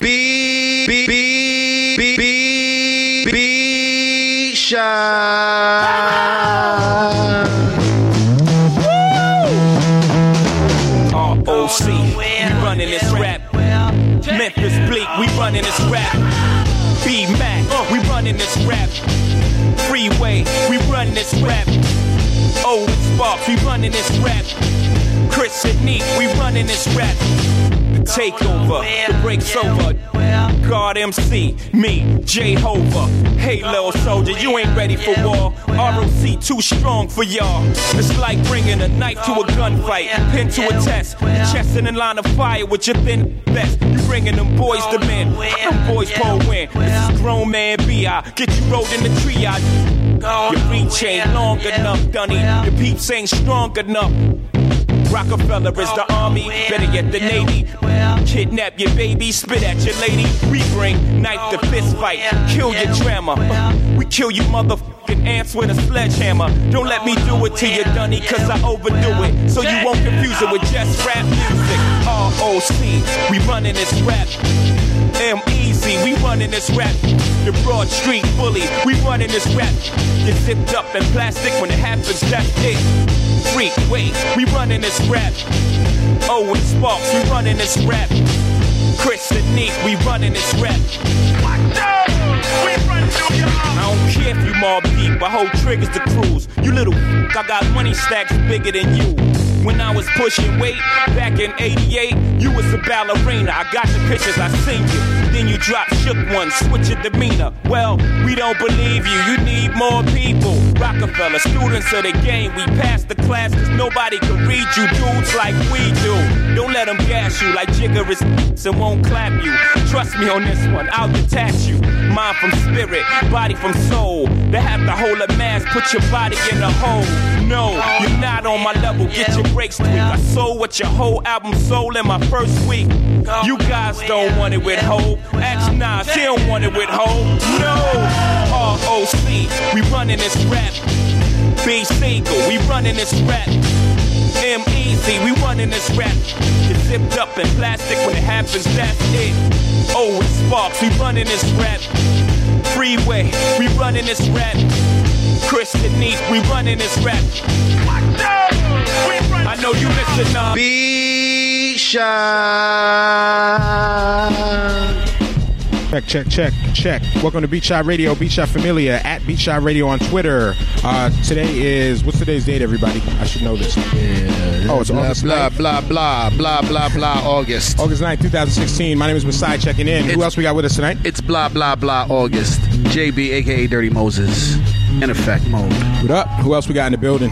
B B B B B B shot. ROC, we running this rap. Memphis Bleek, we running this rap. B Mac, we running this rap. Freeway, we running this rap. Old Sparks, we running this rap. Chris and Neef, we running this rap. Takeover, the break's over. God MC, me, Jehovah. Hey, little soldier, you ain't ready for war. ROC too strong for y'all. It's like bringing a knife to a gunfight, pin to a test, chest in a line of fire with your thin vest. You bringing them boys to men, them boys pull win. This is grown man B.I. Get you rolled in the triage. Your reach ain't long enough, Dunny. Your peeps ain't strong enough. Rockefeller is the oh, army, better yet the navy. Kidnap your baby, spit at your lady. We bring knife to oh, fist fight, kill your drama. We kill you motherfucking ants with a sledgehammer. Don't let me oh, do it to you, Dunny, cause I overdo it. So you won't confuse it with just rap music. ROC, we running this rap. M Easy, we running this rap. The Broad Street Bully, we running this rap. Get zipped up in plastic when it happens, that's it. Freak, wait, we running this rap. Oh, Owen Sparks, we running this rap. Chris and Neef, we running this rap. I don't care if you Mobb Deep, I hold triggers to cruise. You little f- I got money stacks bigger than you. When I was pushing weight back in 88, you was a ballerina. I got the pictures, I seen you. Then you drop shook one, switch your demeanor. Well, we don't believe you, you need more people. Rockefeller, students of the game, we passed the class cause nobody can read you dudes like we do. Don't let them gas you like Jigga is and won't clap you. Trust me on this one, I'll detach you. Mind from spirit, body from soul. They have to hold a mask, put your body in a hole. No, you're not on my level, get your breaks tweaked. I sold what your whole album sold in my first week. You guys don't want it with Hov. Ask Nas, he don't want it with Hov. No, ROC, we running this rap. B single, we running this rap. M Easy, we running this rap. Get zipped up in plastic when it happens, that's it. Oh, it's Sparks, we running this rap. Freeway, we running this rap. Chris Denise, we running this rap. I know you listen up. B shot. Check, check, check, check. Welcome to Beat Shot Radio, Beat Shot Familia, at Beat Shot Radio on Twitter. Uh, today is, what's today's date, everybody? I should know this. Oh, it's blah, August blah, 9th. blah, blah, blah, blah, blah, August. August 9th, 2016. My name is Masai checking in. Who else we got with us tonight? It's blah, blah, blah, August. JB, aka Dirty Moses. In effect mode. What up? Who else we got in the building?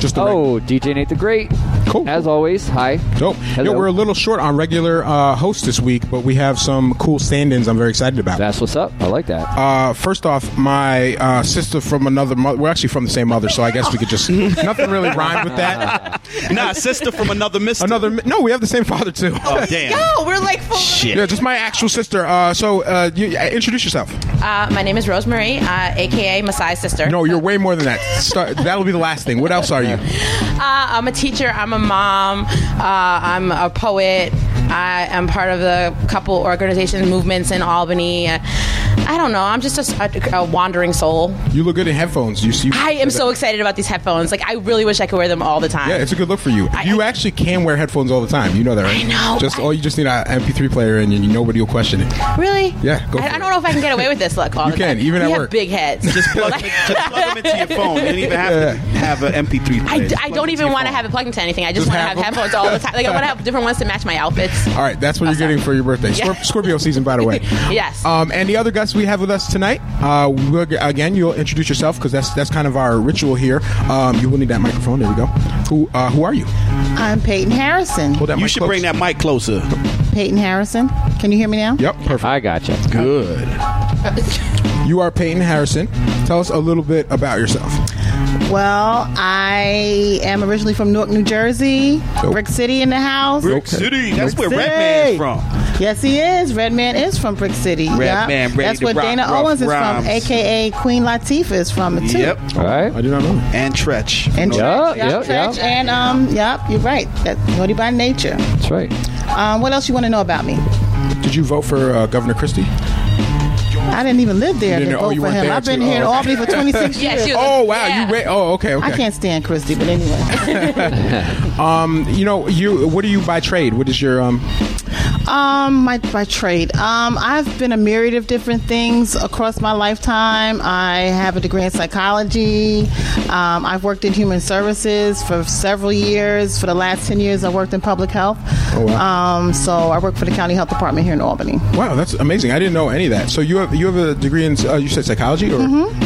Just the reg- Oh, DJ Nate the Great. Cool. As always, hi. Dope. Hello. Yo, we're a little short on regular uh, hosts this week, but we have some cool stand-ins I'm very excited about. That's what's up. I like that. Uh, first off, my uh, sister from another mother. We're actually from the same mother, so I guess we could just nothing really rhymed with that. Nah, sister from another mister. Another no, we have the same father too. Oh, damn. Oh, we're like full. Shit. Yeah, just my actual sister. Uh, so, uh, you, uh, introduce yourself. Uh, my name is Rosemary, uh, aka Masai's sister. No, you're way more than that. Start, that'll be the last thing. What else are you? Uh, I'm a teacher. I'm a mom. Uh, I'm a poet. I am part of the couple organizations, movements in Albany. I don't know. I'm just a, a wandering soul. You look good in headphones. You see. I am so excited about these headphones. Like, I really wish I could wear them all the time. Yeah, it's a good look for you. I- you actually can wear headphones all the time. You know that, right? I know. Just all you just need an MP3 player, and you, nobody will question it. Really? Yeah, go I, I don't know if I can get away with this look all You the can, time. even we at have work. big heads. Just plug, just plug them into your phone. You don't even have to have an MP3 I, player. d- I don't even want to have it plugged into anything. I just, Just want to have have headphones all the time. Like I want to have different ones to match my outfits. All right, that's what you're getting for your birthday. Scorpio season, by the way. Yes. Um, and the other guests we have with us tonight, uh, again, you'll introduce yourself because that's that's kind of our ritual here. Um, you will need that microphone. There we go. Who uh, who are you? I'm Peyton Harrison. Hold that You mic should close. bring that mic closer. Peyton Harrison. Can you hear me now? Yep, perfect. I got you. Good. You are Peyton Harrison. Tell us a little bit about yourself. Well, I am originally from Newark, New Jersey. Nope. Brick City in the house. Brick City. That's where Brick Redman City. is from. Yes, he is. Redman is from Brick City. Yep. Redman, ready That's to where rock Dana rough Owens is rhymes. from, aka Queen Latifah is from too. Yep. All right. I do not know. And Tretch. And Yeah, Tretch, yeah, yep, Tretch, yeah. and um, yep, you're right. That naughty by nature. That's right. Um, what else you want to know about me? Did you vote for uh, Governor Christie? I didn't even live there to didn't- oh, vote for him. I've been too. here in Oh, Albany for 26 years. she was- Oh wow, Yeah. you ra- oh okay okay. I can't stand Christie, but anyway. Um, you know you what do you by trade? What is your um? Um, my by trade. Um, I've been a myriad of different things across my lifetime. I have a degree in psychology. Um, I've worked in human services for several years. For the last ten years, I worked in public health. Oh, wow. Um, so I work for the county health department here in Albany. Wow, that's amazing. I didn't know any of that. So you have you have a degree in uh, you said psychology or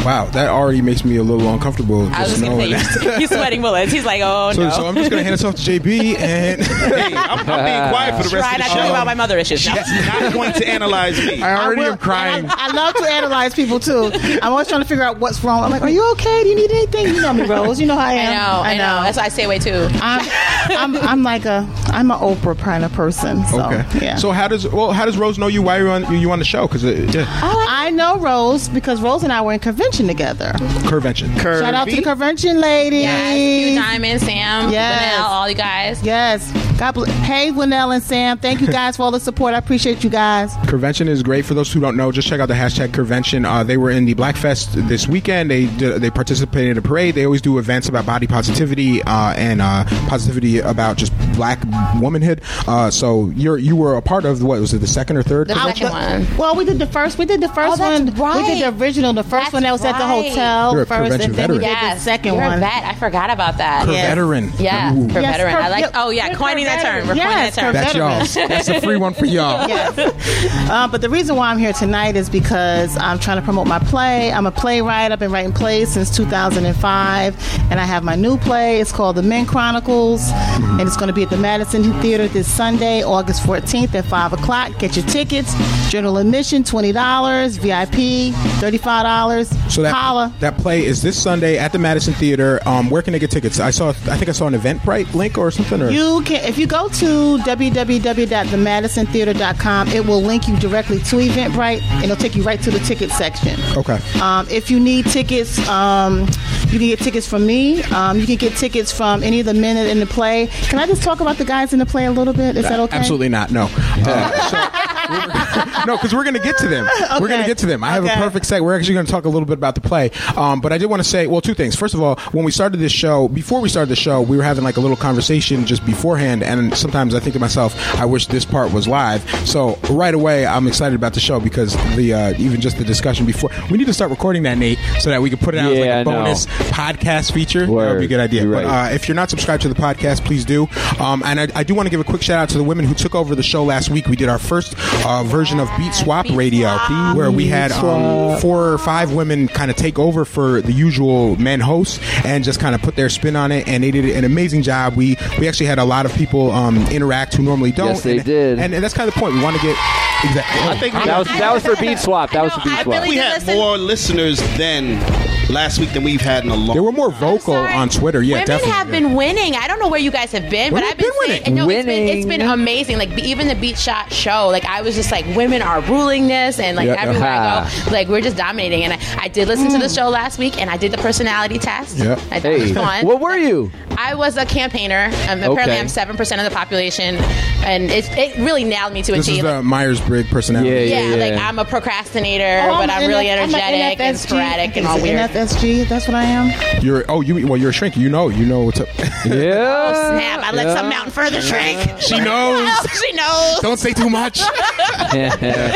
wow, that already makes me a little uncomfortable I was just just gonna say, that. he's sweating bullets. He's like, oh So, no. so I'm just gonna hand this off to JB and Hey, I'm, I'm being quiet for the rest Try of not the to talk show. About my mother issues. She's not going to analyze me. I already will- am crying. I, I love to analyze people too. I'm always trying to figure out what's wrong. I'm like, "Are you okay? Do you need anything?" You know me, Rose. You know how I am. I am. know, I know. That's why I stay away too. I'm, I'm, I'm like a, I'm an Oprah kind of person. So, okay. Yeah. So how does well how does Rose know you why you're on you, you on the show? Because yeah, uh, I know Rose because Rose and I were in convention together. convention. Shout out to the convention ladies. Yes, Diamond, Sam, Yes. Vanell, all you guys. Yes. God bless. Hey, Winnell and Sam. Thank you guys for all the support. I appreciate you guys. Convention is great for those who don't know. Just check out the hashtag Convention. Uh, they were in the Black Fest this weekend. They did, they participated in a parade. They always do events about body positivity uh, and uh, positivity about just black womanhood. Uh, so you're you were a part of what was it the second or third? The convention? second one. Well, we did the first. We did the first Oh, that's one. We did the original. The first That's one that was at the hotel You're a first, convention and then we did Yes, the second you're one. a vet. I forgot about that. Per Yeah. veteran. Yeah, Ooh. per Yes, veteran. per- I like. Oh yeah, we're coining that term. We're veteran. coining Yes, that term. That's y'all's. That's a free one for y'all. Yes. Uh, but the reason why I'm here tonight is because I'm trying to promote my play. I'm a playwright. I've been writing plays since 2005, and I have my new play. It's called The Men Chronicles, and it's going to be at the Madison Theater this Sunday, August 14th at 5 o'clock. Get your tickets. General admission $20, VIP $35. So that Holla. that play is this Sunday at the Madison Theater. Um, where can they get tickets? I saw. I think I saw an Eventbrite link or something. Or You can, if you go to www.themadisontheater.com, it will link you directly to Eventbrite, and it'll take you right to the ticket section. okay. Um, if you need tickets, um, you can get tickets from me. Um, you can get tickets from any of the men in the play. Can I just talk about the guys in the play a little bit? Is that okay? Absolutely not. No. Uh, so- no, because we're going to get to them. We're going to get to them. I have Okay. a perfect seg. We're actually going to talk a little bit about the play. Um, but I did want to say, well, two things. First of all, when we started this show, before we started the show, we were having like a little conversation just beforehand. And sometimes I think to myself, I wish this part was live. So right away, I'm excited about the show because the uh, even just the discussion before. We need to start recording that, Nate, so that we can put it out as Yeah, like a I know. bonus podcast feature. That would be a good idea. You're But uh, if you're not subscribed to the podcast, please do. Um, and I, I do want to give a quick shout out to the women who took over the show last week. We did our first uh, version of Beat Swap Beat Radio, Swap. where we had um, four or five women kind of take over for the usual men hosts and just kind of put their spin on it. And they did an amazing job. We we actually had a lot of people um, interact who normally don't. Yes, they and, did. And, and that's kind of the point. We want to get exactly. I think That was that was for Beat Swap. That I was for Beat I Swap. really we had listen. more listeners than last week than we've had in a long. Time. They were more vocal Sorry. on Twitter. Yeah, Women definitely. have been winning. I don't know where you guys have been, but Women I've been, been winning. saying, no, It's, been, it's been amazing. Like even the Beat Shot show, like I was just like, women are ruling this, and like Yeah. everywhere I go, like we're just dominating. And I, I did listen to the show last week, and I did the personality test. Yeah. I thought it was Hey, fun. what were you? I was a campaigner. Um, apparently, Okay. I'm seven percent of the population, and it, it really nailed me to a This T. is Like, the Myers Briggs personality. Yeah, yeah, yeah, like. I'm a procrastinator, Oh, but I'm really NF I'm a energetic and NFSG. sporadic and all Is it weird. NFSG, that's what I am. You're oh you well you're a shrink. You know you know what's up. Yeah. Oh snap! I let Yeah. some mountain further shrink. she knows. she knows. Don't say too much.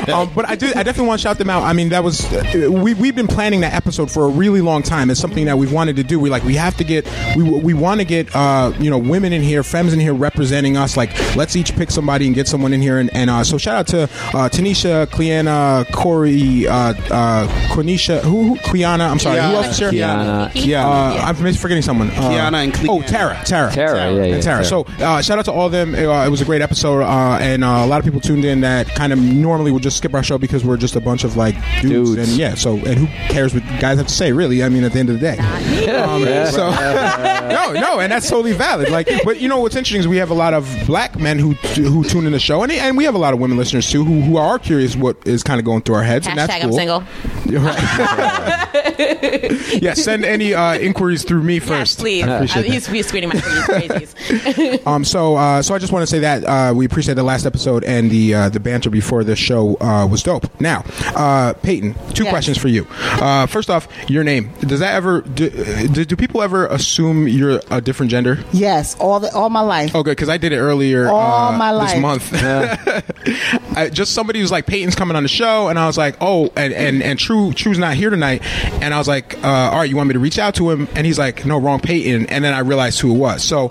um, but I do. I definitely want to shout them out. I mean, that was uh, we we've been planning that episode for a really long time. It's something that we've wanted to do. We like we have to get we we want to get uh, you know women in here, femmes in here representing us. Like let's each pick somebody and get someone in here. And, and uh, so shout out to uh, Tanisha, Cleanna, Corey, uh, uh, Cornisha, who, who Cleanna. I'm sorry, who else is here? Kiana. Yeah, uh, I'm forgetting someone. Uh, Kiana and Cleanna. Oh, Tara, Tara, Tara, yeah, yeah, and Tara. Tara. So uh, shout out to all of them. Uh, it was a great episode, uh, and uh, a lot of people tuned in that kind of normally would just skip our show because we're just a bunch of like dudes, Dudes. and yeah. So and who cares what guys have to say? Really, I mean, at the end of the day. Um, so no, no, and that's totally valid. Like, but you know what's interesting is we have a lot of black men who who tune in the show, and and we have a lot of women listeners too who who are curious what is kind of going through our heads, and that's Hashtag I'm cool. single. Right. yeah, send any uh, inquiries through me Yes, first. please. I appreciate Uh, that. he's, he's screening my crazies. Um, so, uh, so I just want to say that uh, we appreciate the last episode and the uh, the banter before the show uh, was dope. Now, uh, Peyton, two Yes. questions for you. Uh, first off, your name. Does that ever do, do, do people ever assume you're a different gender? Yes, all the all my life. Oh, good, because I did it earlier All uh, my this life. I, just somebody was like, Peyton's coming on the show, and I was like, oh, and and, and True True's not here tonight, and I was like, uh, all right, you want me to reach out to him? And he's like, no, wrong Peyton, and then I realized who it was. So,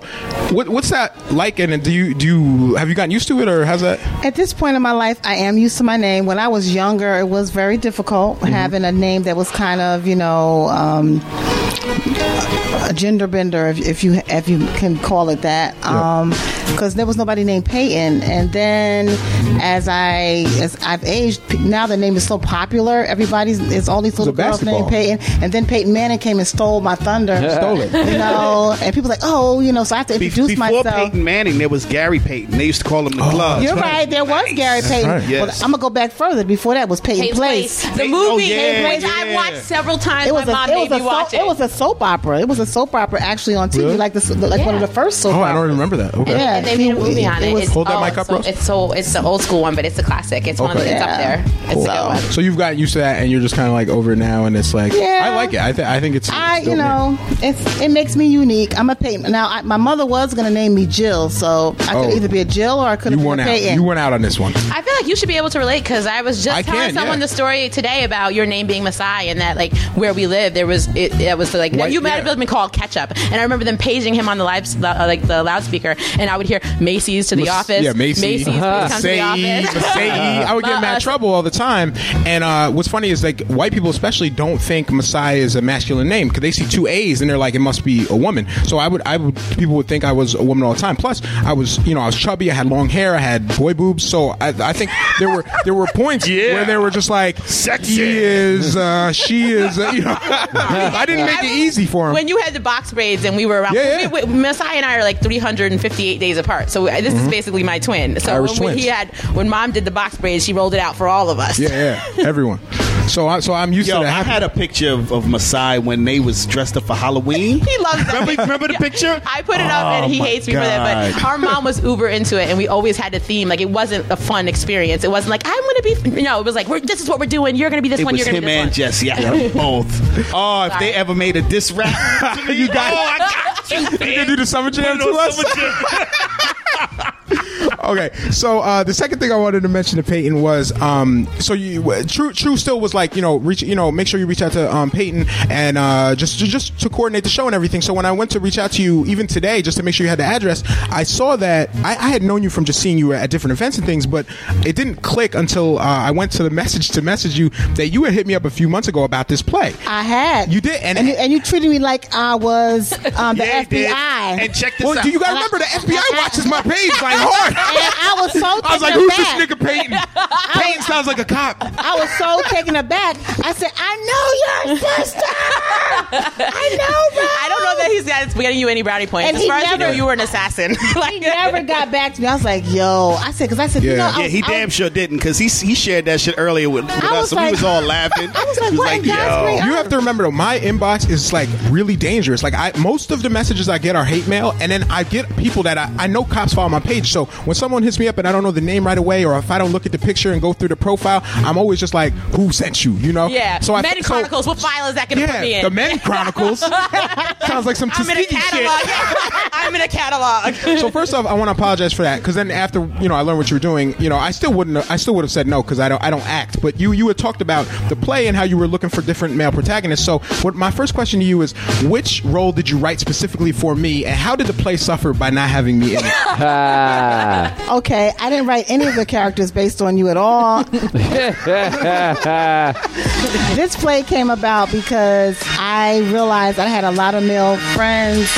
what, what's that like? And do you do you have you gotten used to it, or how's that? At this point in my life, I am used to my name. When I was younger, it was very difficult Mm-hmm. having a name that was kind of, you know, um, a gender bender, if, if you if you can call it that, because um, there was nobody named Peyton. And then, as I as I've aged, now the name is so popular. Everybody's it's all these little girls named. Peyton. And then Peyton Manning came and stole my thunder. Stole it. You know, and people like, oh, you know, so I have to Be- introduce before myself. Peyton Manning, there was Gary Payton. They used to call him the glove. You're right. There was Gary Payton. right. Yes. But I'm gonna go back further. Before that was Peyton Place. Place. The movie, oh, yeah, which I yeah. watched several times. It was my a mom it made was me a watch soap, it was a soap opera. It was a soap opera actually on TV, Really? like the like one of the first soap Oh, I don't remember that. Okay. Yeah. and they made a movie on it. was- It's, Hold that oh, mic up, it's so, it's so it's the old school one, but it's a classic. It's one of the, Okay. it's up there. It's Cool. a good one. So you've gotten used to that, and you're just kind of like over it now, and it's like Yeah. I like it. I, th- I think it's I, it's you dope, man. know, it's it makes me unique. I'm a Peyton. Now, I, my mother was gonna name me Jill, so I could Oh. either be a Jill or I could you have been a out. Peyton. You went out on this one. I feel like you should be able to relate because I was just I telling can, someone the story today about your name being Masai and that like where we live there was it, it was like White- you might yeah. have been called ketchup and I remember them paging him on the live uh, like the loudspeaker and I would hear Macy's to the Mas- office Yeah, Macy's. Macy's please come to the office Masai. I would get in Uh, mad trouble all the time. And uh, what's funny is like white people especially don't think Masai is a masculine name because they see two A's and they're like it must be a woman. So I would I would people would think I was a woman all the time. Plus I was you know I was chubby. I had long hair. I had boy boobs. So I, I think there were there were points Yeah. where they were just like Sexy. he is uh, she is uh, you know I didn't make it easy for him. when you had the box braids and we were around Yeah, yeah. We, we, Masai and I are like 358 days apart so this is basically my twin so Mm-hmm. Irish when we, he had when mom did the box braids she rolled it out for all of us yeah, yeah, everyone. So I so I'm used Yo, to I that. had a picture of, of Masai when they was dressed up for Halloween. He loves that. Remember- remember the picture? I put it up and Oh, he my hates me for that. But God. our mom was uber into it, and we always had a theme. Like it wasn't a fun experience. It wasn't like I'm going to be. No, it was like we're, this is what we're doing. You're going to be this It one. was You're going him to be this and one. Jesse. I had both. Oh, if they ever made a diss rap, you got. Oh, I got you. You gonna do the summer jam Put it to on us? Summer Jam. okay, so uh, the second thing I wanted to mention to Peyton was, um, so you True True still was like, you know, reach, you know, make sure you reach out to um, Peyton and uh, just just to coordinate the show and everything. So when I went to reach out to you, even today, just to make sure you had the address, I saw that I, I had known you from just seeing you at different events and things, but it didn't click until uh, I went to the message to message you that you had hit me up a few months ago about this play. I had. You did, and- and, you, and you treated me like I was um, the Yeah, he did. FBI. And check this Well, out. do you gotta remember the FBI watches my page like hard. And I was so taken above. I was like, taken "Who's this aback. nigga Peyton? Peyton sounds like a cop." I was so taken aback. I said, I know your sister. I know, bro. I don't know that he's got- getting you any brownie points. And as he far as you never- know, you were an assassin. like He never got back to me. I was like, yo. I said, because I said, you Yeah. know, Yeah, was- he I damn was- sure didn't because he he shared that shit earlier with, with us, so like- we was all laughing. I was like, He what in yo. You have to remember though, my inbox is like really dangerous. Like I, most of the messages I get are hate mail, and then I get people that I, I know cops follow my page. So when someone hits me up and I don't know the name right away, or if I don't look at the picture and go through the profile, I'm always just like, "Who sent you?" You know? yeah. So I Men so- Chronicles. What file is that going to put me in? the Men Chronicles sounds like some I'm in a catalog. shit. I'm in a catalog. So first off, I want to apologize for that because then after you know I learned what you were doing, you know I still wouldn't I still would have said no because I don't I don't act. But you you had talked about the play and how you were looking for different male protagonists. So what my first question to you is, which role did you write specifically for me, and how did the play suffer by not having me in it? Okay, I didn't write any of the characters based on you at all. this play came about because I realized I had a lot of male friends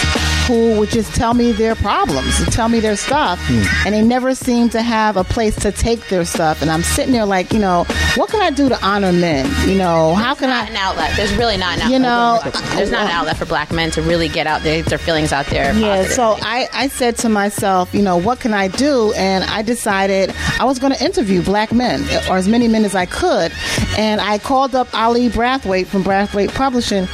who would just tell me their problems, tell me their stuff, hmm. and they never seem to have a place to take their stuff. And I'm sitting there like, you know, what can I do to honor men? You know, how can not I? an outlet. There's really not an outlet. You know, there's not an uh, outlet for black men to really get out there, their feelings out there. Yeah, positively. so I, I said to myself, you know, what can I do? And I decided I was going to interview black men, or as many men as I could. And I called up Ali Brathwaite from Brathwaite Publishing.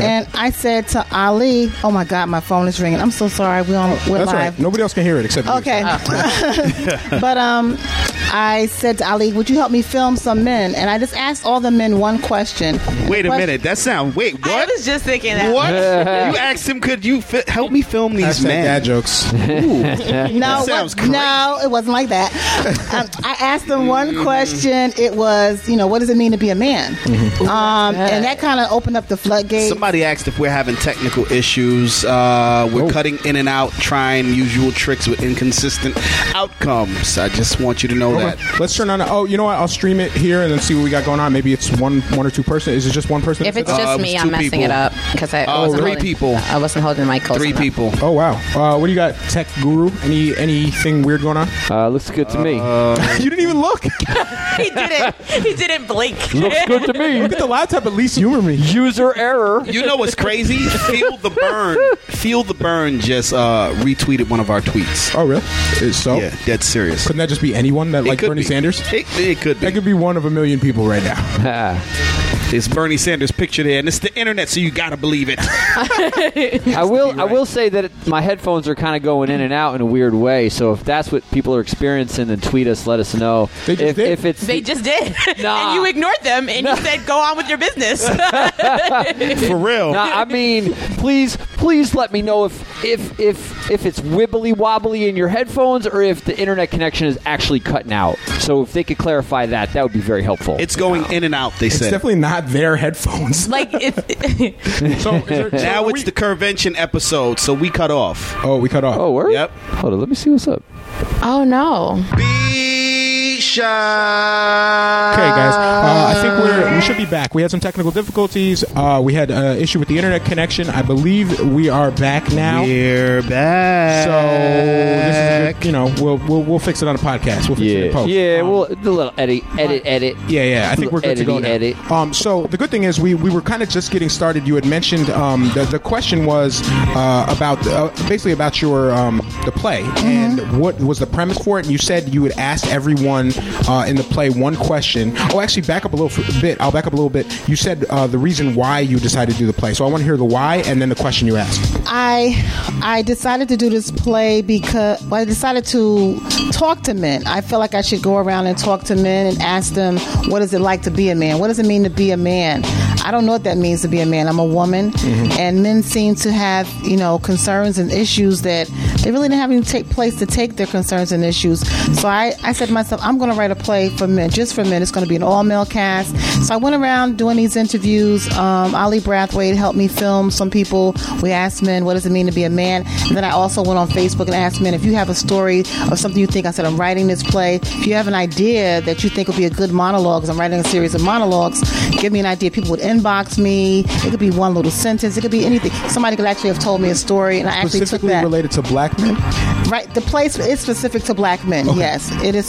And I said to Ali, oh my God, my phone is ringing. I'm so sorry. We're, on, we're That's live. right. Nobody else can hear it except you. Okay. but um, I said to Ali, would you help me film some men? And I just asked all the men one question. Wait the a question- minute. That sound. Wait, what? I was just thinking that. What? you asked him, could you fi- help me film these Hashtag men? dad jokes. No, sounds what, no, it wasn't like that. um, I asked them one question. It was, you know, what does it mean to be a man? Um, and that kind of opened up the floodgate. Somebody asked if we're having technical issues. Uh, we're Oh. cutting in and out, trying usual tricks with inconsistent outcomes. I just want you to know that. Okay. Let's turn on. Oh, you know what? I'll stream it here and then see what we got going on. Maybe it's one, one or two person. Is it just one person? If it's Uh, just it me, was I'm messing people. it up because I Uh, wasn't three holding, people. I wasn't holding my close Three enough. people. Oh wow. Uh, what do you got, Tech Guru? Any anything weird going on? Uh, looks good to me. you didn't even look. he didn't. He didn't blink. looks good to me. Look at the laptop. At least humor me. User error. You know what's crazy? Feel the burn. Feel the burn. Just uh, retweeted one of our tweets. Oh really? Is so? Yeah, dead serious. Couldn't that just be anyone that It like could Bernie be. Sanders? It, it could be. That could be one of a million people right now. It's Bernie Sanders picture there, and it's the internet, so you gotta believe it. I will. I will say that it, my headphones are kind of going in and out in a weird way. So if that's what people are experiencing, then tweet us. Let us know. They just if, did. if it's They just did, Nah. and you ignored them, and you said, "Go on with your business." For real. No, I mean, please, please let me know if if if if it's wibbly wobbly in your headphones or if the internet connection is actually cutting out. So if they could clarify that, that would be very helpful. It's going in and out. They It's said. definitely not their headphones. like it's. So, there, so now are it's we- the convention episode, so we cut off. Oh, we cut off. oh, word. Yep. Hold on, let me see what's up. oh no! Be shy. Okay, guys. Uh, I think we're we should be back. We had some technical difficulties. Uh, we had an issue with the internet connection. I believe we are back now. We're back. So this is a good, you know we'll, we'll we'll fix it on a podcast. We'll fix it in Yeah, post. yeah. Um, well, the little edit, edit, edit. Yeah, yeah. I think we're good to go now. edit. Um, so the good thing is we, we were kind of just getting started. You had mentioned um, the, the question was uh, about uh, basically about your um, the play and what was the premise for it. And you said you would ask everyone uh, in the play one question. Oh, actually, back up a little f- bit. I'll back up a little bit. You said uh, the reason why you decided to do the play. So I want to hear the why and then the question you asked. I I decided to do this play because well, I decided to talk to men. I feel like I should go around and talk to men and ask them what is it like to be a man? What does it mean to be a man? I don't know what that means to be a man. I'm a woman, and men seem to have you know concerns and issues that they really didn't have any take place to take their concerns and issues. So I, I said to myself, I'm going to write a play for men, just for men. It's going to be an all male cast. So I went around doing these interviews. Um, Ali Brathwaite helped me film some people. We asked men, what does it mean to be a man? And then I also went on Facebook and asked men if you have a story or something you think. I said, I'm writing this play. If you have an idea that you think would be a good monologue, 'cause I'm writing a series of monologues, give me an idea. People would inbox me. It could be one little sentence. It could be anything. Somebody could actually have told me a story, and I actually took Specifically that. related to black men. Right, the place is specific to black men. Yes, it is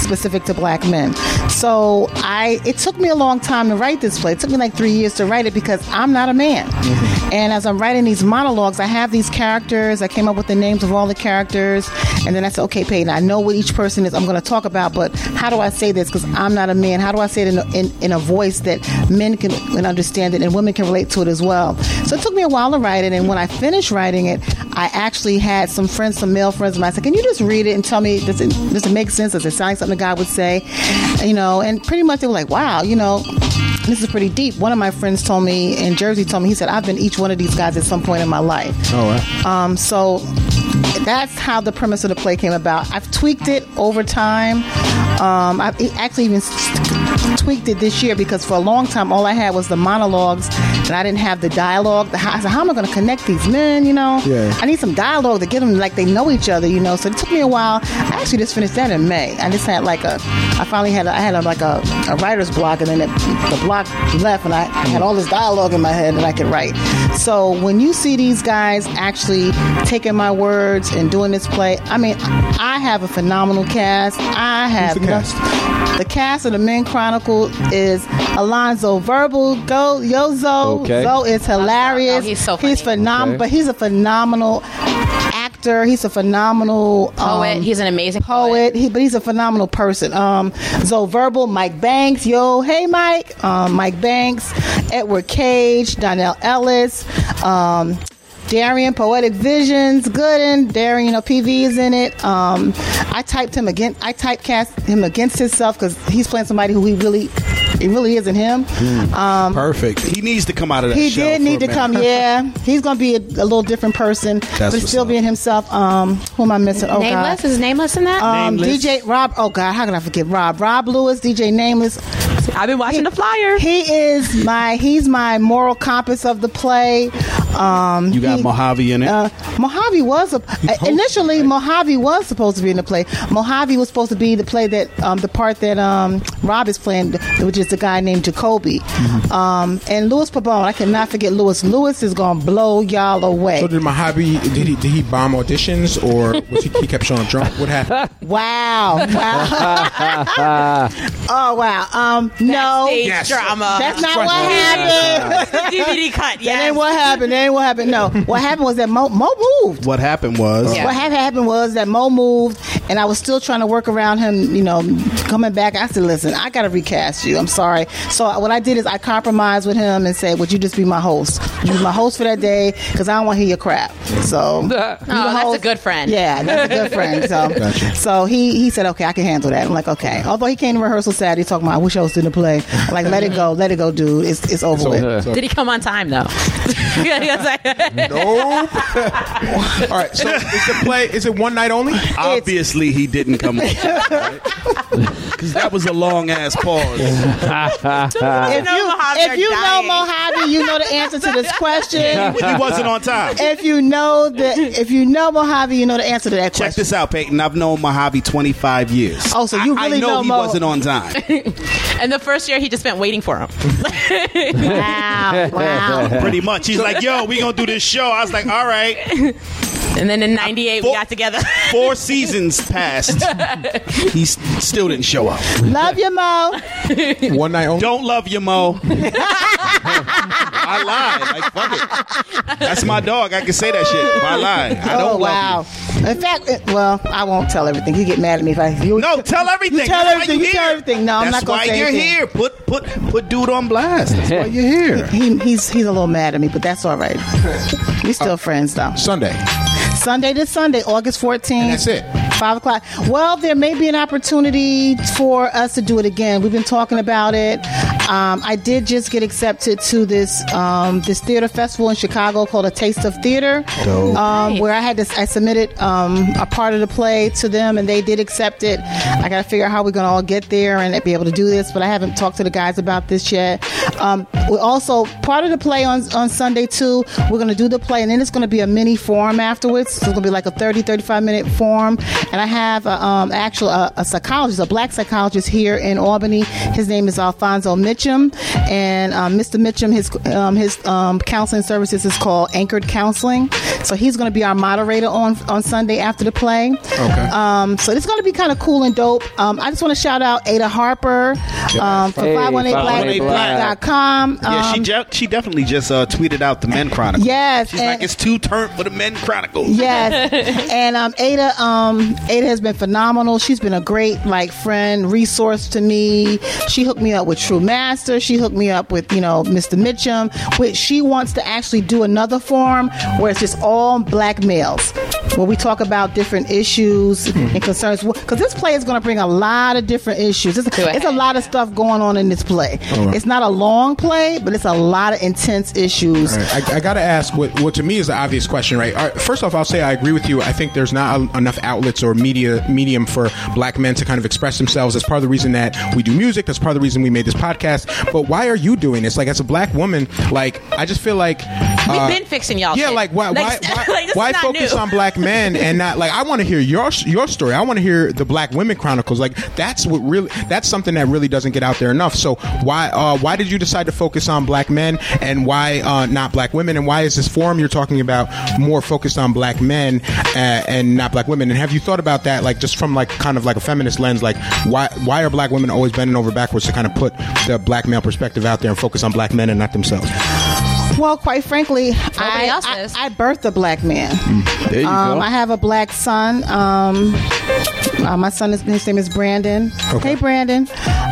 specific to black men. So I, it took me a long time to write this play. It took me like three years to write it because I'm not a man. Mm-hmm. And as I'm writing these monologues, I have these characters. I came up with the names of all the characters, and then I said, okay, Peyton, I know what each person is. I'm going to talk about, but how do I say this? Because I'm not a man. How do I say it in a, in, in a voice that men can, can understand it and women can relate to it as well? So it took me a while to write it, and when I finished writing it, I actually had some friends, some male friends of mine. I said, "Can you just read it and tell me does it does it make sense? Does it sound like something God would say?" You know, and pretty much they were like, "Wow, you know." This is pretty deep. One of my friends told me in Jersey, told me, he said, I've been each one of these guys at some point in my life. Oh, wow. Um, so that's how the premise of the play came about. I've tweaked it over time. Um, I e- actually even tweaked it this year because for a long time all I had was the monologues and I didn't have the dialogue. The- I said, how am I going to connect these men? You know, Yeah. I need some dialogue to get them like they know each other. You know, so it took me a while. I actually just finished that in May. I just had like a, I finally had, a, I had a, like a, a writer's block, and then it, the block left, and I, had all this dialogue in my head that I could write. So when you see these guys actually taking my words and doing this play, I mean, I have a phenomenal cast. I have the cast? the cast of the Men Chronicle is Alonzo Verbal, go yo Zo. Okay. Zo is hilarious. Oh, he's so He's phenomenal, Okay. but he's a phenomenal actor. He's a phenomenal Poet. um, He's an amazing poet. He, but he's a phenomenal person. Um, Zoe Verbal, Mike Banks, yo, hey Mike, um, Mike Banks, Edward Cage, Donnell Ellis, um, Darian, Poetic Visions, Gooden, Darian, you know, PV is in it. Um, I typed him again. I typecast him against himself because he's playing somebody who he really, he really isn't him. Um, Perfect. He needs to come out of that he shell did need a to minute. come. Yeah, he's going to be a, a little different person, but still up. being himself. Um, who am I missing? Oh nameless God. is nameless in that. Um, Nameless. DJ Rob. Oh God, how can I forget Rob? Rob Lewis, DJ Nameless. I've been watching the flyer. He is my. He's my moral compass of the play. Um, You got he- Mojave in it. Uh, Mojave was a, initially Mojave was supposed to be in the play. Mojave was supposed to be the play that um, the part that um, Rob is playing, which is the guy named Jacoby. Mm-hmm. Um, and Louis Pabon, I cannot forget Louis. Louis is gonna blow y'all away. So did Mojave? Did he? Did he bomb auditions, or was he, he kept showing up drunk? What happened? Wow! Wow! oh wow! No, Backstage Yes. drama. that's not Front what row. happened. DVD cut. That ain't what happened. That ain't what happened. No, what happened was that Mo, Mo moved. what happened was What had happened was that Mo moved, and I was still trying to work around him. You know, coming back. I said, "Listen, I got to recast you. I'm sorry." So what I did is I compromised with him and said, "Would you just be my host? You be my host for that day because I don't want to hear your crap." So, you Oh, that's a good friend. Yeah, that's a good friend. So, Gotcha. so he he said, "Okay, I can handle that." I'm like, "Okay." Although he came to rehearsal Saturday talking about, "I wish I was in the play." Like, "Let it go, let it go, dude. It's it's over So, with." so- Did he come on time though? nope. All right. So is the play? Is it one night only? obviously he didn't come on because that was a long ass pause. If you, Mojave if are you know. Mojave, you know the answer to this question. he wasn't on time. if you know the if you know Mojave, you know the answer to that question. Check question. this out, Peyton. I've known Mojave 25 years. Oh, so you I- really I know, know he Mo- wasn't on time. and the first year he just spent waiting for him. Wow, wow. Pretty much. He's like, yo, we going to do this show. I was like, all right. And then in '98 we got together. Four seasons passed. He s- still didn't show up. Love you, Mo. One night only. Don't love you, Mo. I lied. Like, fuck it. That's my dog. I can say that shit. I lied. I don't oh wow. In fact, it- well, I won't tell everything. You get mad at me if I. You, No, tell everything. You tell That's everything. You tell everything. No, I'm not gonna say. That's why you're anything. here. Put put put dude on blast. That's why you're here. He, he's he's a little mad at me, but that's all right. We still uh, friends though. Sunday. Sunday to Sunday, August 14th. And that's it. Five o'clock. Well, there may be an opportunity for us to do it again. We've been talking about it. Um, I did just get accepted to this um, this theater festival in Chicago called A Taste of Theater, um, where I had to I submitted um, a part of the play to them, and they did accept it. I got to figure out how we're going to all get there and be able to do this, but I haven't talked to the guys about this yet. Um, we also part of the play on on Sunday too. We're going to do the play, and then it's going to be a mini forum afterwards. So it's going to be like a 30, 35 minute forum. And I have a, um, actual a, a psychologist, a black psychologist here in Albany. His name is Alfonso Mitchum, and um, Mr. Mitchum, his um, his um, counseling services is called Anchored Counseling. So he's going to be our moderator on on Sunday after the play. Okay. Um, so it's going to be kind of cool and dope. Um, I just want to shout out Ada Harper um, for Hey, 518black.com. Yeah, she Um, ju- she definitely just uh, tweeted out the Men Chronicle. Yes, she's and- like it's too turnt for the Men Chronicle. Yes, and um, Ada, um, Ada has been phenomenal. She's been a great like friend, resource to me. She hooked me up with True Master. She hooked me up with you know Mr. Mitchum. Which she wants to actually do another forum where it's just all black males. where we talk about different issues and concerns. Because this play is going to bring a lot of different issues. It's, it's a lot of stuff going on in this play. All right. It's not a long play, but it's a lot of intense issues. All right, I, I got to ask what, what to me is the obvious question, right? All right, First off, I'll say I agree with you. I think there's not a, enough outlets or media medium for black men to kind of express themselves. That's part of the reason that we do music. That's part of the reason we made this podcast. But why are you doing this? Like, as a black woman, like I just feel like We've uh, been fixing y'all. Yeah, shit. like why? Like, why, why, like, why focus new. on black men and not like I want to hear your your story. I want to hear the Black Women Chronicles. Like that's what really that's something that really doesn't get out there enough. So why uh, why did you decide to focus on black men and why uh, not black women? And why is this forum you're talking about more focused on black men uh, and not black women? And have you thought about that, like just from like kind of like a feminist lens, like why why are black women always bending over backwards to kind of put the black male perspective out there and focus on black men and not themselves? Well, quite frankly, I, else I. I birthed a black man. There you Um, go. I have a black son. Um, uh, my son is his name is Brandon. Okay. Hey, Brandon.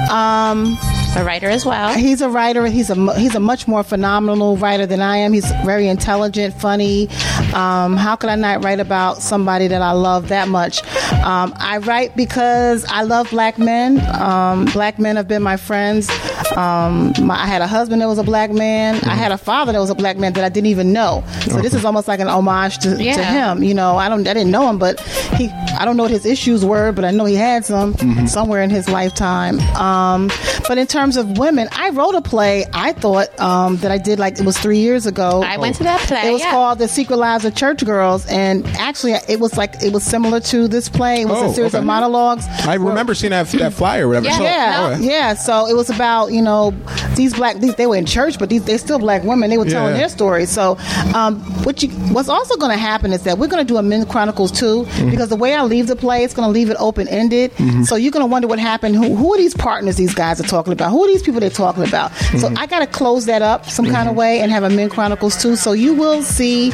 Um, a writer as well. he's a writer. He's a he's a much more phenomenal writer than I am. He's very intelligent, funny. Um, how could I not write about somebody that I love that much? Um, I write because I love black men. Um, black men have been my friends. Um, my, I had a husband that was a black man. I had a father that was a black man that I didn't even know. So this is almost like an homage to, to him. You know, I don't I didn't know him, but he I don't know what his issues were, but I know he had some somewhere in his lifetime. Um, but in terms of women, I wrote a play. I thought um, that I did like it was three years ago. I went to that play. It was yeah. called The Secret Lives of Church Girls, and actually, it was like it was similar to this play. It was Oh, a series okay. of monologues. I remember seeing that, that flyer or whatever. Yeah. So- Yeah, oh, yeah. So it was about you know these black these, they were in church, but these they're still black women. They were telling Yeah. their stories. So um, what you what's also going to happen is that we're going to do a Men Chronicles too, Mm-hmm. because the way I leave the play, it's going to leave it open ended. So you're going to wonder what happened. Who, who are these partners these guys are talking about? Who are these people they're talking about? So Mm-hmm. I got to close that up some kind of way and have a Men Chronicles too. So you will see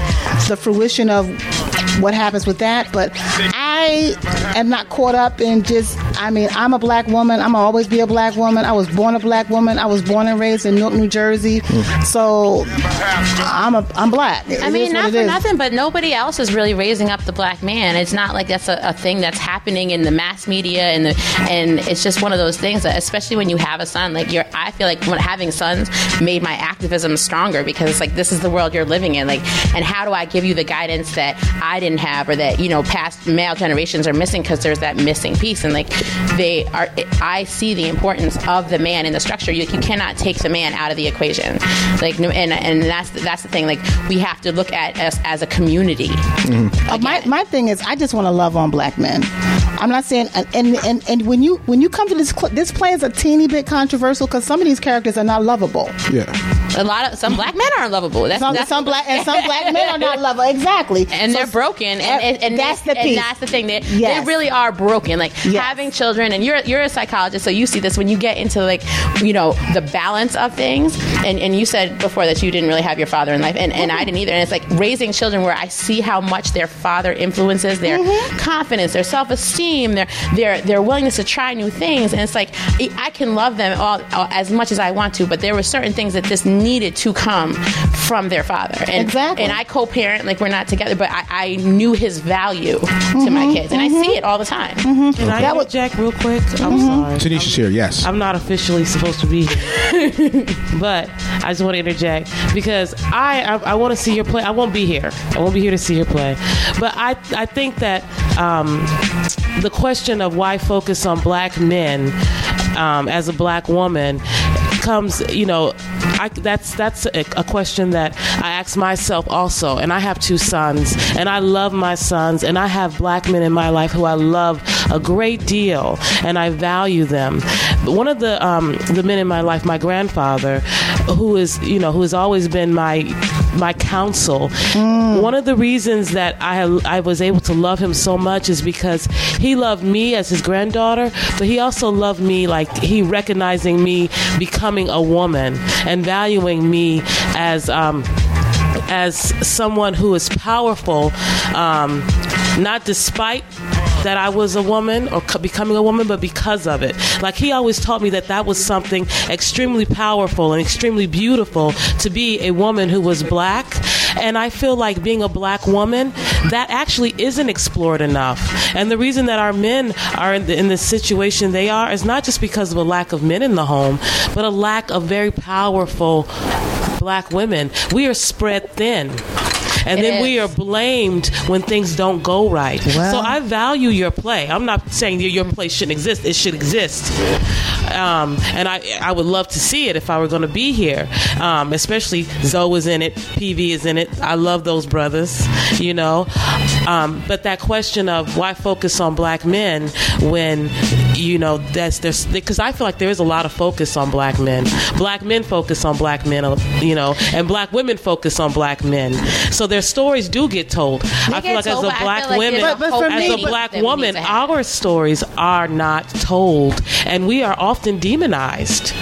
the fruition of what happens with that. But I am not caught up in just. I mean, I'm a black woman. I'm gonna always be a black woman. I was born a black woman. I was born and raised in Newark, New Jersey. So I'm a I'm black. It I mean, not for is. nothing, but nobody else is really raising up the black man. It's not like that's a, a thing that's happening in the mass media, and the and it's just one of those things that, especially when you have a son, like you're. I feel like when having sons made my activism stronger because it's like this is the world you're living in. Like, and how do I give you the guidance that I didn't have, or that you know past male generations are missing because there's that missing piece, and like they are. I see the importance of the man in the structure. You, you cannot take the man out of the equation. Like, and and that's that's the thing. Like, we have to look at us as a community. Uh, my, my thing is, I just want to love on black men. I'm not saying, and and, and, and when you when you come to this cl- this play is a teeny bit controversial because some of these characters are not lovable. Yeah. A lot of some black men aren't lovable. That's, Some, that's some black and some black men are not lovable. Exactly, and So- they're broken, and, and, and that's the and piece. that's the thing. They, Yes. they really are broken. Like Yes. having children, and you're you're a psychologist, so you see this when you get into like you know the balance of things. And and you said before that you didn't really have your father in life, and, and I didn't either. And it's like raising children where I see how much their father influences their Mm-hmm. confidence, their self esteem, their their their willingness to try new things. And it's like I I can love them all, all as much as I want to, but there were certain things that just needed to come from their father. And, Exactly. And I co-parent, like we're not together, but I, I knew his value to my mm-hmm. kids, and I see mm-hmm. it all the time. Mm-hmm. Can I That was- Jack real quick? I'm sorry. Tanisha's here, yes. I'm not officially supposed to be here, but I just want to interject because I I, I want to see your play. I won't be here. I won't be here to see your play, but I I think that um, the question of why focus on black men um, as a black woman comes, you know, I, that's that's a, a question that I ask myself also. And I have two sons, and I love my sons, and I have black men in my life who I love a great deal, and I value them. But one of the um, the men in my life, my grandfather, who is you know who has always been my my counsel. One of the reasons that I I was able to love him so much is because he loved me as his granddaughter, but he also loved me like he recognizing me becoming a woman and valuing me as um, as someone who is powerful, um, not despite that I was a woman or co- becoming a woman, but because of it. Like he always taught me that that was something extremely powerful and extremely beautiful to be a woman who was black. And I feel like being a black woman that actually isn't explored enough. And the reason that our men are in the, in the situation they are is not just because of a lack of men in the home, but a lack of very powerful black women. We are spread thin. And It then we are blamed when things don't go right. Well- so I value your play. I'm not saying your play shouldn't exist. It should exist. Um, and I, I would love to see it if I were going to be here. Um, especially Zoe is in it, PV is in it. I love those brothers, you know. Um, but that question of why focus on black men when you know that's there's because I feel like there is a lot of focus on black men. Black men focus on black men, uh, you know, and black women focus on black men. So their stories do get told. I feel like told, as a black like women, there's a But- but as me- a black that we need woman, our stories are not told, and we are often demonized.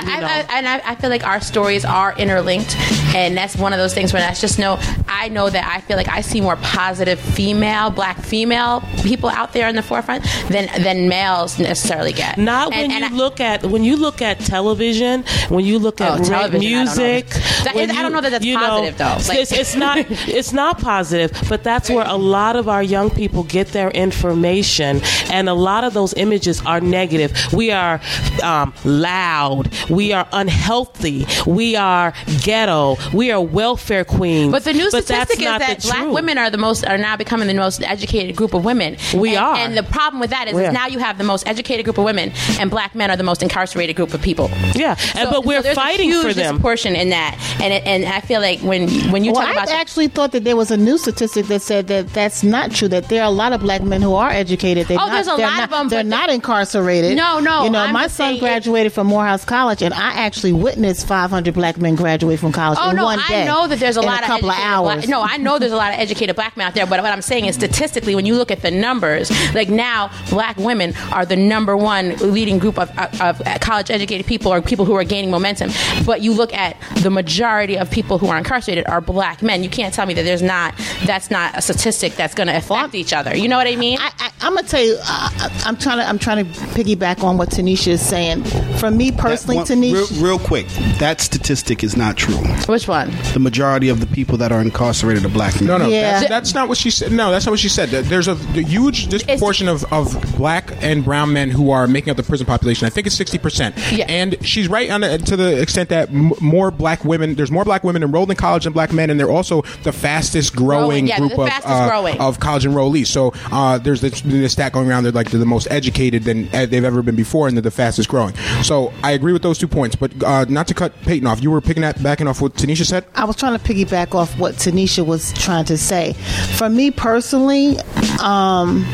And, I, I, and I, I feel like our stories are interlinked, and that's one of those things where that's just know. I know that I feel like I see more positive female, black female people out there in the forefront than than males necessarily get. Not And- when and you look at when you look at television, when you look at Oh, television, I don't know. music. That- don't know that that's positive, though. Like- it's, it's not it's not positive, but that's where a lot of our young people get their information, and a lot of those images are negative. We are um, loud. We are unhealthy. We are ghetto. We are welfare queens. But the new that's statistic is that black truth. women are the most are now becoming the most educated group of women. We and, are. and the problem with that is, We is now you have the most educated group of women, and black men are the most incarcerated group of people. Yeah, and, but we're there's fighting a huge for them. Disproportion in that, and it, and I feel like when when you well, talk I about I actually thought that there was a new statistic that said that that's not true. That there are a lot of black men who are educated. They're Oh, not, there's a lot not, of them, They're not incarcerated. No, no, You know, I'm my son saying it- graduated from Morehouse College, and I actually witnessed 500 black men graduate from college Oh in no, one day. I know that there's a lot a couple of of educated hours. Black, no, I know there's a lot of educated black men out there. But what I'm saying is, statistically, when you look at the numbers, like now, black women are the number one leading group of, of, of college educated people or people who are gaining momentum. But you look at the majority of people who are incarcerated are black men. You can't tell me that there's not that's not a statistic that's going to affect each other. You know what I mean? I, I, I'm gonna tell you, uh, I'm trying to I'm trying to piggyback on what Tanisha is saying. For me personally, That one- Tanisha, real, real quick, that statistic is not true. Which one? The majority of the people that are incarcerated are black men. No, no, Yeah. that's, that's not what she said. No, that's not what she said. There's a, a huge disproportion of, of black and brown men who are making up the prison population. I think it's sixty percent. Yeah. And she's right on the, to the extent that m- more black women. There's more black women enrolled in college than black men, and they're also the fastest growing Growing, yeah, group of fastest uh, growing. of college enrollees. So uh, there's this, this stat going around. They're like they're the most educated than uh, they've ever been before, and they're the fastest growing. So I agree with those two points. But uh, not to cut Peyton off, you were picking that backing off what Tanisha said. I was trying to piggyback off what Tanisha was trying to say. For me personally, um,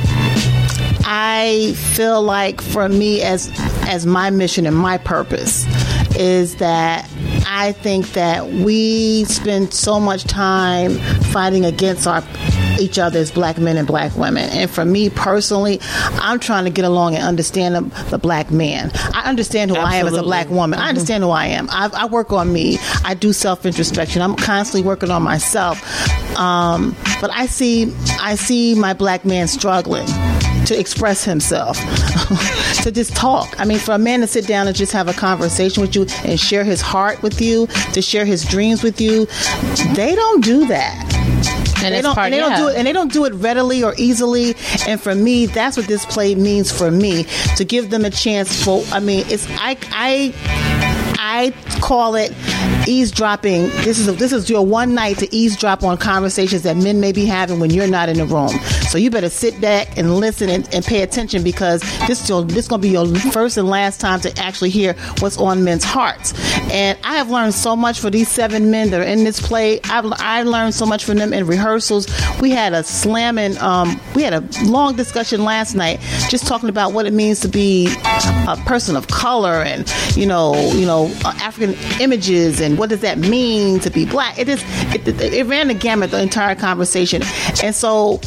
I feel like for me as as my mission and my purpose is that I think that we spend so much time fighting against our each other as black men and black women. And for me personally, I'm trying to get along and understand the, the black man. I understand who I am as a black woman. I understand who I am. I, I work on me. I do self introspection. I'm constantly working on myself. Um, but I see, I see my black man struggling to express himself, to just talk. I mean, for a man to sit down and just have a conversation with you and share his heart with you, to share his dreams with you, they don't do that. And they don't, part- and they don't do it, and they don't do it readily or easily. And for me, that's what this play means for me to give them a chance. For I mean, it's I I I call it eavesdropping. This is a, this is your one night to eavesdrop on conversations that men may be having when you're not in the room. So you better sit back and listen and, and pay attention because this is to be your first and last time to actually hear what's on men's hearts. And I have learned so much for these seven men that are in this play. I've I learned so much from them in rehearsals. We had a slamming. Um, we had a long discussion last night just talking about what it means to be a person of color and you know you know uh, African images and what does that mean to be black. It just it, it, ran the gamut the entire conversation, and so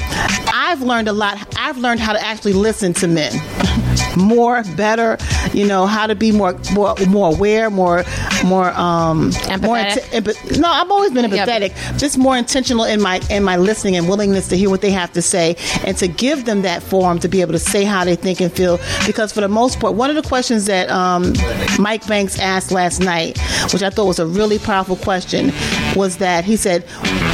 I've learned a lot. I've learned how to actually listen to men more, better. You know how to be more more more aware, more more um more Empathetic? empa- no, I've always been empathetic. Just more intentional in my in my listening and willingness to hear what they have to say and to give them that forum to be able to say how they think and feel. Because for the most part, one of the questions that um, Mike Banks asked last night, which I thought was a really powerful question, was that he said,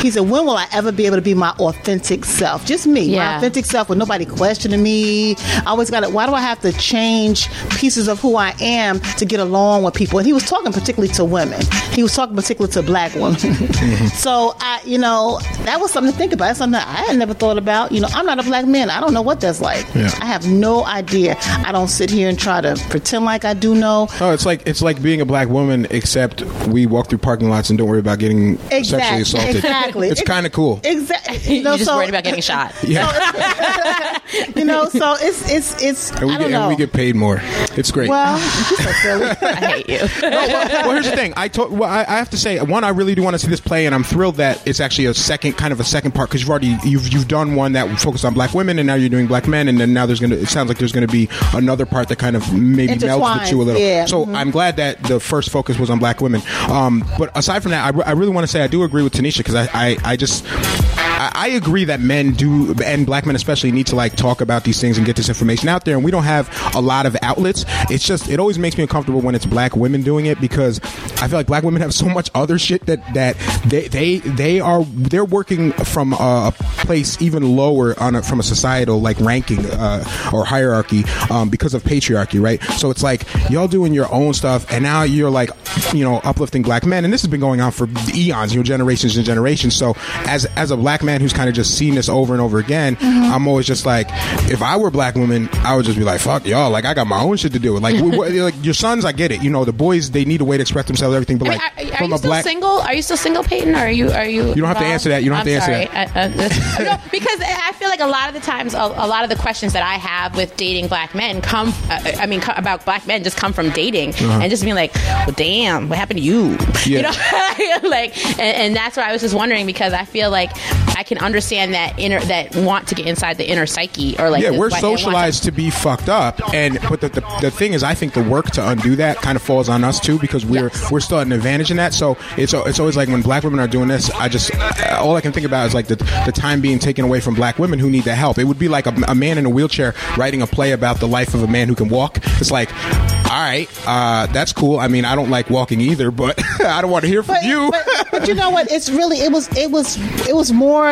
he said, when will I ever be able to be my authentic self? Just me, my authentic self with nobody questioning me. I always got it. Why do I have to change pieces of who I am to get along with people? And he was talking particularly to women. He was talking particularly to black women. so I, you know, that was something to think about. That's something that I had never thought about. You know, I'm not a black man. I don't know what that's like. Yeah. I have no idea. I don't sit here and try to pretend like I do know. Oh, it's like it's like being a black woman, except we walk through parking lots and don't worry about getting sexually assaulted. Exactly. It's kind of cool. Exactly. You're just worried about getting shot. Yeah, you know, so it's it's it's. and we I don't get know. and we get paid more. It's great. well, so silly. I hate you. well, here's the thing. I told. Well, I, I have to say, one, I really do want to see this play, and I'm thrilled that it's actually a second, kind of a second part, because you've already you've you've done one that focused on black women, and now you're doing black men, and then now there's gonna. It sounds like there's gonna be another part that kind of maybe melds the Intertwines, two a little. yeah. So Mhm. I'm glad that the first focus was on black women. Um, Um, but aside from that, I, I really want to say I do agree with Tanisha because I, I I just. I I agree that men do, and black men especially, need to like talk about these things and get this information out there. And we don't have a lot of outlets. It's just it always makes me uncomfortable when it's black women doing it because I feel like black women have so much other shit that that they they they are they're working from a place even lower on a, from a societal like ranking uh, or hierarchy um, because of patriarchy, right? So it's like y'all doing your own stuff, and now you're like you know uplifting black men, and this has been going on for eons, you know, generations and generations. So as as a black man who's kind of just seen this over and over again, I'm always just like, if I were a black woman, I would just be like, fuck y'all, like I got my own shit to do. Like, like your sons, I get it, you know, the boys they need a way to express themselves, everything, but I mean, like are, are from you a still black. single? Are you still single, Peyton? Or are you? Are you? You don't have to answer that. You don't have I'm to answer sorry. I, uh, no, because I feel like a lot of the times, a, a lot of the questions that I have with dating black men come. Uh, I mean, co- about black men just come from dating Uh-huh. and just being like, "Well, damn, what happened to you?" Yeah. You know, like, and, and that's why I was just wondering because I feel like I can understand that inner that want to get inside the inner psyche or like yeah, the- we're what- and want to- socialized to be fucked up, and but the, the the thing is, I think the work to undo that kind of falls on us too because we're Yes. we're still at an advantage in that. So it's it's always like when black women are doing this, I just all I can think about is like the the time being taken away from black women who need the help. It would be like a, a man in a wheelchair writing a play about the life of a man who can walk. It's like. All right, uh, that's cool. I mean, I don't like walking either, but I don't want to hear from but, you. But, but you know what? It's really it was it was it was more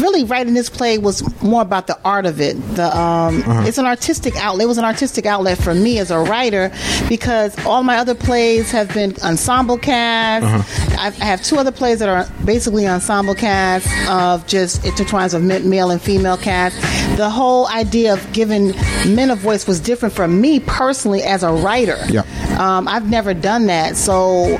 really writing this play was more about the art of it. The um, Uh-huh. it's an artistic outlet. It was an artistic outlet for me as a writer because all my other plays have been ensemble cast. Uh-huh. I've, I have two other plays that are basically ensemble cast of just intertwines of ma- male and female cast. The whole idea of giving men a voice was different for me personally as a writer. Yeah. Um, I've never done that, so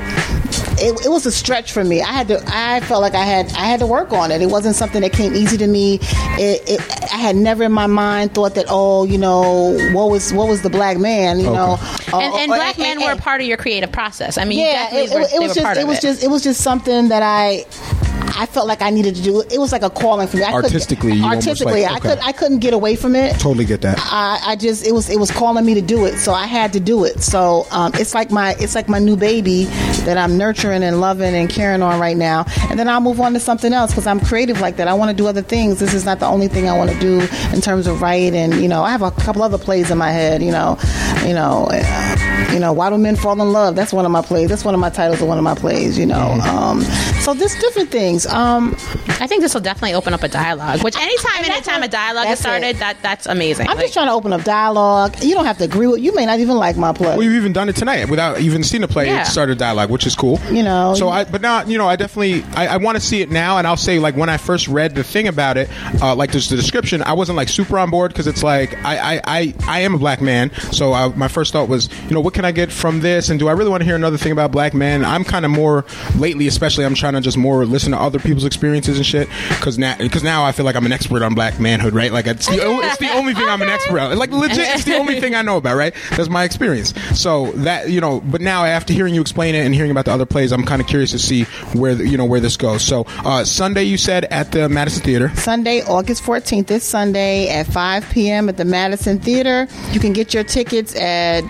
it, it was a stretch for me. I had to. I felt like I had. I had to work on it. It wasn't something that came easy to me. It, it, I had never in my mind thought that. Oh, you know, what was what was the black man? You know, uh, and, and or- black men were and- part of your creative process. I mean, yeah, it, were, it, was just it was just it was just something that I I felt like I needed to do. It It was like a calling for me. I Artistically, you artistically, like- I could I couldn't get away from it. totally get that. I, I just it was it was calling me to do it, so I had to do it. So um, it's like my it's like my new baby that I'm nurturing and loving and caring on right now, and then I'll move on to something else because I'm creative like that. I want to do other things. This is not the only thing I want to do in terms of writing. and you know I have a couple other plays in my head. You know, you know, uh, you know, why do men fall in love? That's one of my plays. That's one of my titles of one of my plays. You know, um, so there's different things. Um, I think this will definitely open up a dialogue. Which anytime, And anytime a dialogue is started, it. that that's amazing. I'm Like, just trying to open up dialogue. You don't have to agree with. You may not even like my play. Well, you've even done it tonight without even seeing the play. Yeah. It started dialogue, which is cool. You know, So you- I, but now, you know, I definitely, I, I want to see it now. And I'll say, like, when I first read the thing about it, uh, like, there's the description, I wasn't like super on board because it's like, I, I, I, I am a black man. So I, my first thought was, you know, what can I get from this? And do I really want to hear another thing about black men? I'm kind of more lately, especially, I'm trying to just more listen to other people's experiences and shit. Because now, because now I feel like I'm an expert on black manhood, right? Like, it's the, it's the only thing I'm an expert on. Like, legit, it's the only thing I know about, right? That's my experience. So that, you know, but now after hearing you explain it and hearing about the other plays, I'm kind of curious to see where, the, you know, where this goes. So, uh, Sunday, you said at the Madison Theater. Sunday, August 14th, this Sunday at 5 p.m. at the Madison Theater. You can get your tickets at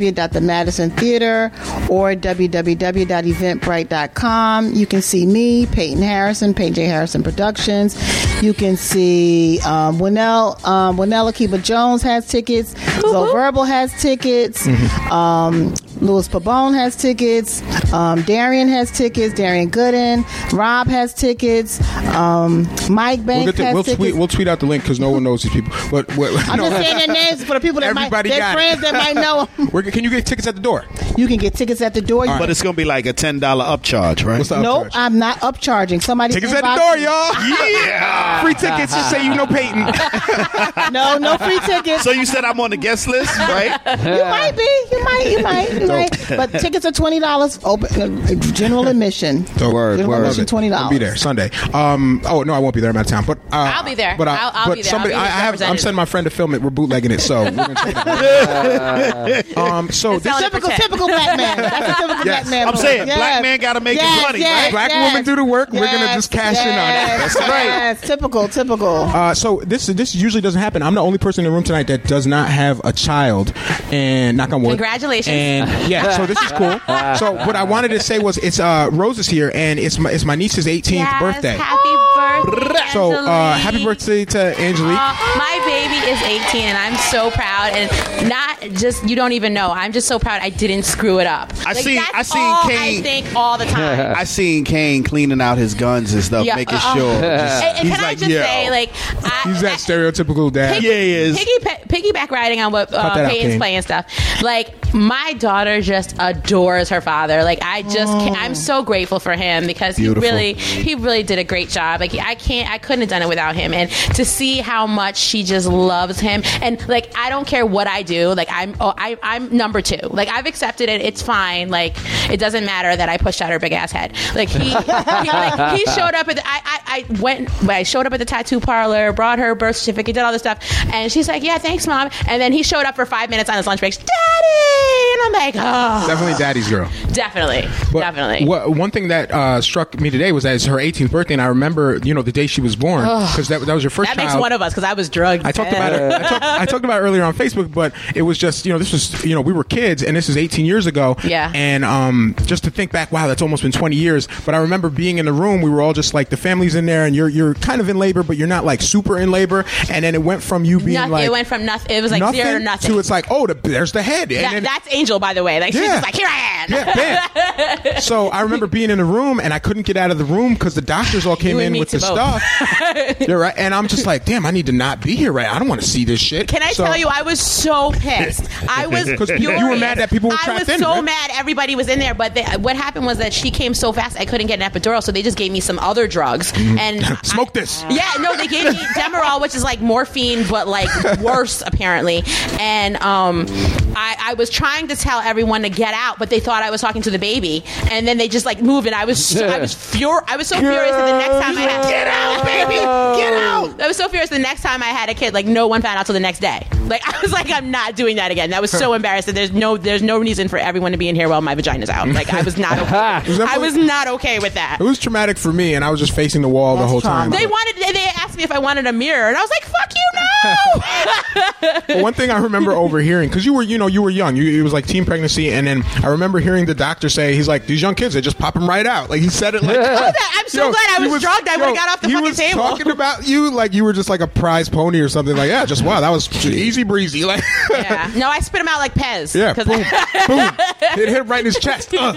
www.themadisontheater or www.eventbrite.com. You can see me, Peyton Harrison, Peyton J. Harrison Productions. You can see um, Winnell, um, Winnell Akiba Jones has tickets. Zo Verbal has tickets. Um, Louis Pabon has tickets. Um, Darian has tickets. Darian Gooden. Rob has tickets. Um, Mike We'll, Banks has we'll tickets. tweet. We'll tweet out the link because no one knows these people. But what, I'm no, just saying their names for the people that might, Everybody their got it. friends that might know 'em. We're, can you get tickets at the door? You can get tickets at the door. You But it's gonna be like a ten dollar upcharge, right? What's the Nope, upcharge? I'm not upcharging. Somebody Tickets at the door, me. y'all. Yeah, free tickets. Just say you know Peyton. No, no free tickets. So you said I'm on the guest list, right? you might be. You might. You might. You might. But tickets are twenty dollars. Open uh, general admission. Word, General word. admission twenty I'll be there. Sunday. Um. Oh no, I won't be there. I'm out of town. But uh, I'll be there. But, I, I'll- I'll but be there. Somebody, I'll be I, I have. I'm sending my friend to film it. We're bootlegging it. So. We're gonna check it out. um. So this Typical, Pretend. typical black man. That's a typical Yes. black man. I'm move. saying, black man gotta make his money, yes, right? Black yes, woman do the work, we're gonna just cash in on it. That's right. Yes, typical, typical. Uh, so this this usually doesn't happen. I'm the only person in the room tonight that does not have a child, and knock on wood. Congratulations. And yeah, so this is cool. So what I wanted to say was it's uh, Rose is here, and it's my it's my niece's 18th Yes, birthday. Happy birthday. so uh, happy birthday to Angelique. Uh, my baby is 18 and I'm so proud and not just you don't even know I'm just so proud I didn't screw it up I like, seen- that's I seen all Kane- I think all the time I seen Kane cleaning out his guns and stuff, Yeah, making uh, sure. And, just- and he's can I like, just yo. say, like, I, He's that stereotypical dad. Yeah, he is. Piggy, piggyback riding on what Cut uh, Peyton's playing stuff. Like my daughter just adores her father. Like I just, can't, I'm oh. so grateful for him because Beautiful. he really, he really did a great job. Like I can't, I couldn't have done it without him. And to see how much she just loves him, and like I don't care what I do. Like I'm, oh, I, I'm number two. Like I've accepted it. It's fine. Like it doesn't matter that I pushed out her big ass head. Like he, he, like, he showed up at. The, I, I, I went. I showed up at the tattoo parlor, brought her birth certificate, did all this stuff, and she's like, "Yeah, thanks, mom." And then he showed up for five minutes on his lunch break, "Daddy," and I'm like, "Oh, Definitely daddy's girl. definitely, But definitely." What, one thing that uh, struck me today was that it's her 18th birthday, and I remember, you know, the day she was born because that, that was your first that child. makes one of us because I was drugged. I talked about it. I talked, I talked about it earlier on Facebook, but it was just you know this was you know we were kids and this is 18 years ago. Yeah. And um, just to think back, wow, that's almost been 20 years. But I remember being in the room. We were all just like the family's in there, and you're you're kind of in labor, but you're not like super in labor. And then it went from you being Nothing, like it went from nothing. It was like nothing zero to nothing. to it's like oh the, there's the head. And That- then- that's Angel, by the way. Like she's Yeah. just like, "Here I am." yeah, bam. so I remember being in the room and I couldn't get out of the room because the doctors all came You and in me with the to both. stuff. You're right, and I'm just like, damn, I need to not be here. Right, I don't want to see this shit. Can I So- tell you, I was so pissed. I was 'Cause you were furious. mad that people were I trapped was in, so right? mad everybody was in there. But they, what happened was that she came so fast, I couldn't get an epidural, so they just gave me some other drugs. And Smoke this. yeah, no, they gave me Demerol, which is like morphine, but like worse apparently. And um, I, I was trying to tell everyone to get out, but they thought I was talking to the baby, and then they just like moved, and I was so, I was fur- I was so furious that the next time I had get out, baby, get out. I was so furious the next time I had a kid, like no one found out till the next day. Like I was like, I'm not doing that again. That was so embarrassing. There's no there's no reason for everyone to be in here while my vagina's out. Like I was not okay. I was not okay with that. It was traumatic for me, and I was just facing the wall the whole time. They wanted. They they asked me if I wanted a mirror, and I was like, "Fuck you, no!" But one thing I remember overhearing because you were, you know, you were young. You, it was like teen pregnancy, and then I remember hearing the doctor say, "He's like these young kids, they just pop them right out." Like he said it like. I'm so glad I he was drugged. I would've got off the he fucking was table. Talking about you like you were just like a prize pony or something. Like yeah, just wow, that was easy breezy. Like yeah. No, I spit him out like Pez. yeah, 'Cause- boom, boom, it hit him right in his chest. Uh.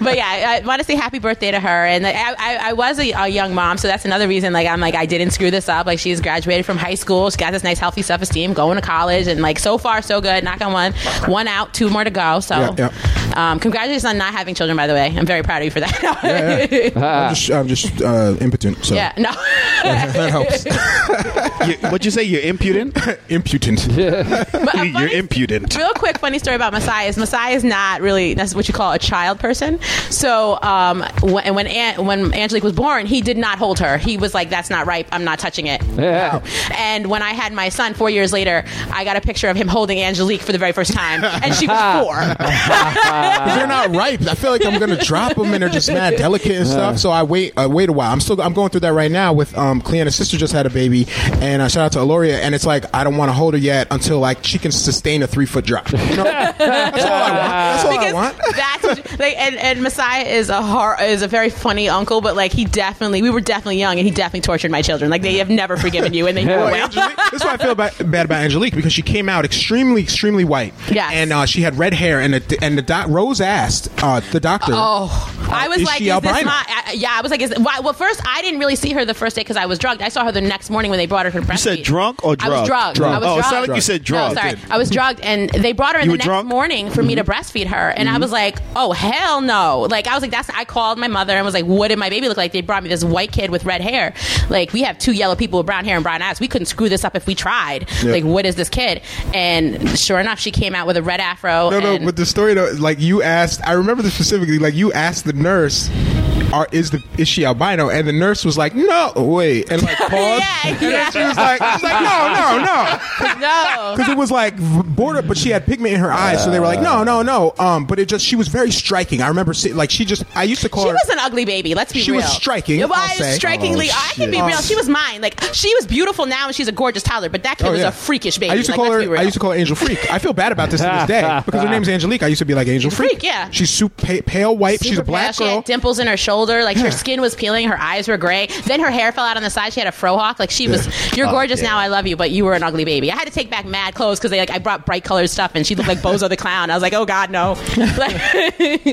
but yeah, I want to say happy birthday to her. And I, I, I was a, a young mom, so that's another reason. Like I'm like I didn't screw this up. Like she's graduated from high school. She got this nice healthy self esteem, going to college, and like so far so good. Knock on one, one out, two more to go. So, Yeah, Um, congratulations on not having children. By the way, I'm very proud of you for that. I'm just, I'm just uh, impotent. So yeah, no. that helps. You, what'd you say? You're impudent. Impudent. You're impudent. Real quick, funny story about Messiah is Messiah is not really that's what you call a child person. So um, when when, An- when Angelique was born, he did not hold her. He was like, "That's not ripe. I'm not touching it." Yeah. And when I had my son four years later, I got a picture of him holding Angelique for the very first time, and she was four. 'Cause they're not ripe. I feel like I'm gonna drop them, and they're just mad delicate and stuff. So I wait, I wait a while. I'm still, I'm going through that right now with um, Cleanna's sister just had a baby, and uh, shout out to Aloria. And it's like I don't want to hold her yet until like she can sustain a three foot drop. You know? That's all I want. That's all I because I want. That's what, like, and, and Messiah is a hor- is a very funny uncle, but like he definitely, we were definitely young, and he definitely tortured my children. Like they have never forgiven you, and they know Well, well. That's why I feel ba- bad about Angelique because she came out extremely, extremely white. Yes. and uh, she had red hair, and the, and the doc- Rose asked uh, the doctor. Oh, I was like, is this albino? my? I, yeah, I was like, is why, well, first I didn't really see her the first day because I was drugged. I saw her the next morning when they brought her to breastfeed. You said drunk or I was drugged? drugged. I was Oh, it drugged. sounded like you said drugged. No, sorry, I was drugged, and they brought her in You the next drunk? morning for me to mm-hmm. breastfeed her, and I mm-hmm. was like, oh hell no! Like I was like, that's. I called my mother and was like, what did my baby look like? They brought me this white kid with red hair. Like we have two yellow people with brown hair and brown eyes. We couldn't screw this up if we tried. Yeah. Like what is this kid? And sure enough, she came out with a red afro. No, no, but the story though, like you asked, I remember this specifically. Like you asked the nurse, "Are is the is she albino?" And the nurse was like, "No, wait," and like paused. Yeah. she was like, "She was like, no, no, no." no. Because it was like border, but she had pigment in her eyes, so they were like, "No, no, no." Um, but it just she was very striking. I remember, see, like she just I used to call She her. was an ugly baby. Let's be She real. was striking, Yeah, well, I'll say. strikingly, Oh, I can be shit. real. She was mine. Like she was beautiful now, and she's a gorgeous toddler. But that kid Oh, was yeah. a freakish baby. I used to Like, call let's be her. real. I used to call her Angel Freak. I feel bad about this to this day because her name's Angelique. I used to be like Angel Freak. Freak, yeah. She's super pale, pale white. She's a Super pale. black She girl. had dimples in her shoulder. Like Yeah. her skin was peeling. Her eyes were gray. Then her hair fell out on the side. She had a frohawk. Like she was. You're gorgeous now. I love you, but you were an ugly baby. I had to take back mad clothes because they like I brought bright colored stuff, and she looked like Bozo the clown. I was like, oh god, no.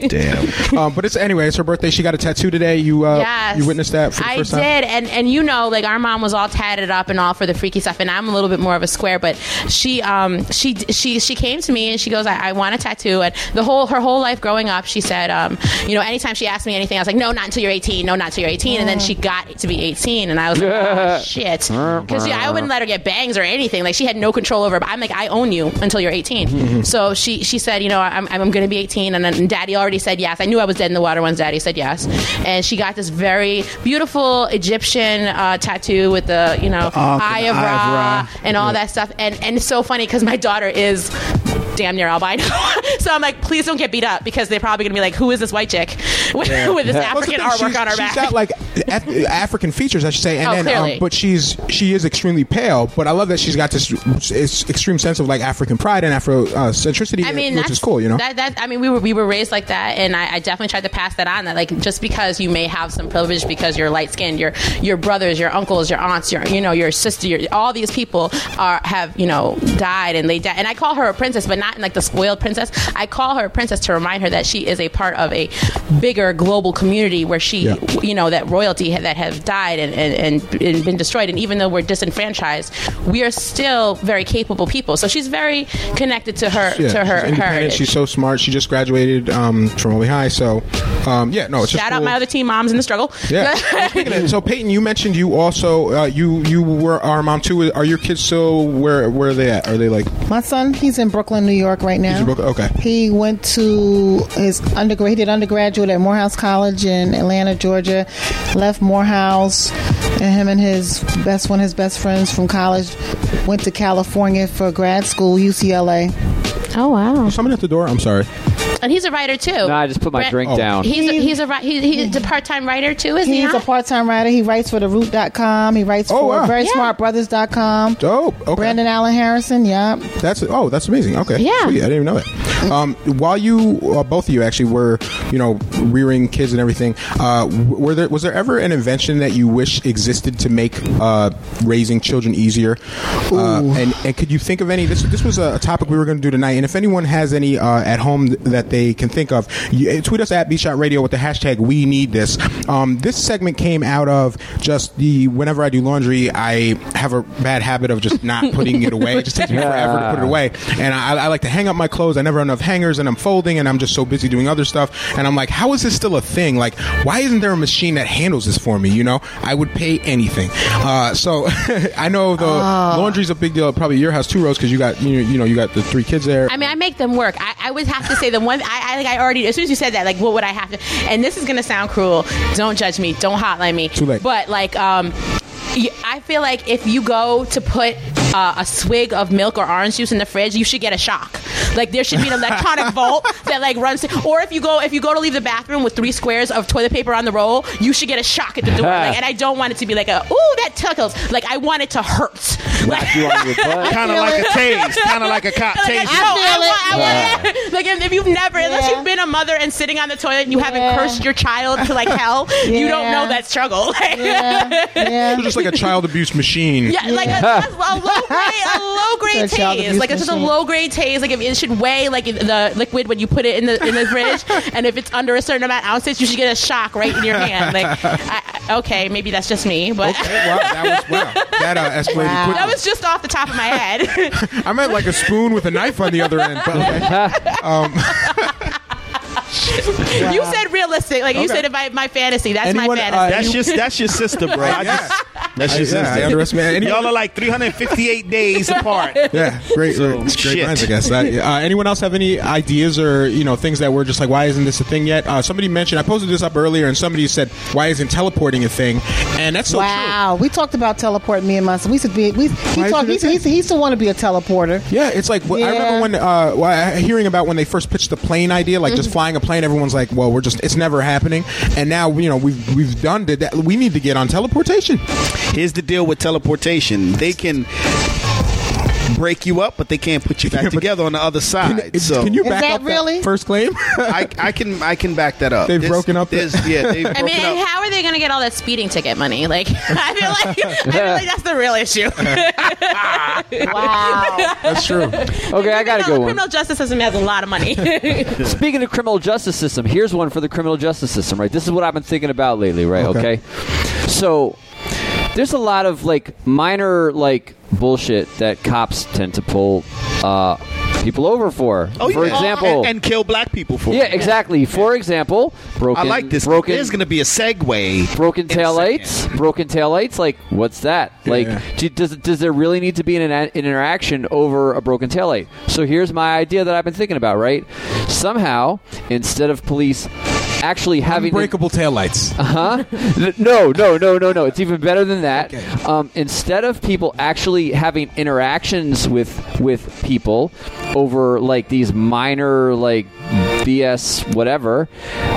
Damn. um, but it's anyway. It's her birthday. She got a tattoo today. You uh, Yes. you witnessed that for the I first did, and and you know, like our mom was all tatted up and all for the freaky stuff, and I'm a little bit more of a square. But she, um, she, she, she came to me and she goes, I, I want a tattoo. And the whole her whole life growing up, she said, um, you know, anytime she asked me anything, I was like, no, not until you're 18, no, not until you're 18. And then she got to be 18, and I was like, oh, shit, because yeah, I wouldn't let her get bangs or anything. Like she had no control over. it. But I'm like, I own you until you're 18. so she she said, you know, I'm I'm going to be 18, and then Daddy already said yes. I knew I was dead in the water once Daddy said yes, and she got this very beautiful Egyptian uh, tattoo with the you know Ankh eye of eye of Ra, Ra. and all that stuff. And and it's so funny because my daughter is damn near albino. so I'm like, please don't get beat up because they're probably gonna be like, who is this white chick with, with this Well, African thing, artwork on her she's back? She's got like Af- African features, I should say, and Oh, then um, but she's she is extremely pale. But I love that she's got this it's extreme sense of like African pride and Afro uh, centricity, I mean, which is cool. You know, That, that I mean, we were we were raised like that, and I, I definitely tried to pass that on. That like just because you may have some privilege because you're light skinned, your your brothers, your uncles, your aunts, your you know your sister, your, all these people are have you know died and they died. And I call her a princess, but not in like the spoiled princess. I call her a princess to remind her that she is a part of a bigger global community where she Yeah. you know that royalty ha- that have died and, and, and, and been destroyed. And even though we're disenfranchised, we are still very capable people. So she's very connected to her yeah, to her she's independent. heritage. She's so smart. She just graduated um, from Holy High, so um, yeah, no, it's just Shout out cool. my other team moms in the struggle. Yeah. Well, speaking of- so Peyton, you mentioned you also uh, you you were our mom too. Are your kids still where where are they at? Are they like My son, he's in Brooklyn, New York right now. in Okay. He went to his undergrad. He did undergraduate at Morehouse College in Atlanta, Georgia. Left Morehouse, and him and his best one, his best friends from college, went to California for grad school, UCLA. Oh wow! Somebody at the door. I'm sorry. And he's a writer too. No, I just put my Brent- drink Oh. down. He's a, he's a ri- he, he's a part time writer too, isn't he? He's a part-time writer. He writes for the Root.com. He writes Oh, for wow. Very Yeah. Smart Brothers.com. Dope. Okay. Brandon Allen Harrison. Yeah. That's oh, that's amazing. Okay, Yeah. Sweet. I didn't even know that. Um, while you, uh, both of you, actually were, you know, rearing kids and everything. Uh, were there was there ever an invention that you wish existed to make uh, raising children easier? Uh, and and could you think of any? This this was a, a topic we were going to do tonight. And if anyone has any uh, at home th- that they can think of, you, uh, tweet us at Beat Shot Radio with the hashtag We Need This. Um, this segment came out of just the whenever I do laundry, I have a bad habit of just not putting it away. It just takes me forever to put it away, and I, I like to hang up my clothes. I never have enough hangers, and I'm folding, and I'm just so busy doing other stuff. And I'm like, how is this still a thing? Like, why isn't there a machine that handles this for me? You know, I would pay anything. Uh, so I know the laundry's a big deal. Probably your house too, Rose, because you got you, you know you got the three kids there. I mean, I make them work. I, I would have to say the one. I, I think I already. As soon as you said that, like, what would I have to? And this is gonna sound cruel. Don't judge me. Don't hotline me. Too late. But like, um, I feel like if you go to put uh, a swig of milk or orange juice in the fridge, you should get a shock. Like there should be an electronic vault that like runs. Or if you go if you go to leave the bathroom with three squares of toilet paper on the roll, you should get a shock at the door. Like, and I don't want it to be like a ooh that tickles. Like I want it to hurt. Like, you on your butt. Kind of like a tase. Kind of like a cop Like, I, tase. know, I, want, I want, like if, if you've never, unless you've been a mother and sitting on the toilet and you haven't cursed your child to like hell, you don't know that struggle. Yeah, yeah. It's just like a child abuse machine. Yeah, like a, a low grade, a low grade It's a child tase. Like it's just a low grade tase. Like it should weigh like the liquid when you put it in the in the fridge, and if it's under a certain amount of ounces, you should get a shock right in your hand. Like, I, I- okay, maybe that's just me, but Okay, wow, that was wow. That uh, escalated Wow. quickly. that was just off the top of my head. I meant like a spoon with a knife on the other end. But okay. You said realistic. Like you said, if I, my fantasy, that's Anyone, my uh, fantasy. That's just that's your sister, bro. I Yeah. just, that's your Yeah, I sister. underestimate any- Y'all are like 358 days apart. Yeah, great, So, great, great shit. minds, I guess. Uh, uh, anyone else have any ideas or you know things that were just like, why isn't this a thing yet? Uh, somebody mentioned I posted this up earlier, and somebody said, why isn't teleporting a thing? And that's so wow, we talked about teleporting. Me and my son. We used to be. We, he Why talked. is it He, a he, he used to want to be a teleporter. Yeah, it's like wh- I remember when uh, hearing about when they first pitched the plane idea, like just flying a plane. Everyone's like, well, we're just it's never happening. And now you know we've we've done. That we need to get on teleportation. Here's the deal with teleportation. They can break you up, but they can't put you back Yeah, together on the other side. Can, so can you back that up really? that first claim? I, I can I can back that up. They've There's- broken up the- there's- yeah, they've I broken mean, up. how are they going to get all that speeding ticket money? Like, I feel like I feel like that's the real issue. Wow. That's true. Okay, I got to the go one. criminal justice system has a lot of money. Speaking of criminal justice system, here's one for the criminal justice system, right? This is what I've been thinking about lately, right? Okay. Okay. So there's a lot of like minor like bullshit that cops tend to pull uh, people over for. Oh, for yeah. example, and, and kill black people for. yeah, exactly. For example, broken. I like this. Broken. There's going to be a segue. Broken tail lights, broken tail lights. Like, what's that? Like, Yeah. do, does does there really need to be an, an interaction over a broken tail light? So here's my idea that I've been thinking about. Right, somehow instead of police actually having breakable taillights. Uh huh. No, no, no, no, no. It's even better than that. Um, instead of people actually having interactions with with people over like these minor like BS whatever,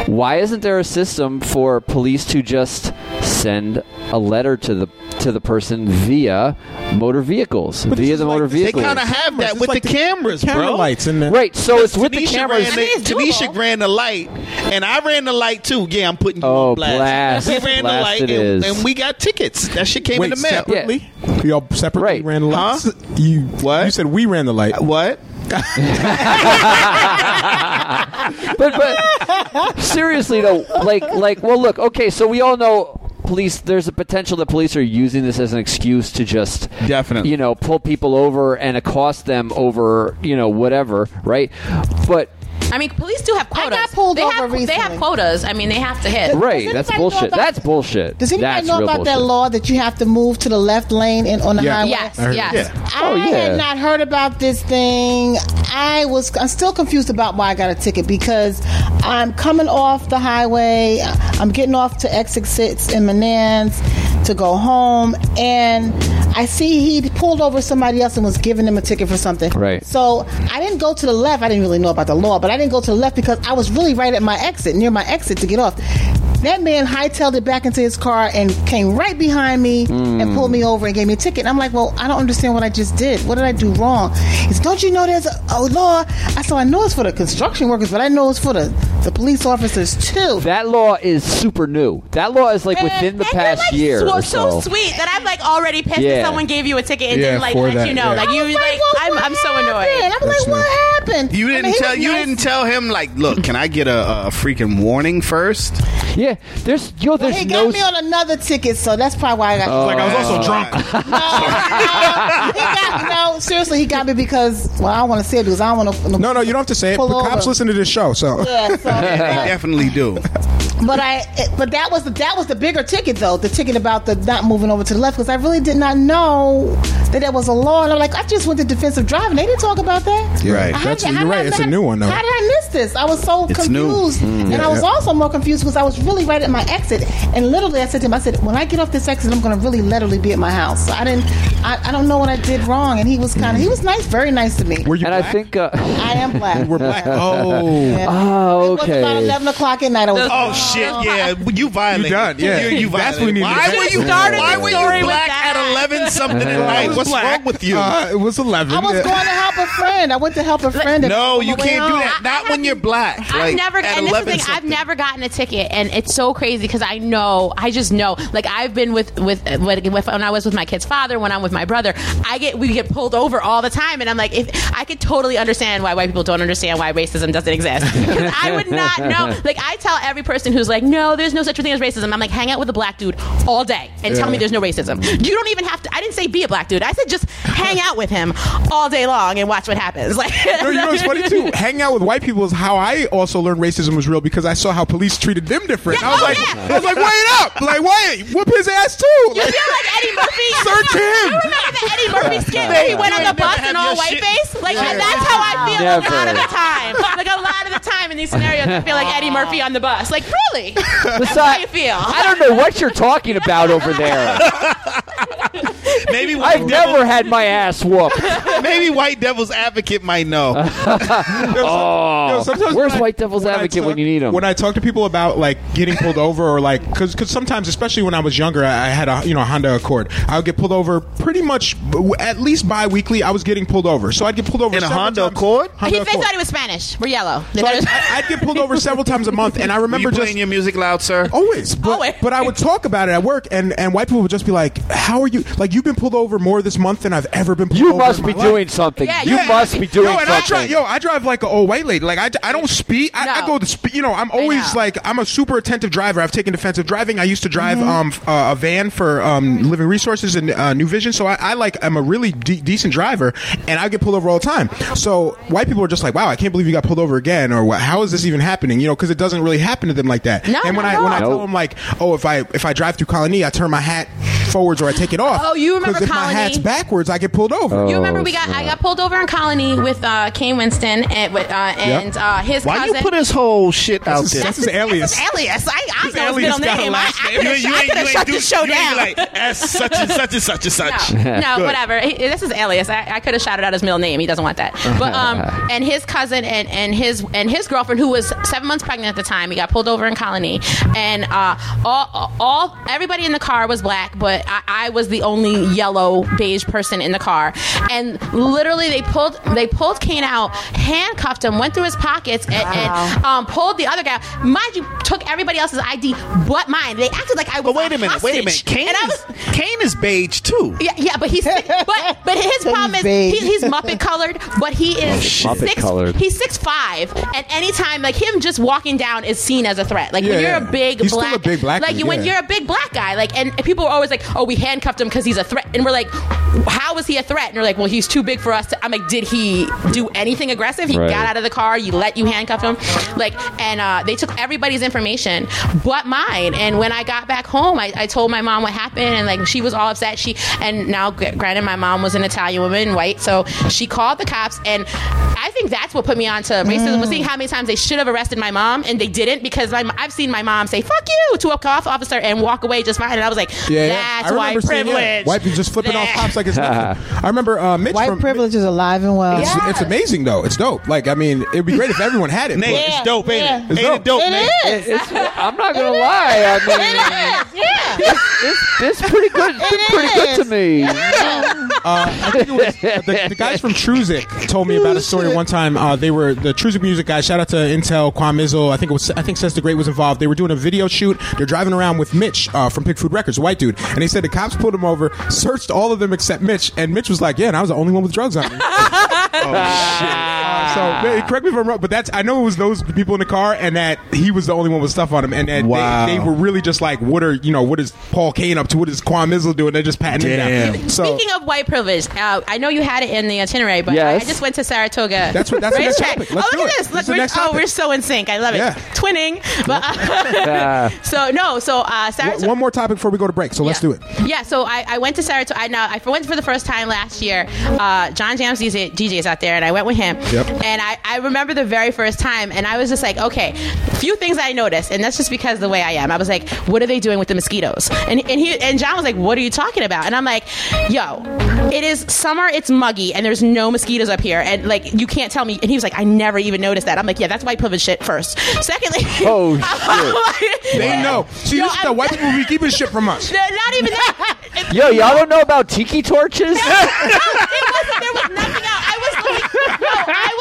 why isn't there a system for police to just send a letter to the to the person via motor vehicles, But via the motor like- vehicles? They kind of have that It's with like the, the cameras, Camera bro. lights in the Right, so it's with the Tanisha cameras. Ran the, it's Tanisha doable. ran the light, and I ran the light too. Yeah, I'm putting you Oh, on blast. blast. We ran Blast the light, it and, and we got tickets. That shit came Wait, in the mail. separately? We all separately Right. ran the lights. Huh? You What? You said we ran the light. What? but but seriously though, like like well, look, okay, so we all know police. There's a potential that police are using this as an excuse to just Definitely. you know pull people over and accost them over you know whatever, right? But I mean, police do have quotas. I got pulled they over have, They have quotas. I mean, they have to hit. right, Does that's bullshit. about- That's bullshit. Does anybody that's know real about that law that you have to move to the left lane in, on the Yeah. highway? Yes, I yes. Yeah. Oh, I yeah. had not heard about this thing. I was. I'm still confused about why I got a ticket because I'm coming off the highway. I'm getting off to exit six in Menands to go home, and I see he pulled over somebody else and was giving them a ticket for something. Right. So I didn't go to the left. I didn't really know about the law, but I didn't go to the left because I was really right at my exit, near my exit to get off. That man hightailed it back into his car and came right behind me and mm. pulled me over and gave me a ticket. And I'm like, well, I don't understand what I just did. What did I do wrong? He said, don't you know there's a, a law? I said, I know it's for the construction workers, but I know it's for the, the police officers too. That law is super new. That law is like within the And past like, year So, or so so. sweet that I'm like already pissed Yeah. that someone gave you a ticket and Yeah, didn't like let that, you know. yeah. Like you, I was like well, I'm, I'm so annoyed. I'm like, what happened? You didn't mean, tell you nice. didn't tell him like, look, can I get a, a freaking warning first? Yeah, there's yo, Well, there's he no. got me on another ticket, so that's probably why I got. Like I was also oh. drunk. No, no, he got, no, seriously, he got me because well, I don't want to say it because I don't want to. No, no, you don't have to say it. Pull But cops over. listen to this show, so Yeah, so, They definitely do. But I, but that was the that was the bigger ticket though. The ticket about the not moving over to the left because I really did not know that there was a law. And I'm like, I just went to defensive driving. They didn't talk about that. Yeah, Right. I That's, had- you're right. did I It's a new one though. How did I miss this? I was so It's new. confused, mm. and I was yeah. also more confused because I was really right at my exit. And literally, I said to him, I said, when I get off this exit, I'm going to really literally be at my house. So I didn't, I, I don't know what I did wrong. And he was kind of, he was nice, very nice to me. Were you And I think. Uh, I am black. we're black. Oh, Yeah. oh, It was about 11 o'clock at night. I was, Oh shit! Yeah, you violated. You done, yeah. You, you That's what we need Why were you? Started Why were you black at eleven something at night? What's wrong with you? Uh, it was eleven. I was Yeah. going to help a friend. I went to help a friend. no, you can't do that. Not when you're black. I've Like, never, and this is the thing, I've never gotten a ticket, and it's so crazy because I know, I just know. Like I've been with with, with when I was with my kid's father, when I'm with my brother, I get we get pulled over all the time, and I'm like, if I could totally understand why white people don't understand why racism doesn't exist, 'Cause I would not know. Like I tell every person who's like, no, there's no such thing as racism. I'm like, hang out with a black dude all day and tell me there's no racism. You don't even have to. I didn't say be a black dude. I said just hang out with him all day long and watch what happens. Like, No, you know what's funny too? Hanging out with white people is how I also learned racism was real because I saw how police treated them different. Yeah, I was oh, like, yeah. I was like, wait up, like wait, whoop his ass too. You feel like Eddie Murphy? Search him. You remember the Eddie Murphy skit where he went on the bus never and all your white shit- face? Like that's how I feel a lot of the time. Like a lot of the time in these scenarios, I feel like Eddie Murphy on the bus. Like really? That's how you feel. I don't know what you're talking about over there. Maybe I've white never had my ass whooped. maybe white devil's advocate might know. Oh, Yo, sometimes where's when I- White Devil's when Advocate talk- when you need him? When I talk to people about like getting pulled over or like because because sometimes, especially when I was younger, I I had a you know a Honda Accord. I would get pulled over pretty much at least bi-weekly. I was getting pulled over, so I'd get pulled over In a Honda times- Accord? He, Honda they Accord. thought he was Spanish. We're yellow. So I, was- I'd get pulled over several times a month, and I Were remember you just playing your music loud, sir? Always, but Always. but I would talk about it at work, and and white people would just be like, "How are you? Like you've been pulled over more this month than I've ever been pulled over. you over." must in be my life." doing something. Yeah, you yeah. must be doing yo, and I something. drive, yo, I drive like an old white lady. Like I, I don't speed. I, I go to speed. You know, I'm always know. like I'm a super attentive driver. I've taken defensive driving. I used to drive Mm-hmm. um uh, a van for um Living Resources and uh, New Vision. So I, I like I'm a really de- decent driver, and I get pulled over all the time. So white people are just like, "Wow, I can't believe you got pulled over again," or "What? How is this even happening?" You know, because it doesn't really happen to them like that. No, and when not I at when I all. tell them like, "Oh, if I if I drive through Colonie, I turn my hat forwards or I take it off." Oh, you remember Because if my hat's backwards, I get pulled over. You remember we Oh, got I got pulled over in Colonie with uh, Kane Winston and with uh, and uh, his Why cousin. you put his whole shit out That's his, there? that's his alias. alias. I, I His know his alias middle got a name. I, last I name. could have You- you ain't- shut you ain't the do- show you ain't down. Like, as such and such and such and such. No, no Good. whatever. He, this is alias. I, I could have shouted out his middle name. He doesn't want that. But um, and his cousin and, and his and his girlfriend, who was seven months pregnant at the time, he got pulled over in Colonie, and uh, all all everybody in the car was black, but I, I was the only yellow beige person in the car, and literally they pulled they pulled Kane out, handcuffed him, went through his pockets, and, and um, pulled the other guy. Mind you, took everybody else's ID but mine. They acted like I was. But wait a minute, wait a minute. Kane and I is, Kane is beige too. yeah, yeah, but he's but but his problem is beige. he, he's Muppet colored, but he is Muppet six. colored. He's six five, and anytime like him just walking down is seen as a threat. Like Yeah, when you're yeah. a big He's still black, a big black like dude, when yeah. you're a big black guy, like and people are always like, oh, we handcuffed him because he's a threat, and we're like, how is he a threat? And you're like, well, he's too big for us. to I'm like, did he do anything aggressive? He Right. got out of the car, you let you handcuff him, like, and uh, they took everybody's information but mine. And when I got back home, I, I told my mom what happened, and like she was all upset. She and now, granted, my mom was an Italian woman, white, so she called the cops, and I think that's what put me on to racism. Was seeing how many times they should have arrested my mom and they didn't because my, I've seen my mom say "fuck you" to a cop officer and walk away just fine, and I was like, Yeah, yeah. That's I why remember seeing, yeah, privilege. White people just flipping off That- cops like it's nothing. I remember uh, Mitch White from, privilege is alive and well. It's, Yeah. it's amazing though. It's dope. Like I mean, it'd be great if everyone had it. Nate, it's dope, ain't yeah. it? It's ain't dope. it dope, It It's, I'm not gonna lie. I mean, It is. Yeah. it's, it's pretty good. It's been It pretty good to is. me. Uh, I think it was the, the guys from Truzik told me about a story one time. Uh, they were the Truzik music guys. Shout out to Intel, Kwame Mizzle. I think it was. I think Says the Great was involved. They were doing a video shoot. They're driving around with Mitch uh, from Pig Food Records, a white dude, and they said the cops pulled him over, searched all of them except Mitch, and Mitch was like, "Yeah, and I was the only one with drugs on me." Oh shit. Uh, so man, correct me if I'm wrong, but that's I know it was those people in the car, and that he was the only one with stuff on him, and that Wow. they, they were really just like, what are you know, what is Paul Kane up to? What is Quan Mizzle doing? They're just patting him Damn. down. So Speaking of white privilege, uh, I know you had it in the itinerary, but Yes. I just went to Saratoga. That's what- that's the next Racetrack. topic. Let's oh, do look at it. this! This Look, the we're, next oh, topic. we're so in sync. I love it. Yeah. Twinning, but Ah. so no, so uh, one- Saratoga. one more topic before we go to break. So let's Yeah. do it. Yeah, so I, I went to Saratoga. I now I went for the first time last year. Uh, John Jams DJ, DJs out there, and I went with him. Yep. And I, I remember the very first time, and I was just like, okay, few things I noticed, and that's just because the way I am. I was like, what are they doing with the mosquitoes? And and he and John was like, what are you talking about? And I'm like, yo, it is summer, it's muggy, and there's no mosquitoes up here, and like you can't tell me. And he was like, I never even noticed that. I'm like, yeah, that's white privilege shit. First, secondly, Oh, shit. They know. See, Yo, this is the I'm- white people be keeping shit from us. Not even that. Yo, y'all don't know about tiki torches? no, it wasn't. There was nothing out. I was looking. No, I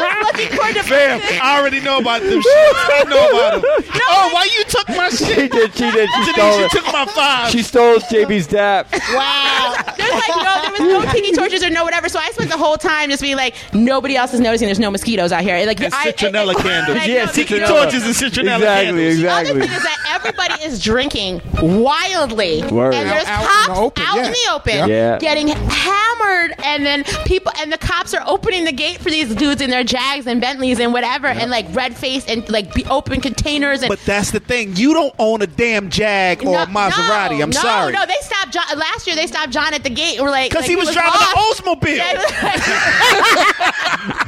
Fam, I already know about them shit. I know about them. oh, why you took my she shit? did. She did. She Denise, stole you it. took my five. She stole JB's dap. Wow. There's like no, there was no tiki torches or no whatever. So I spent the whole time just being like, nobody else is noticing. There's no mosquitoes out here. Like and I, citronella I- candles. I- Yeah, no, Tiki no. torches and citronella Exactly. candles. The other Exactly. thing is that everybody is drinking wildly, Word. and there's Out- out in cops the open, out yeah. in the open Yeah. getting hammered, and then people and the cops are opening the gate for these dudes in their Jags and Bentleys and whatever, and like red face and like be open containers and But that's the thing. You don't own a damn Jag or No, a Maserati. no, I'm sorry. no, sorry. No, they stopped John last year. They stopped John at the gate. and We're like, Because like, he was driving lost. an Oldsmobile.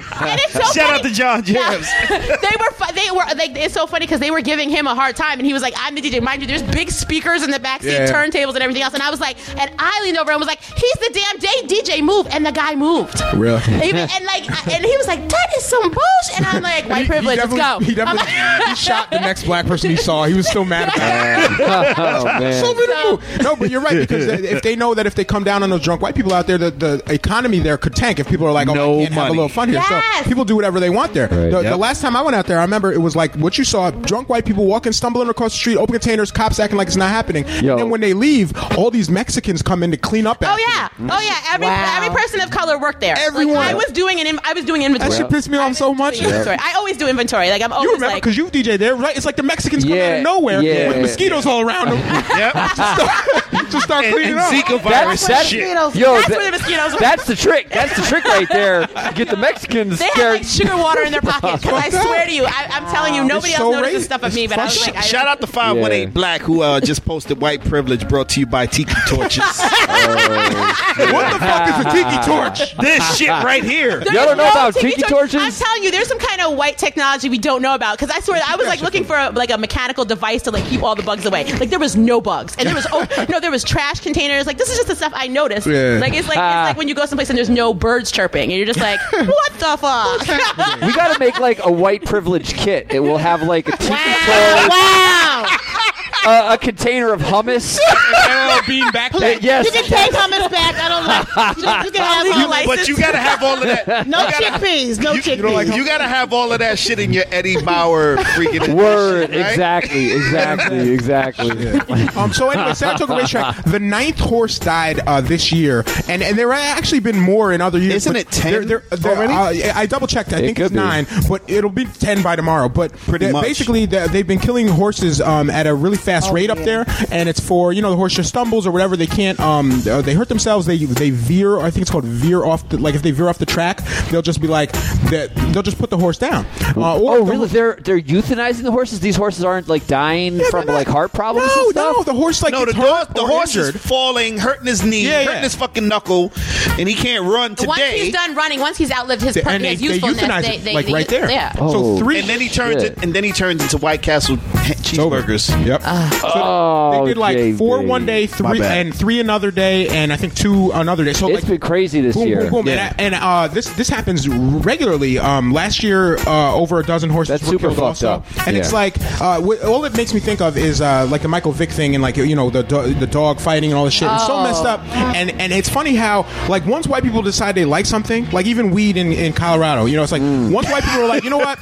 and it's so Shout funny. out to John Jams. they were fu- they were like it's so funny because they were giving him a hard time and he was like I'm the DJ mind you there's big speakers in the backseat Yeah. turntables and everything else and I was like and I leaned over and was like he's the damn day DJ move and the guy moved Really? Even, and like and he was like that is some bullshit and I'm like white privilege he let's go He definitely like- he shot the next black person he saw. He was so mad about it. Oh man. So beautiful. No, but you're right because if they know that if they come down on those drunk white people out there, the, the economy there could tank. If people are like, "Oh, No I can't have a little fun here," Yes. so people do whatever they want there. Right. The, the last time I went out there, I remember it was like what you saw: drunk white people walking, stumbling across the street, open containers, cops acting like it's not happening. Yo. And then when they leave, all these Mexicans come in to clean up. Oh yeah, them. oh yeah. Every Wow. every person of color worked there. Everyone. Like, I was doing an in- I was doing inventory. That shit pissed me off so much. Doing inventory. I always do inventory. Like I'm always You remember like, because you DJ there, right? It's like the Mexicans come out of nowhere yeah. with mosquitoes all around them yep. To start And, cleaning and up. Zika virus That's- and shit. Mosquitoes. Yo, That's that- where the mosquitoes were. That's the trick. That's the trick right there. Get the Mexicans They have scared. like sugar water in their pockets. Because I swear to you, I, I'm telling you, nobody It's else so notices racist. stuff of me. But I was like, I, Shout out to 518 Black who uh, just posted White Privilege brought to you by Tiki Torches. what the fuck is a tiki torch? this shit right here. Y'all don't know about tiki torch- torches? I'm telling you, there's some kind of white technology we don't know about. Because I swear, I was like looking for a, like a mechanical device to like keep all the bugs away. Like there was no bugs, and there was oh no, there was trash containers. Like this is just the stuff I noticed. Yeah. Like it's like it's ah. like when you go someplace and there's no birds chirping, and you're just like, what the fuck? We got to make like a white privilege kit. It will have like a tiki torch, Wow. Uh, a container of hummus. bean back. Uh, yes. You can take hummus back. I don't like. You, you can have Legal hummus. license. But you gotta have all of that. No chickpeas. No You, chickpeas. you gotta have all of that shit in your Eddie Bauer freaking edition, Word. right? Exactly. Exactly. Exactly. Um, so anyway, Saratoga Racetrack, the ninth horse died uh, this year, and and there have actually been more in other years. Isn't it 10 they're- they're- they're- already? uh, I double checked. I It think could it's be. nine, but it'll be ten by tomorrow. But Pretty they're- much. basically, they- they've been killing horses um, at a really fast rate up there, and it's for you know the horse just stumbles or whatever. They can't. Um, uh, they hurt themselves. They they veer. I think it's called veer off. The, like if they veer off the track, they'll just be like that. They'll just put the horse down. Uh, or Oh, the- really? They're they're euthanizing the horses. These horses aren't like dying Yeah, from not- like heart problems. No, and stuff? no, the horse like No, the, hurt dog, the horse injured. is falling, hurting his knee, Yeah, hurting yeah. his fucking knuckle, and he can't run today. Once he's done running, once he's outlived his, per- and they, his they usefulness, euthanize they, it, they, like they- right there. Yeah. Oh. So three. and then he turns it, and then he turns into White Castle cheeseburgers. Yep. So Oh, they did like JB. four one day, three and three another day, and I think two another day. So It's like been crazy this boom, year. boom, boom. Yeah. And, and uh, this this happens regularly. Um, last year, uh, over a dozen horses That's were super killed fucked also. up. And it's like uh, wh- all it makes me think of is uh, like the Michael Vick thing and like you know the do- the dog fighting and all this shit. It's so Oh. messed up. And and it's funny how like once white people decide they like something, like even weed in, in Colorado, you know, it's like Mm. once white people are like, you know what,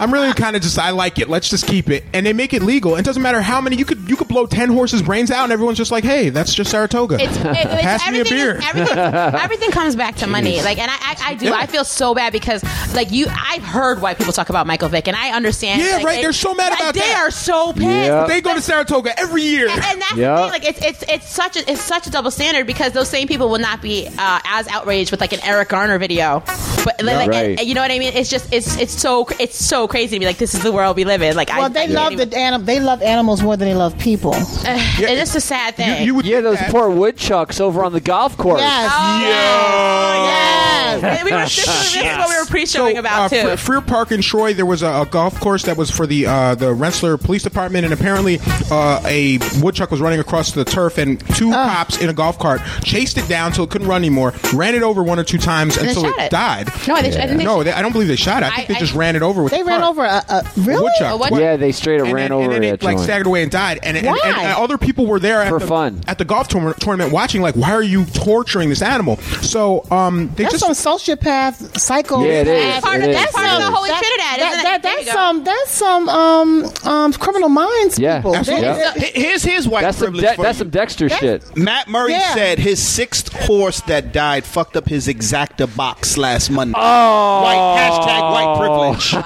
I'm really kind of just I like it. Let's just keep it, and they make it legal. It doesn't matter how many you could you could blow ten horses' brains out, and everyone's just like, "Hey, that's just Saratoga." It's, it, it's Pass me a everything, beer. is- everything, everything comes back to money. Like, and I, I, I do. Yeah. I feel so bad because, like, you, I've heard why people talk about Michael Vick, and I understand. Yeah, like, right, it- they're so mad about they that. They are so pissed. Yeah. they go to Saratoga every year. And, and that's Yeah. the thing. Like, it's it's it's such a it's such a double standard because those same people will not be uh, as outraged with like an Eric Garner video. But like, Right. and- you know what I mean? It's just it's it's so it's so crazy to be like this is the world we live in. Like, I, Well, they I love the anim- They love animals more than they love people. even- and it's a sad thing. you would Yeah, those that- poor woodchucks over on the golf course. Yes. Oh, Yes. And we were, this, is, this is what we were pre-showing So, about uh, too. Fre- Frear Park in Troy, there was a, a golf course that was for the uh, the Rensselaer Police Department, and apparently uh, a woodchuck was running across the turf, and two Ah. cops in a golf cart chased it down until it couldn't run anymore, ran it over one or two times And until it, it. died. No, they- I think they- no, they, I don't believe they shot it. I think I- they just I- ran it over with They the ran cart. over a, a really. A woodchuck. what? Twice. Yeah, they straight up and ran then, over and then that it like joint. staggered away and died. And, and, and, and other people were there at For the, fun. at the golf tourna- tournament watching. Like, why are you torturing this animal? So um, they That's just some sociopath, psycho. Yeah, it is. That's part It of is. that's part of the It is. Holy Trinidad. That, isn't that, it? There you that's go. some that's some um um criminal minds Yeah, people. absolutely. They- Yeah. H- Here's his white That's some privilege de- for that's you. some Dexter shit. Matt Murray Yeah. said his sixth horse that died fucked up his exacta box last Monday. Oh, White hashtag white privilege. oh,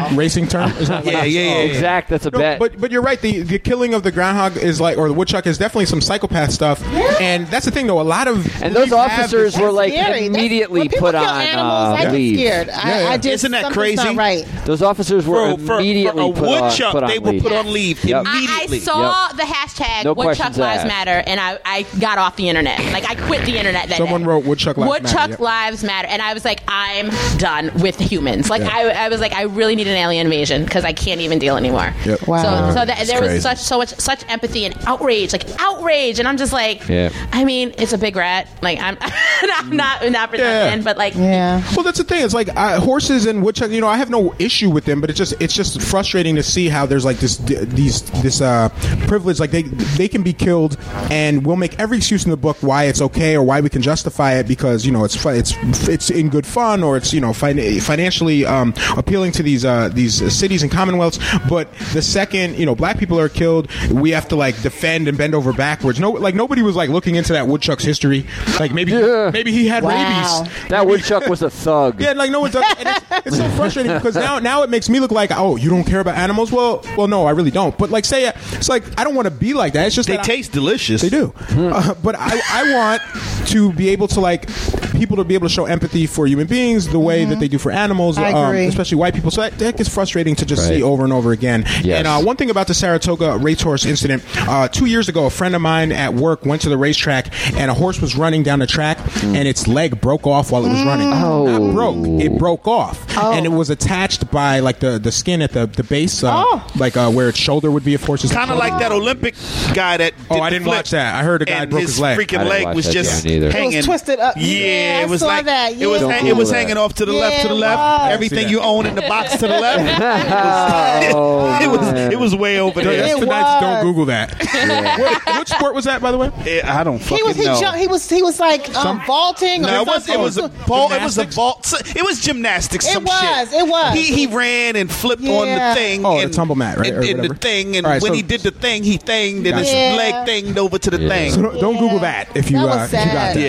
that's a racing term. Is that what Yeah, it is? yeah, yeah. Oh, exact. That's a No, bet. but but you're right. The the killing of the groundhog is like, or the woodchuck is definitely some psychopath stuff. And that's the thing, though. A lot of and those officers were like scary. Immediately when put kill on animals, uh, I get leave. scared. I, Yeah, yeah. I just, Isn't that crazy? Not right. Those officers were For, for, for immediately a put, on, woodchuck, put on they were leave. put on leave Yep. I, I immediately. saw the hashtag No Woodchuck Lives asked. Matter, and I, I got off the internet. Like I quit the internet. That Someone day. wrote Woodchuck Lives Woodchuck Matter, yep. Lives Matter, and I was like, I'm done with humans. Like I, I was like, I really need an alien invasion because I can't even deal anymore. Wow. So, so that, there was such so much such empathy and outrage, like outrage, and I'm just like, Yeah. I mean, it's a big rat. Like I'm, I'm not not for Yeah. nothing, but like. Yeah. Well, that's the thing. It's like uh, horses and woodchuck. You know, I have no issue with them, but it's just it's just frustrating to see how there's like this these this uh, privilege. Like they they can be killed, and we'll make every excuse in the book why it's okay or why we can justify it because you know it's fu- it's it's in good fun or it's you know fin- financially um, appealing to these uh, these cities and commonwealths. But the second you know black people are killed, we have to like defend and bend over backwards. No, like nobody was like looking into that woodchuck's history. Like maybe Yeah. maybe he had Wow. rabies. That woodchuck was a thug. Yeah, like no one does. And it's, it's so frustrating because now, now it makes me look like, oh, you don't care about animals. Well, well, no, I really don't. But like, say it's like I don't want to be like that. It's just They that I- taste delicious. they do. Uh, but I, I want to be able to like people to be able to show empathy for human beings the way that they do for animals, I um, agree. especially white people. So that, that gets frustrating to just Right. see over and over again. Yes. And uh, one thing about the Saratoga racehorse incident, uh, two years ago, a friend of mine at work went to the racetrack and a horse was running down the track and its leg broke off while it was running. Oh. Not broke, it broke off, and it was attached by like the, the skin at the the base, uh, Oh. like uh, where its shoulder would be. Of course, Kind of like that Olympic guy that. Oh, I didn't flip, watch that. I heard a guy and broke his his leg. Freaking leg watch was just yet either. It was hanging. twisted up. Yeah, Yeah, I it was saw like that. it was. Hang- it was Don't hanging off to the that. left, to the left. Everything you own in the box to the left. Oh, it was. man. It was way over there. It tonight's was. Don't Google that. what, what sport was that, by the way? Eh, I don't fucking He was he know. jumped, he was he was like um, vaulting. No, or it was it something. was a vault. It was a Gymnastics? vault. It was gymnastics. It some was, shit. it was. He he ran and flipped on Yeah. the thing. Oh, the and, tumble mat, right, And, or and the whatever. thing, and All right, when so- he did the thing, he thinged, and his Gotcha. leg Yeah. thinged over to the Yeah. thing. So don't, don't Google that if you, That was uh, if you got sad. that.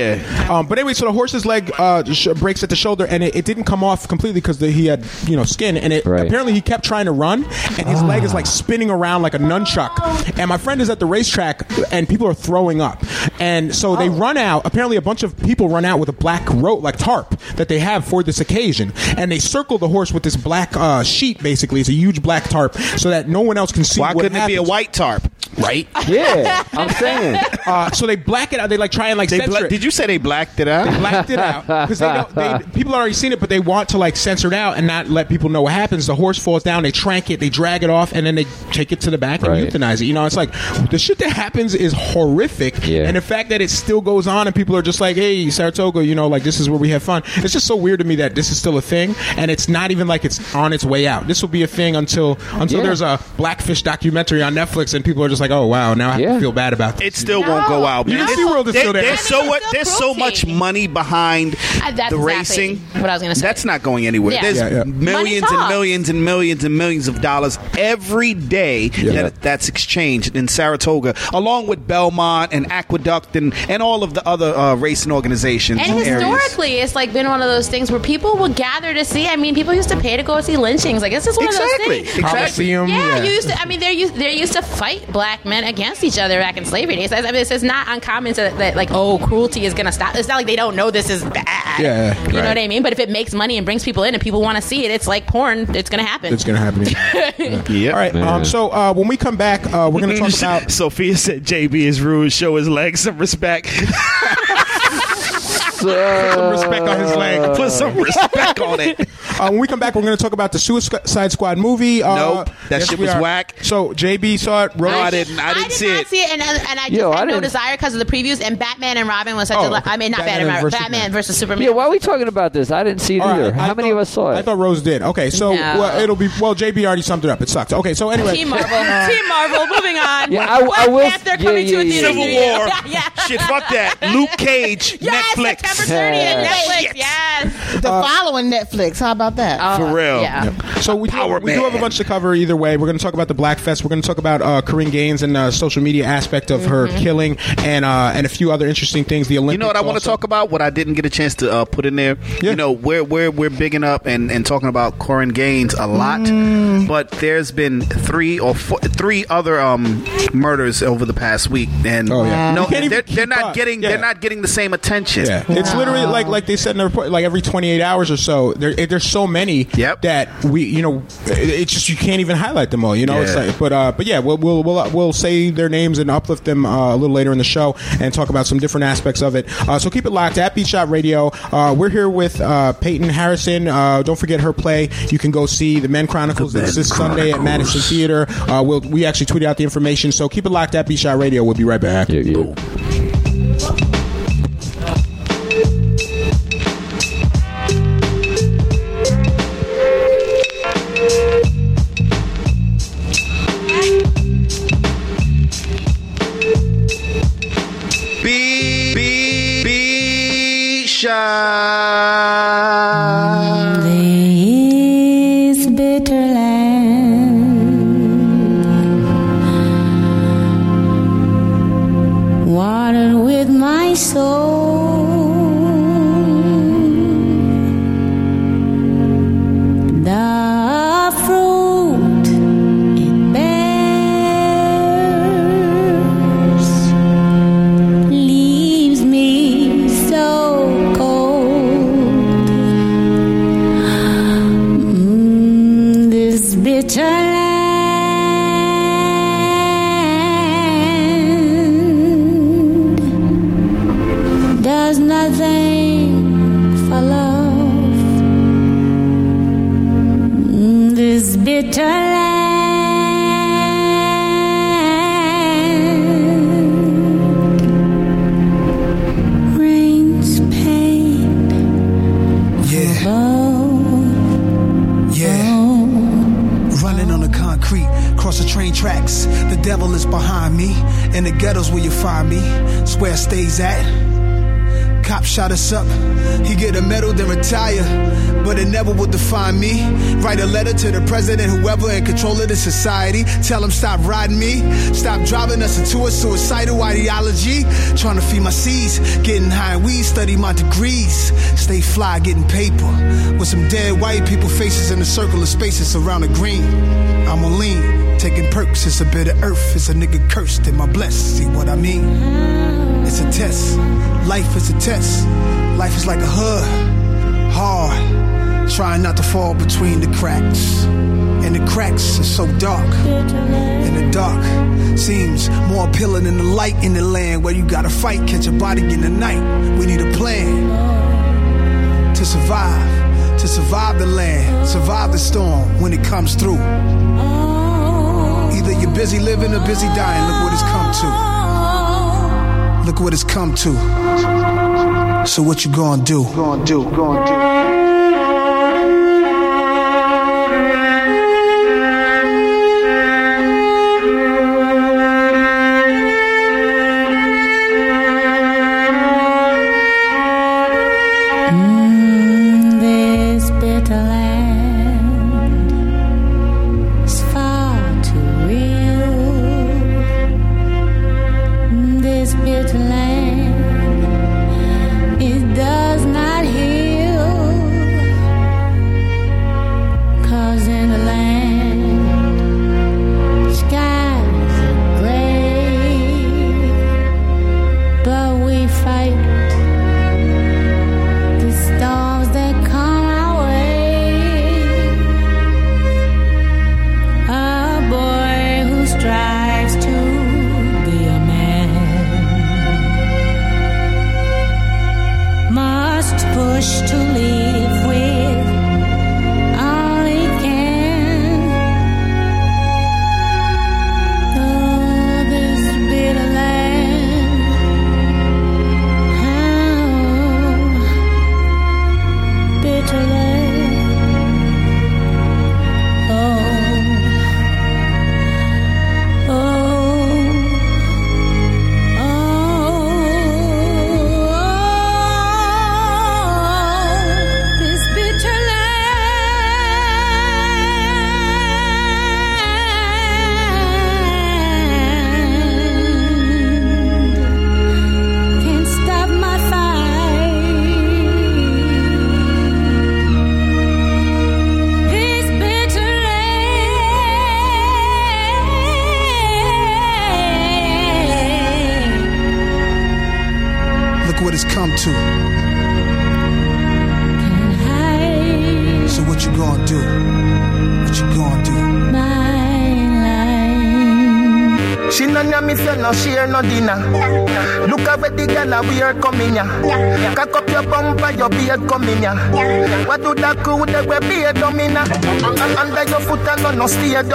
Yeah. Um, but anyway, so the horse's leg uh, sh- breaks at the shoulder, and it, it didn't come off completely because he had you know skin, and it Right. apparently he kept trying to run, and his leg is like spinning around like a nunchuck. And my friend is at the racetrack, and people are throwing up, and so they run out. Apparently, a bunch of people run out with a black rope, like tarp, that they have for this occasion, and they circle the horse with this black uh, sheet. Basically, it's a huge black tarp, so that no one else can see. Why what couldn't it be a happens. white tarp? Right. yeah, I'm saying. Uh, so they black it out. They like try and like They censor bla- it. did you say they blacked it out? They blacked it out because they don't. They, people already seen it, but they want to like censor it out and not let people know what happens. The horse falls down, they trank it, they drag it off, and then they take it to the back and euthanize it. You know, it's like the shit that happens is horrific, Yeah. and the fact that it still goes on and people are just like, "Hey, Saratoga, you know, like this is where we have fun." It's just so weird to me that this is still a thing, and it's not even like it's on its way out. This will be a thing until until Yeah. there's a Blackfish documentary on Netflix, and people are just like, "Oh wow, now I have Yeah. feel bad about this." It still No, won't won't go out. Even man. SeaWorld is There- still there. There's so what. There's so much money behind Uh, that's the exactly racing. what I was gonna say. That's not going anywhere. Yeah. There's Yeah, yeah. millions and talks. millions and millions and millions of dollars every day that that's exchanged in Saratoga, along with Belmont and Aqueduct and and all of the other uh, racing organizations. And areas. historically, it's like been one of those things where people will gather to see. I mean, people used to pay to go see lynchings. Like this is one Exactly, of those things. exactly. Coliseum, Yeah, yeah. you used to. I mean, they used they used to fight black men against each other back in slavery days. I mean, it's, it's not uncommon to that like oh cruelty is going to stop. It's not like they don't know this is bad. Yeah, you know what I mean. But if it makes money and brings people in and people want to see it, it's like porn. It's going to happen. It's gonna happen. Yep. All right. Um, so uh, when we come back, uh, we're gonna talk about. Sophia said JB is rude. Show his legs some respect. Some respect on his leg. Put some respect on it. Uh, when we come back, we're going to talk about the Suicide Squad movie. Uh, Nope. That yes, shit was are. whack. So JB saw it. Rose, No, I didn't. I didn't did see not it. see it, and, and I just Yo, I had no didn't- desire because of the previews. And Batman and Robin was such Oh, a. okay. I mean, not Batman Batman, versus Batman Superman. versus Superman. Yeah, why are we talking about this? I didn't see it All right, either. I How many of us saw it? I thought Rose did. Okay, so No. well, it'll be well. JB already summed it up. It sucked. Okay, so anyway, Team Marvel. Team Marvel. Moving on. Yeah, I- I Black will- Panther yeah, coming to yeah, a yeah, theater Civil. War. yeah. Shit, fuck that. Luke Cage, Netflix. September 30th, Netflix. Shit. Yes. The following Netflix. How about that? Oh, For real. Yeah. So we do, we do have a bunch to cover either way. We're going to talk about the Black Fest. We're going to talk about uh, Korryn Gaines and uh, social media aspect of her killing, and uh, and a few other interesting things. The Olympics. You know what I want to talk about? What I didn't get a chance to uh, put in there. Yeah. You know, we're we're we're bigging up and, and talking about Korryn Gaines a lot, Mm. but there's been three or four, three other um, murders over the past week, and Oh, yeah. no, You they're, they're not up. getting Yeah. they're not getting the same attention. Yeah, it's literally like like they said in the report, like every 28 hours or so. There, it- there's so many Yep. that we, you know, it- it's just you can't even highlight them all. You know, it's Yeah. like, but uh, but yeah, we'll we'll we'll, we'll say their names and uplift them uh, a little later in the show and talk about some different aspects of it. Uh, so keep it locked at Beat Shot Radio. Uh, we're here with uh, Peyton Harrison. Uh, don't forget her play. You can go see the Men Chronicles The Men this Sunday at Chronicles. Madison Theater. Uh, we'll we actually tweeted out the information. So keep it locked at Beat Shot Radio. We'll be right back. Yeah, yeah. Tchau! Devil is behind me. In the ghettos where you find me. It stays at. Cop shot us up. He get a medal, then retire. But it never will define me. Write a letter to the president, whoever in control of the society. Tell him stop riding me. Stop driving us into a suicidal ideology. Trying to feed my seeds. Getting high in weed, study my degrees. Stay fly, getting paper. With some dead white people faces in a circle of spaces around the green. I'm on lean. Taking perks, it's a bit of earth. It's a nigga cursed, am I blessed? See what I mean? It's a test. Life is a test. Life is like a hood. Hard. Trying not to fall between the cracks. And the cracks are so dark. And the dark seems more appealing than the light in the land where you gotta fight, catch a body in the night. We need a plan survive. To survive the land, survive the storm when it comes through. Either you're busy living or busy dying. Look what it's come to. Look what it's come to. So what you gonna do? Gonna do? Gonna do?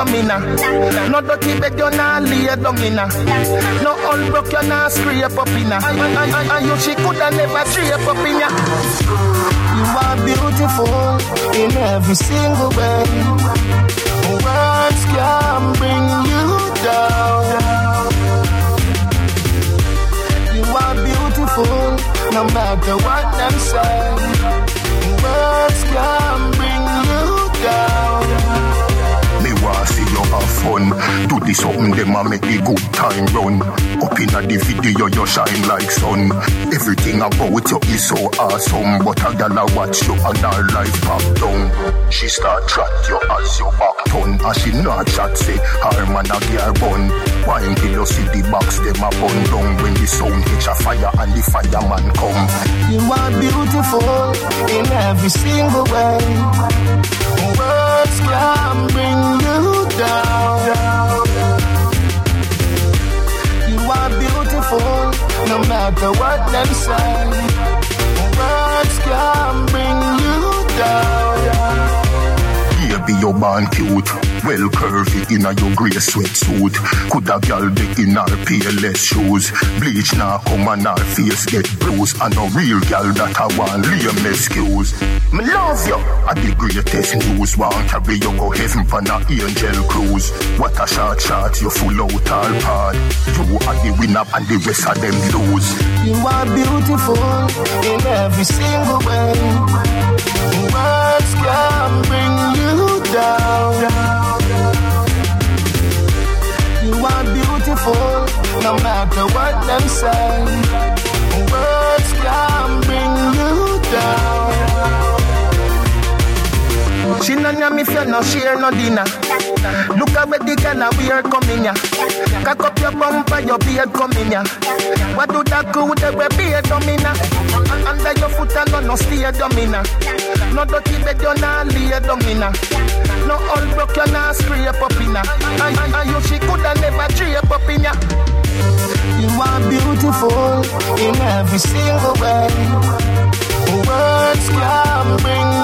No dirty bed you lay. No all broke you scrape up inna. And you she coulda never scrape up inna. You are beautiful in every single way. Words can bring you down. You are beautiful, no matter what them say. Words can fun. Do this something them a make the good time run. Up inna the video you shine like sun. Everything about you is so awesome. But a gal a watch you and her life pop down. She start chat you as your back turn. And she not chat say her man a gear bun. Wine till you see the box them a bun down. When the sound hit a fire and the fireman come. You are beautiful in every single way. Words can bring you down. No matter what them say. Words can bring you down. Baby, you born cute. Well curvy in a your grey sweatsuit. Could a girl be in her PLS shoes? Bleach now come and her face get bruised. And a real girl that I want lame excuse. Me love you. A the greatest news. Want carry you go heaven for a angel cruise. What a short shot, you full out all part. You are the winner and the rest of them lose. You are beautiful in every single way. Words can bring you down. You are beautiful no matter what them say. Nya me fear no share no dinner. Look at where the girl a wear coming ya. Cock up your bumper, your beard coming ya. What do that crew they wear beard domina? Under your foot and no no steer domina. No dirty bed you nah lay domina. No all broke you nah scrape up inna. And, and, and you she coulda never drape up in ya. You are beautiful in every single way. Words can bring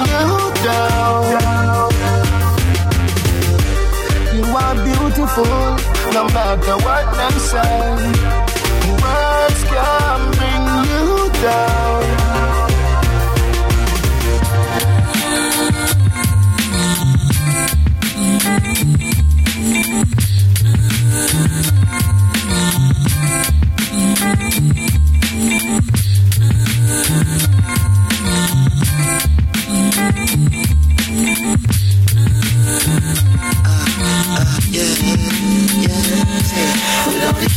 beautiful, no matter what them say. Words can bring you down.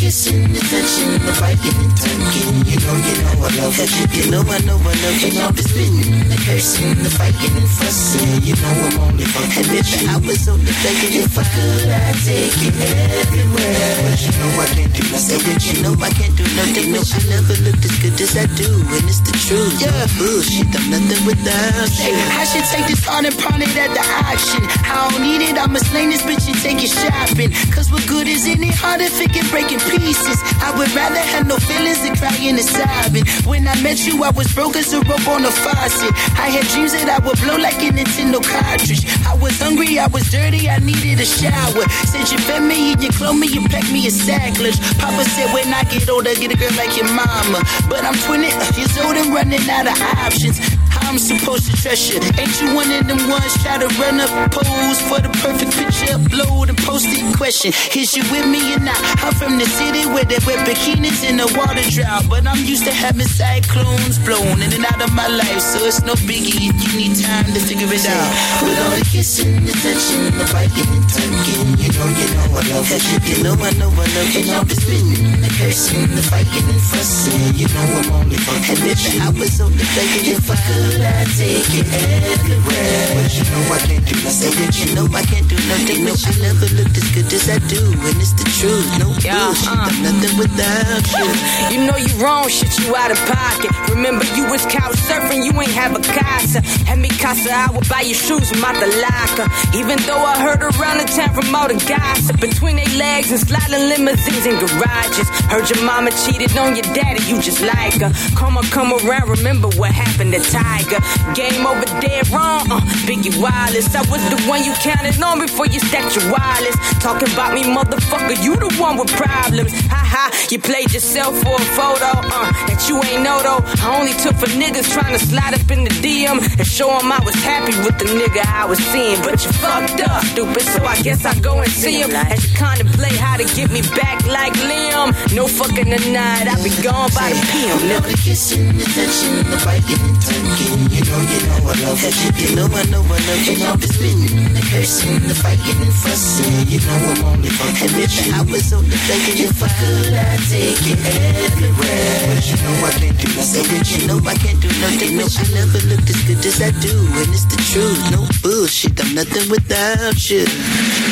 Kissing, touching, the biting and tugging, you know, you know I love. You know I know I love it. All the spitting, the cursing, the fighting and fussing, you know I'm only fucking with you. I was on the begging if I could, I'd take it everywhere. But you know I can't do nothing you. know I can't do nothing. No, I never looked as good as I do, and it's the truth. Yeah, bullshit, I'm nothing without you. I should take this on and pawn it at the auction. I don't need it, I'ma sling this bitch and take it shopping. Cause what good is in it? Hard if it can break in pieces. I would rather have no feelings than crying and sobbing. When I met you, I was broke as a rope on a faucet. I had dreams that I would blow like a Nintendo cartridge. I was hungry, I was dirty, I needed a shower. Said you fed me you clothed me, you packed me a sack lunch. Papa said when I get older, get a girl like your mama. But I'm 20 years old and running out of options. I'm supposed to trust you? Ain't you one of them ones try to run up pose for the perfect picture, upload and post it? Question: Is you with me or not? I'm from the city where they wear bikinis in the water drought, but I'm used to having cyclones blown in and out of my life, so it's no biggie. You need time to figure it out. With all the kissing, the touching, the biting and tugging, you know, you know I love it. You know I know I love it. All the spitting, the cursing, the fighting and fussing, you know I'm only fucking with you. I was on the begging if I could, I'd take it everywhere. But you know I can't do nothing with you. know I can't do nothing. No, I never looked as good as I do, and it's the truth. No bullshit, I'm uh. nothing without you. You know you wrong, shit, you out of pocket. Remember you was couch surfing, you ain't have a casa. Had me casa, I would buy you shoes from out the locker. Even though I heard around the town from all the gossip. Between their legs and sliding limousines and garages. Heard your mama cheated on your daddy, you just like her. Come on, come around, remember what happened to Tiger. Game over dead wrong, uh, Biggie Wireless. I was the one you counted on before you stacked your wireless. Talking about me, motherfucker, you the one with problems. Ha ha, you played yourself for a photo, uh, that you ain't know though. I only took for niggas trying to slide up in the DM and show 'em I was happy with the nigga I was seeing. But you fucked up, stupid, so I guess I go and see him. As you contemplate how to get me back like Liam. No fucking tonight, I be gone by the PM, nigga. Kissing, the touching, the biting, tonguing. You know, you know I love that shit. You know I know I love you. know the spitting, the cursing, the fighting and fussing. You know I'm only fucking with you. I was only thinking if I could, I'd take you everywhere. But you know I can't do nothing with you. know I can't do nothing. No, I never looked as good as I do, and it's the truth. No bullshit. I'm nothing without you.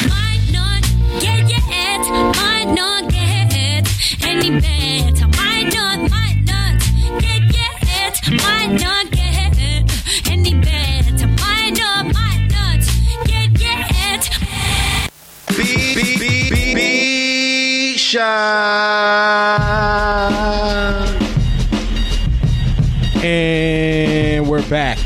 Might not get your head, might not get any better. Might not, might not get your head, might not get Shot. And we're back.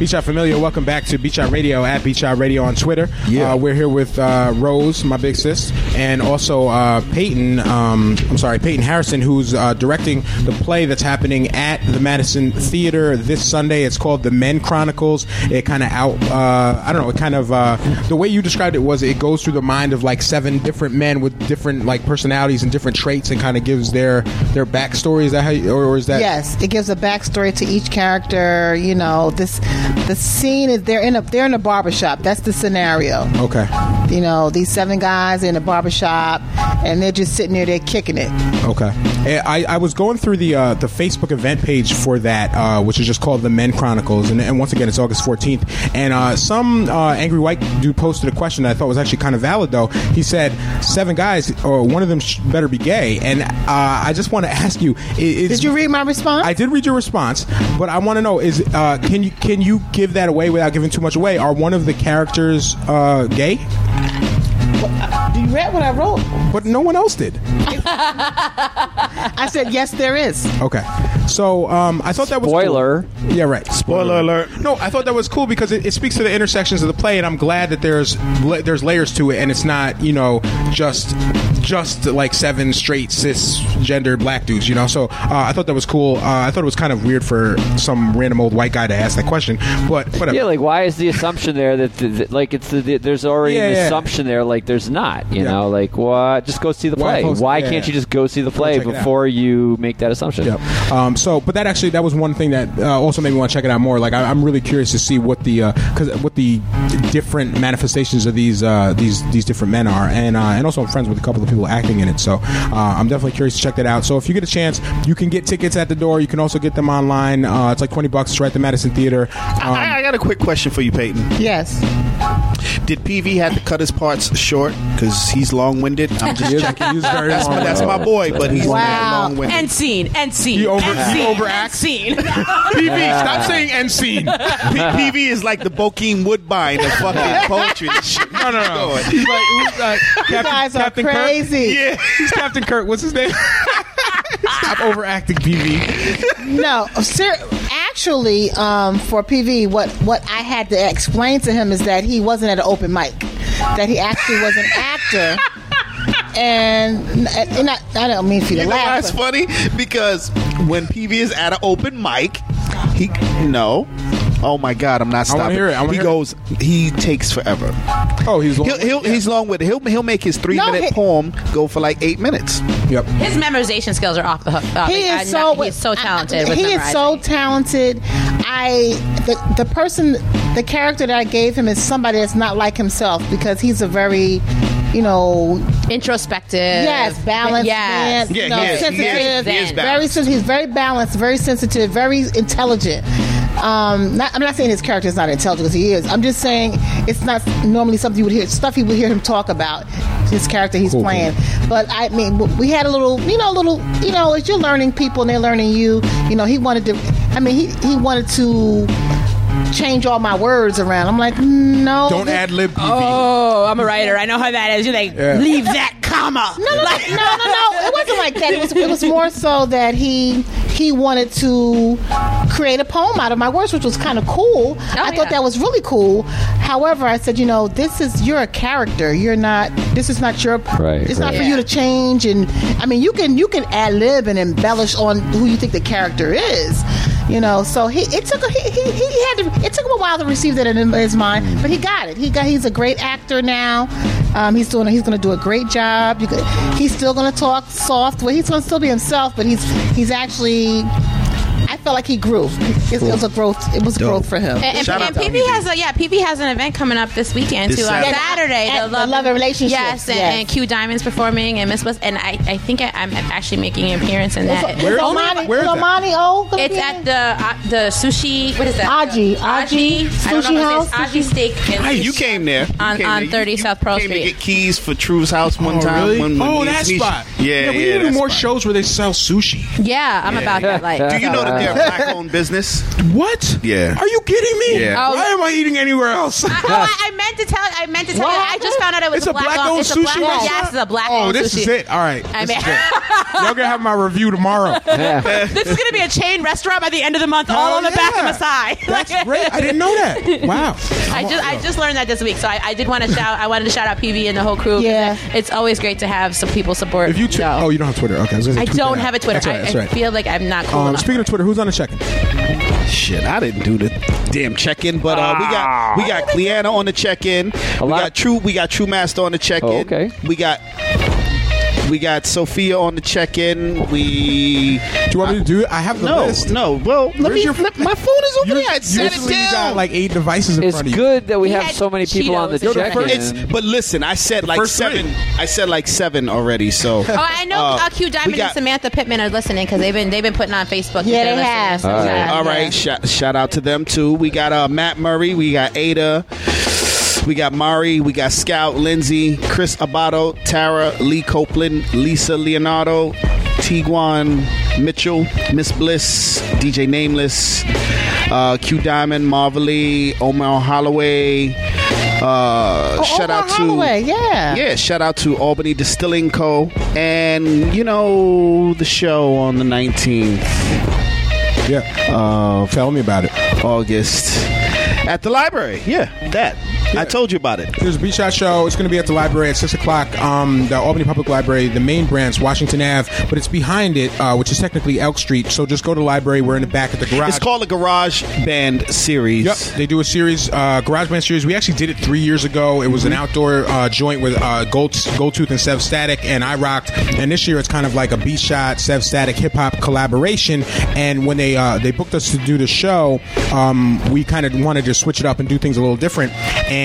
Beat Shot Familiar, welcome back to Beat Shot Radio at Beat Shot Radio on Twitter. Yeah. Uh, we're here with uh, Rose, my big sis, and also uh, Peyton, um, I'm sorry, Peyton Harrison, who's uh, directing the play that's happening at the Madison Theater this Sunday. It's called The Men Chronicles. It kind of out, uh, I don't know, it kind of, uh, the way you described it was it goes through the mind of like seven different men with different like personalities and different traits and kind of gives their their backstory. Is that how you, or, or is that? yes, it gives a backstory to each character. You know, this the scene is they're in a they're in a barbershop. That's the scenario. Okay. You know, these seven guys in a barbershop and they're just sitting there, they're kicking it. Okay. I, I was going through the uh, the Facebook event page for that, uh, which is just called the Men Chronicles, and, and once again, it's August 14th. And uh, some uh, angry white dude posted a question that I thought was actually kind of valid, though. He said, seven guys, or one of them sh- better be gay. And uh, I just want to ask you, is, Did you read my response? I did read your response, but I want to know is uh, can you can you give that away without giving too much away? Are one of the characters uh, gay? Do you read what I wrote? But no one else did. I said yes, there is. Okay. So um, I thought that was Spoiler. Cool. Yeah, right. Spoiler alert. No, I thought that was cool because it, it speaks to the intersections of the play, and I'm glad that there's la- there's layers to it, and it's not you know just just like seven straight cisgender black dudes, you know. So uh, I thought that was cool. Uh, I thought it was kind of weird for some random old white guy to ask that question, but whatever. Yeah, like why is the assumption there that, that, that- like it's the, there's already Yeah, an yeah. assumption there like there's not, you Yeah. know, like what? Just go see the Why play. post- why yeah, can't yeah. you just go see the play check it out. before you make that assumption? Yep. Um, so, but that actually that was one thing that uh, also made me want to check it out more. Like, I, I'm really curious to see what the because what the different manifestations of these uh, these these different men are, and uh, and also I'm friends with a couple of people acting in it. So, uh, I'm definitely curious to check that out. So, if you get a chance, you can get tickets at the door. You can also get them online. Uh, it's like 20 bucks. It's right at the Madison Theater. Um, I, I got a quick question for you, Peyton. Yes. Did PV have to cut his parts short because he's long winded? I'm just He is- checking. he is very that's, my, that's my boy, but he's Wow. long winded. End scene. End scene. He over- end he scene. overacts. End scene. PV, stop saying end scene. P- PV is like the Bokeem Woodbine of fucking poetry. shit. No, no, no. He's like, who's, uh, Captain, guys are Captain crazy. Kirk? Yeah, he's Captain Kirk. What's his name? Stop overacting, PV. No, ser- actually, um, for PV, what what I had to explain to him is that he wasn't at an open mic, that he actually was an actor. And, and I, I don't mean for you to You laugh. but- funny? Because when PV is at an open mic, he no. Oh my God! I'm not stopping. I wanna stopping. hear it. I he hear it. goes. He takes forever. Oh, he's long. He'll, he'll, He's long with it. He'll he'll make his three No, minute he- poem go for like eight minutes. Yep. His memorization skills are off the hook. Uh, he like, is I'm so not- he's so talented. with he is so talented. I the the person the character that I gave him is somebody that's not like himself because he's a very you know introspective. yes balanced Yes. man, Yeah, you know, he is. He is. sensitive He is very balanced. sen- he's very balanced very sensitive very intelligent Um, not, I'm not saying his character is not intelligent because he is. I'm just saying it's not normally something you would hear stuff you would hear him talk about. His character he's Cool, playing, but I mean, we had a little, you know, a little, you know, as you're learning people and they're learning you. You know, he wanted to. I mean, he he wanted to change all my words around. I'm like, no, Don't this- ad lib. Oh, I'm a writer. I know how that is. You're like, Yeah. leave that comma. No, no, no, no, no. It wasn't like that. It was, it was more so that he he wanted to create a poem out of my words, which was kind of cool. Oh, I thought that was really cool. However, I said, you know, this is you're a character. You're not. This is not your. Right, It's not right. for you to change. And I mean, you can you can ad lib and embellish on who you think the character is. You know, so he it took a, he, he, he had to it took him a while to receive that in his mind, but he got it. He got he's a great actor now. Um, he's doing he's going to do a great job. Could, he's still going to talk soft. Well, he's going to still be himself, but he's he's actually. I felt like he grew. It, it was a growth. It was growth for him. And, and, and PB has a yeah, PB has an event coming up this weekend This too. On Saturday. Saturday, At the Love and Relationships, Yes, and, yes. and Q Diamond's performing and Miss Bliss, and I, I think I, I'm actually making an appearance in that. Is- is Omani- is Omani O It's at the uh, the sushi. What is that? Aji. Aji. Aji. I don't know Sushi house? Aji Steak. Hey, you came there You on came on there. You- 30 South Pearl came Street. to get keys for True's house one Oh, time. really? When, when oh, me- that spot. Yeah, we yeah, need to do more spot. shows where they sell sushi. Yeah, I'm about that life. Do you know that they're a black-owned business? What? Yeah. Are you kidding me? Yeah. Oh. Why am I eating anywhere else? I, oh, I, I meant to tell. I meant to tell What you. I just found out it was It's a black black-owned It's a sushi black, restaurant? Yes, it's a black. Oh, this sushi. is it. All right. I This mean. Y'all gonna have my review tomorrow. Yeah. this is going to be a chain restaurant by the end of the month, all Hell on the back of yeah. Masai. That's great. I didn't know that. Wow. I just I just learned that this week, so I, I did want to shout. I wanted to shout out PB and the whole crew. Yeah. it's always great to have some people support. If you tw- oh, you don't have Twitter. Okay, I, was gonna say I don't have a Twitter. That's right. I, That's I feel like I'm not cool Um, speaking of Twitter, who's on the check-in? Shit, I didn't do the damn check-in, but uh, we got we got Cleanna on the check-in. We got True. We got True Master on the check-in. Oh, okay. We got we got Sophia on the check-in. We. Do you want me to do it? I have the no, list. No, well, let Where's me. your- let- my phone is over there. I set it down. you got like eight devices in It's front of you. good that we He have had so many people on the Cheetos. Yo, the check-in. It's, but listen, I said like first seven. three. I said like seven already. So. Oh, I know Uh, Q Diamond got- and Samantha Pittman are listening because they've been they've been putting on Facebook. that Yeah, they're they listening. have. So, All right. yeah, All right, yeah. shout, shout out to them too. We got uh, Matt Murray, we got Ada, we got Mari, we got Scout, Lindsay, Chris Abato, Tara, Lee Copeland, Lisa Leonardo, Tiguan Mitchell, Miss Bliss, DJ Nameless, uh, Q Diamond, Marvelly, Omar Holloway. Uh, Oh, shout Omar out to Holloway, yeah. yeah, shout out to Albany Distilling Co. And you know the show on the nineteenth. Yeah. Uh, Tell me about it. August at the library. Yeah, that. I told you about it. There's a Beat Shot show. It's going to be at the library at 6 o'clock. Um, the Albany Public Library, the main branch, Washington Ave, but it's behind it, uh, which is technically Elk Street. So just go to the library. We're in the back of the garage. It's called the Garage Band Series. Yep, they do a series, uh, Garage Band series. We actually did it three years ago. It was an outdoor uh, joint with uh, Gold, Goldtooth and Sev Static, and I rocked. And this year it's kind of like a Beat Shot, Sev Static hip hop collaboration. And when they uh, they booked us to do the show, um, we kind of wanted to switch it up and do things a little different. And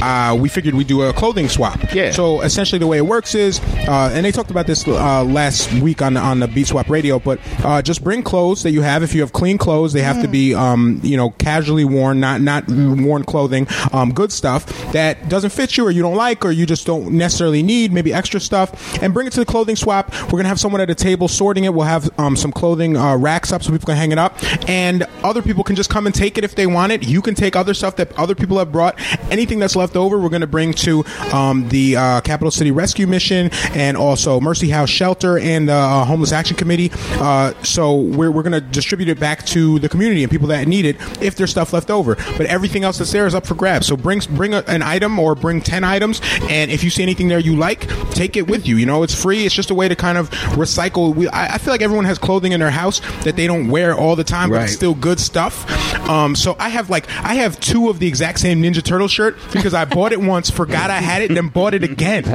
uh, we figured we'd do a clothing swap. Yeah. So essentially, the way it works is, uh, and they talked about this uh, last week on the, on the Beat Swap Radio, but uh, just bring clothes that you have. If you have clean clothes, they have to be um, you know casually worn, not not worn clothing, um, good stuff that doesn't fit you or you don't like or you just don't necessarily need, maybe extra stuff, and bring it to the clothing swap. We're gonna have someone at a table sorting it. We'll have um, some clothing uh, racks up so people can hang it up, and other people can just come and take it if they want it. You can take other stuff that other people have brought. Anything that's left over, we're going to bring to um, the uh, Capital City Rescue Mission and also Mercy House Shelter and the uh, Homeless Action Committee. Uh, so we're, we're going to distribute it back to the community and people that need it if there's stuff left over. But everything else that's there is up for grabs. So bring bring a, an item or bring ten items, and if you see anything there you like, take it with you. You know, it's free. It's just a way to kind of recycle. We, I, I feel like everyone has clothing in their house that they don't wear all the time, but it's still good stuff. Um, so I have like I have two of the exact same Ninja Turtle shirt because I bought it once, forgot I had it, and then bought it again.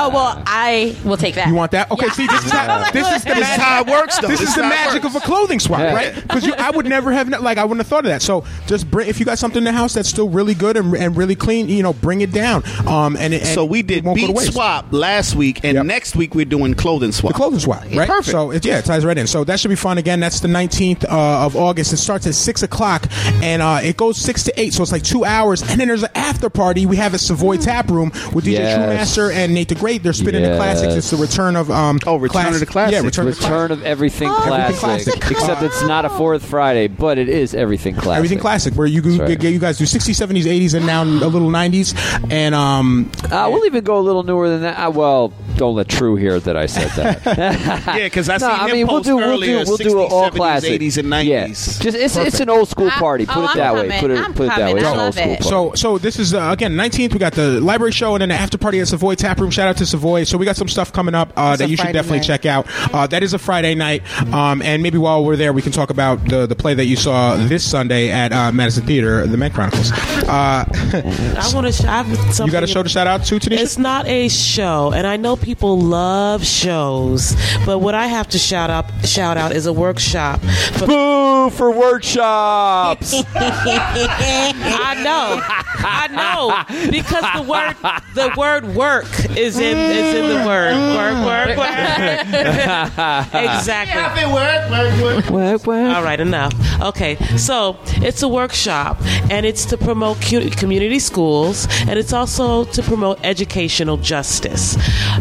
Oh well, I will take that. You want that? Okay, see, this is how this is the This is magic. how it works, though. This This is is the how it magic works. of a clothing swap, Yeah. right? Because I would never have like I wouldn't have thought of that. So just bring if you got something in the house that's still really good and, and really clean, you know, bring it down. Um, and, it- and So we it did won't go to beat waste. swap last week, and next week we're doing clothing swap. The clothing swap, right? Perfect. So it, yeah, it ties right in. So that should be fun. Again, that's the 19th uh, of August. It starts at six o'clock and uh, it goes six to eight. So it's like two hours. And then there's an after party. We have a Savoy Tap Room with DJ Yes. Truemaster and Nate the Great. They're spinning the classics. It's the return of um. Oh, Return of the Classics. Yeah, return, of the Return of everything classic. classic. Except it's not a fourth Friday, but it is everything classic. Everything classic, where you you, right. you guys do 60s, 70s, 80s, and now a little 90s, and um, Uh, we'll even go a little newer than that. Uh, well, don't let True hear that I said that. Yeah, because I no, seen I him mean we'll post do we'll do we'll 60s, do it all 70s, classic, 80s, and 90s. Yeah, just it's it's an old school party. Put oh, it I'm that way. coming. Put it I'm put it that way. It's an old school it. party. So, so this is uh, again 19th. We got the library show and then the after party at Savoy Tap Room. Shout out to Savoy. So we got some stuff coming up uh, that a you should Friday definitely night. check out. Uh, that is a Friday night, um, and maybe while we're there, we can talk about the the play that you saw this Sunday at uh, Madison Theater, The Men Chronicles. Uh, I want to. Sh- I you got a show to shout out to, Tanisha? It's not a show, and I know people love shows, but what I have to shout out shout out is a workshop. For- Boo for workshops. I know, I know, because the word the word work is in is in the word work work work. exactly. work, work, work. work. All right, enough. Okay, so it's a workshop, and it's to promote community schools, and it's also to promote educational justice.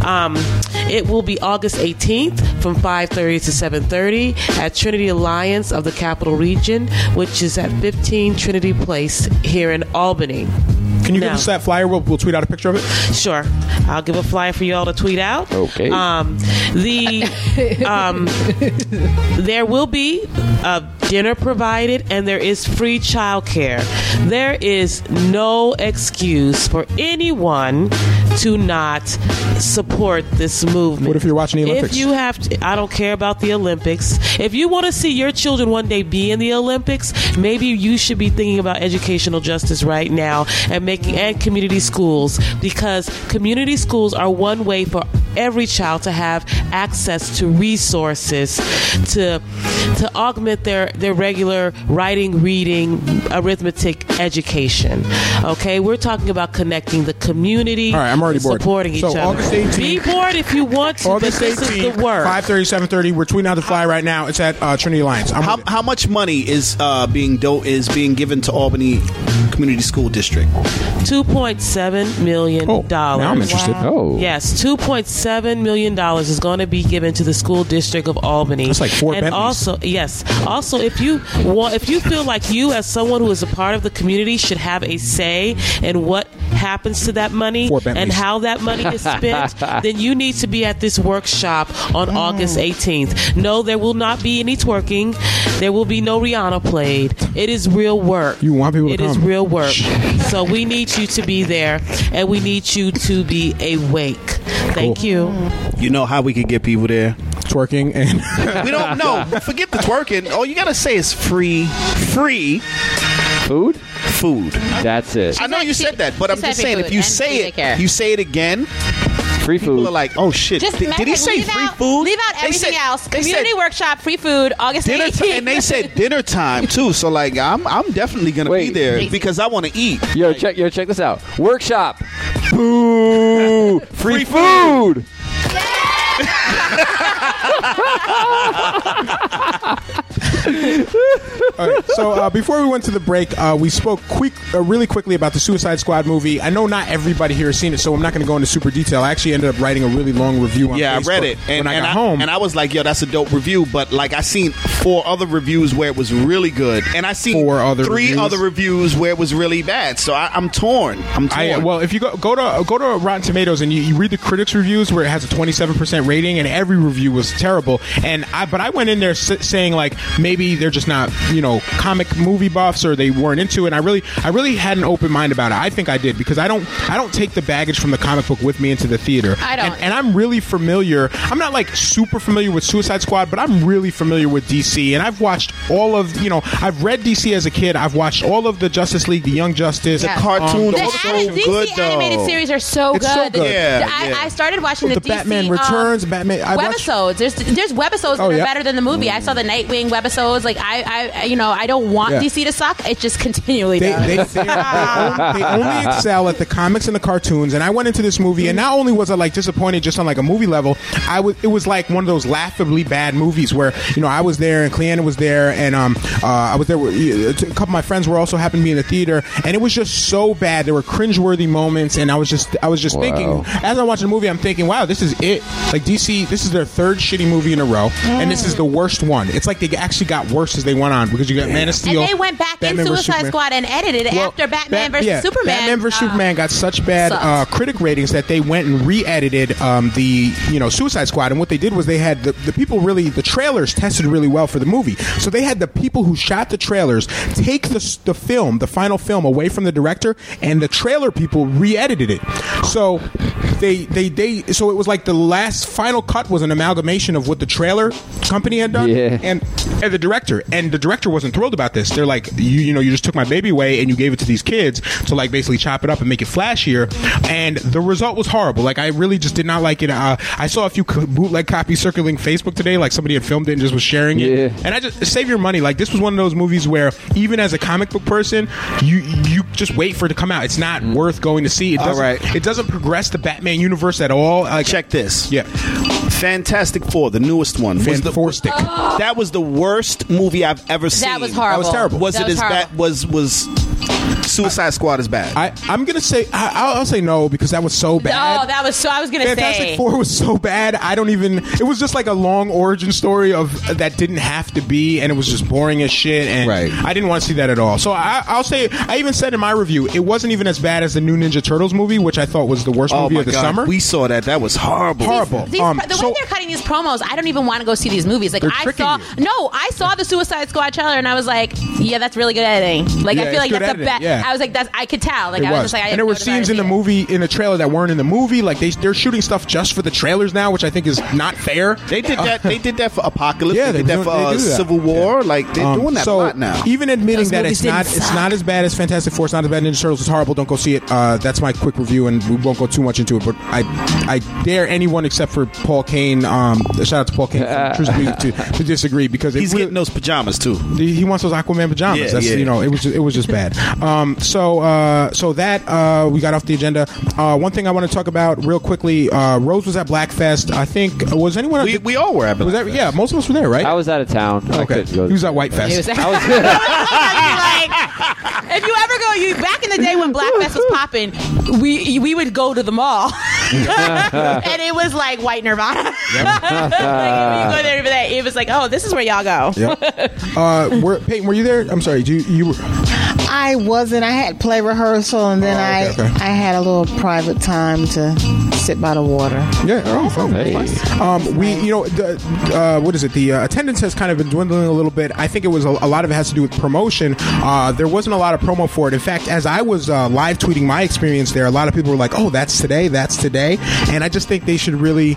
Um, it will be August 18th from 5:30 to 7:30 at Trinity Alliance of the Capital Region, which is at 15 Trinity Place here in Albany. Bye. Can you No. give us that flyer? We'll, we'll tweet out a picture of it. Sure, I'll give a flyer for y'all to tweet out. Okay. Um, the um, there will be a dinner provided, and there is free childcare. There is no excuse for anyone to not support this movement. What if you're watching the Olympics? If you have, to, I don't care about the Olympics. If you want to see your children one day be in the Olympics, maybe you should be thinking about educational justice right now and making and community schools because community schools are one way for every child to have access to resources to to augment their their regular writing, reading, arithmetic education. Okay, we're talking about connecting the community. All right, I'm already and bored. Supporting each So other. August 18th Be bored if you want to, August 18th, the work. 5:30, 7:30. We're tweeting out the fly right now. It's at uh, Trinity Alliance. I'm How, how much money is uh, being do- is being given to Albany Community School District? Two point seven million dollars. now I'm interested. Oh. Yes, two point seven million dollars is going to be given to the school district of Albany. That's like four And Bentleys. also, yes, also if you want, if you feel like you, as someone who is a part of the community, should have a say in what happens to that money and how that money is spent, then you need to be at this workshop on mm. August 18th. No, there will not be any twerking. There will be no Rihanna played. It is real work. You want people to It is real work. So we need you to be there, and we need you to be awake. Thank you. You know how we could get people there? Twerking and We don't know. Forget the twerking. All you gotta say is free, free Food. Food. That's it. I know you said that, but I'm just saying if you say it, you say it again. Free food. People are like, "Oh shit! Just did, did he say free out, food? Leave out They everything said- else. they Community said workshop, free food, August dinner 18th. time, and they said dinner time too. So like, I'm I'm definitely gonna be Wait. there because I want to eat. Yo, check yo, check this out. Workshop. Boo! Free, food. All right, so uh, before we went to the break, uh, we spoke quick, uh, really quickly about the Suicide Squad movie. I know not everybody here has seen it, so I'm not going to go into super detail. I actually ended up writing a really long review. on Yeah, I Facebook read it, and, when I and got home. and I was like, "Yo, that's a dope review." But like, I seen four other reviews where it was really good, and I seen Four other three reviews? other reviews where it was really bad. So I, I'm torn. I'm torn. I, well, if you go go to go to Rotten Tomatoes and you, you read the critics' reviews where it has a 27 percent rating, and every review was terrible. And I but I went in there s- saying like maybe maybe they're just not you know comic movie buffs or they weren't into it. And I really I really had an open mind about it. I think I did because I don't I don't take the baggage from the comic book with me into the theater. I don't. And, and I'm really familiar. I'm not like super familiar with Suicide Squad, but I'm really familiar with DC. And I've watched all of you know I've read DC as a kid. I've watched all of the Justice League, the Young Justice, Yeah. The cartoons. Um, The ani- DC animated series are so It's good. so good. Yeah, I, yeah. I started watching the, The DC, Batman um, Returns, Batman. I watched, webisodes. There's there's webisodes that Oh, are yeah. better than the movie. I saw the Nightwing webisodes. Like I, I you know I don't want Yeah. DC to suck. It just continually They, does. they, they, they only, they only excel at the comics and the cartoons. And I went into this movie, and not only was I like disappointed just on like a movie level, I was it was like one of those laughably bad movies where you know I was there and Cleanna was there, and um uh, I was there. With, a couple of my friends were also happened to be in the theater, and it was just so bad. There were cringeworthy moments, and I was just I was just thinking as I'm watching the movie, I'm thinking, wow, this is it. Like DC, this is their third shitty movie in a row, and this is the worst one. It's like they actually got worse as they went on because you got Man of Steel. and they went back Batman in Suicide Squad and edited it after Batman Bat- versus yeah, Superman. Batman vs uh, Superman got such bad uh, critic ratings that they went and re-edited um, the you know Suicide Squad. And what they did was they had the, the people really the trailers tested really well for the movie. So they had the people who shot the trailers take the the film, the final film, away from the director, and the trailer people re-edited it. So they they they so it was like the last final cut was an amalgamation of what the trailer company had done Yeah. and and the director. And the director wasn't thrilled about this. They're like you you know you just took my baby away and you gave it to these kids to like basically chop it up and make it flashier. And the result was horrible. Like i really just did not like it. Uh, i saw a few bootleg copies circulating facebook today like somebody had filmed it and just was sharing it. Yeah. and i just save your money. Like this was one of those movies where even as a comic book person you you just wait for it to come out. It's not worth going to see. It All doesn't right. it doesn't progress the batman universe at all like Check this. yeah Fantastic Four, the newest one. Fan was the, Four stick. That was the worst movie I've ever seen. That was horrible. That was terrible. Was That it was as horrible. bad? Was was Suicide Squad as bad? I, I'm gonna say I, I'll, I'll say no because that was so bad. Oh, that was so. I was gonna say. Fantastic say. Four was so bad. I don't even. It was just like a long origin story of that didn't have to be, and it was just boring as shit. And Right. I didn't want to see that at all. So I, I'll say I even said in my review it wasn't even as bad as the new Ninja Turtles movie, which I thought was the worst oh movie my of the god, summer. we saw that. That was horrible. Horrible. These, Um, the so- way they're cutting these promos, I don't even want to go see these movies. Like They're I tricking saw, you. no, I saw the Suicide Squad trailer and I was like, yeah, that's really good editing. Like Yeah, I feel it's like good that's editing, a bad. Yeah. I was like, that's I could tell. Like It I was was. just like, I and there were scenes in the movie in the trailer that weren't in the movie. Like they they're shooting stuff just for the trailers now, which I think is not fair. They did that. They did that for Apocalypse. Yeah, they, they did that do- for they uh, do that. Civil War. Like they're Um, doing that so a lot now. Even admitting Those that it's not didn't it's not as bad as Fantastic Four, it's not as bad as Ninja Turtles. It's horrible. Don't go see it. Uh, that's my quick review, and we won't go too much into it. But I I dare anyone except for Paul Kane. Um, shout out to Paul Kane from Truth Be- to, to disagree because He's really- getting those pajamas too. he he wants those Aquaman pajamas. Yeah, That's yeah. you know, it was just, it was just bad. Um, so uh, so that uh, we got off the agenda. Uh, one thing I want to talk about real quickly. Uh, Rose was at Blackfest. I think was anyone? We, we all were at was that, yeah, most of us were there, right? I was out of town. I okay, couldn't go. he was at White Fest. It was- I was, like, if you ever go, you back in the day when Blackfest was popping, we we would go to the mall, and it was like white Nirvana. like, when you go there for that, it was like, oh, this is where y'all go. Yep. uh, were, Peyton, were you there? I'm sorry. Do you, you were, I wasn't. I had play rehearsal, and then Oh, okay, I okay. I had a little private time to sit by the water. Yeah. Oh, fun. Um, we, you know, the, uh, what is it? The uh, attendance has kind of been dwindling a little bit. I think it was a, a lot of it has to do with promotion. Uh, there wasn't a lot of promo for it. In fact, as I was uh, live tweeting my experience there, a lot of people were like, "Oh, that's today. That's today," and I just think they should really,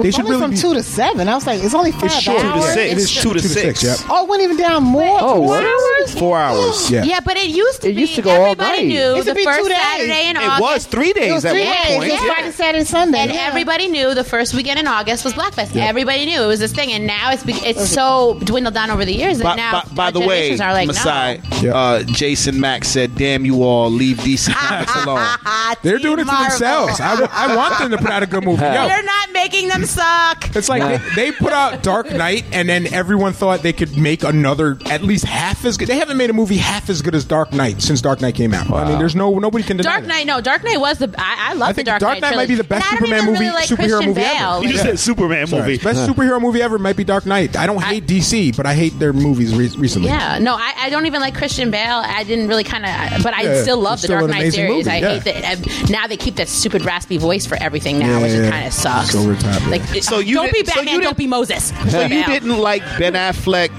they should only really from be, two to seven. I was like, it's only five It's short. hours. Two to six. It is two to two to six. six, yep. Oh, it went even down more. Oh, Four what? hours? Four hours. Yeah. Yeah, but it used to It be. used to go all everybody night. knew It used to the be first two days. Saturday in It August. was three It days was at three one days. point. It was Yeah. Friday, Saturday, Sunday. And yeah. everybody knew the first weekend in August was Blackfest. Everybody knew it was this thing, and now it's be- it's so dwindled down over the years that By, now by, by the way, generations are like Masai, no. Uh, Jason Mack said, "Damn you all, leave DC Comics alone." They're doing it to Marvel. themselves. I, I want them to put out a good movie. Yo, They're not making them suck. It's like they, they put out Dark Knight, and then everyone thought they could make another at least half as good. They haven't made a movie half as good as Dark Knight since Dark Knight came out. I mean, there's no nobody can deny Dark that. Knight, no, Dark Knight was the. I, I love I the think Dark, Dark Knight might be the trilogy. Best And Superman movie, really like superhero Christian movie Bale. ever. You Like, just said Superman Sorry. movie. Best superhero movie ever might be Dark Knight. I don't hate DC, but I hate their movies re- recently. Yeah, no, I, I don't even like Christian Bale. I didn't really kind of, but I Yeah, still love it's the still Dark Knight series. movie, I yeah. hate that. uh, Now they keep that stupid raspy voice for everything now, Yeah, which yeah, kind of sucks. It's over top, yeah. Like, So you don't be didn't- so Batman, you don't be Moses. So you didn't like Ben Affleck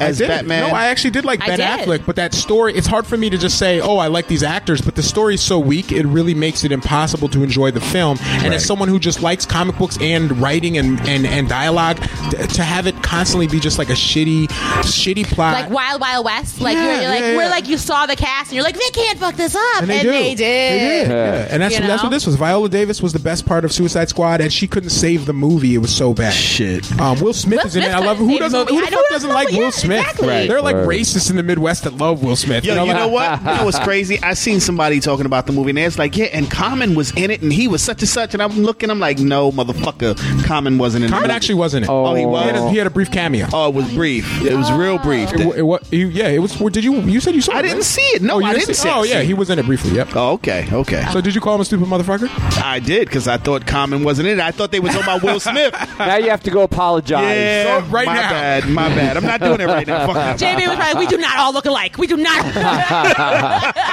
as did. Batman? No, I actually did like I Ben did. Affleck, but that story, it's hard for me to just say, oh, I like these actors, but the story's so weak, it really makes it impossible to enjoy the film. And Right. as someone who just likes comic books and writing and, and, and dialogue, t- to have it constantly be just like a shitty, shitty plot. like Wild Wild West, like Yeah, you're, you're like yeah, where yeah. like you saw the cast and you're like they can't fuck this up, and they do. did. They did. Yeah. And that's You that's know? what this was. Viola Davis was the best part of Suicide Squad, and she couldn't save the movie. It was so bad. Shit. Um, Will Smith Will is in it. I love it. couldn't Who save the doesn't? movie. Who I the know fuck doesn't doesn't like like- Will yeah, Smith? exactly. Right. They're like Right. racists in the Midwest that love Will Smith. Yo, you know, you know what? You know what's crazy? I seen somebody talking about the movie, and it's like, yeah, and Common was in it, and he was such and such, and I'm looking, I'm like, no, motherfucker, Common wasn't in Common the movie. actually wasn't it. Oh, he He had, a, was. he had a brief cameo. Oh, it was brief. It was real brief. It, wa- it, wa- you- yeah, it was. Did you? You said you saw. It? I it, didn't right? see it. No, oh, you I didn't see it. Oh yeah, he was in it briefly. Yep. Oh, okay, okay. So did you call him a stupid motherfucker? I did because I thought Common wasn't in it. I thought they were talking about Will Smith. Now you have to go apologize. Yeah, So, right my now. bad, my bad. I'm not doing it right now. Fuck that. JB was probably, we do not all look alike. We do not.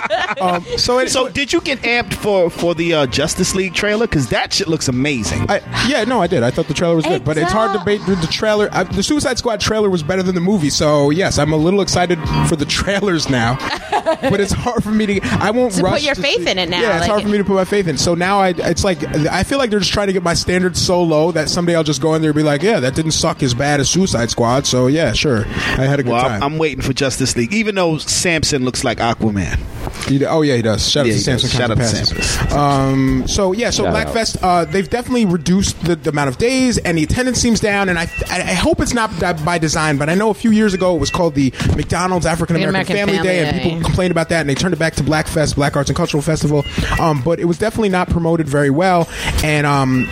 Um, so it, So, did you get amped for for the uh, Justice League trailer? Because that shit looks amazing. I, yeah, no, I did. I thought the trailer was good, but it's hard to debate the trailer. I, the Suicide Squad trailer was better than the movie, so yes, I'm a little excited for the trailers now. but it's hard for me to. I won't To put your to faith see- in it now, Yeah, it's like- hard for me to put my faith in. So now I, it's like I feel like they're just trying to get my standards so low that someday I'll just go in there and be like, yeah, that didn't suck as bad as Suicide Squad. So yeah, sure, I had a good well, time. I'm, I'm waiting for Justice League, even though Samson looks like Aquaman. He- oh yeah, he does. Shout Yeah, out to Samson. Shout out to Samson. Um, so yeah, so Shout out. Blackfest, uh, they've definitely reduced the, the amount of days, and the attendance seems down. And I, I, I hope it's not by design, but I know a few years ago it was called the McDonald's African American American Family, Family Day, and Day. people complained about that, and they turned it back to Blackfest, Black Arts and Cultural Festival. Um, but it was definitely not promoted very well. And um,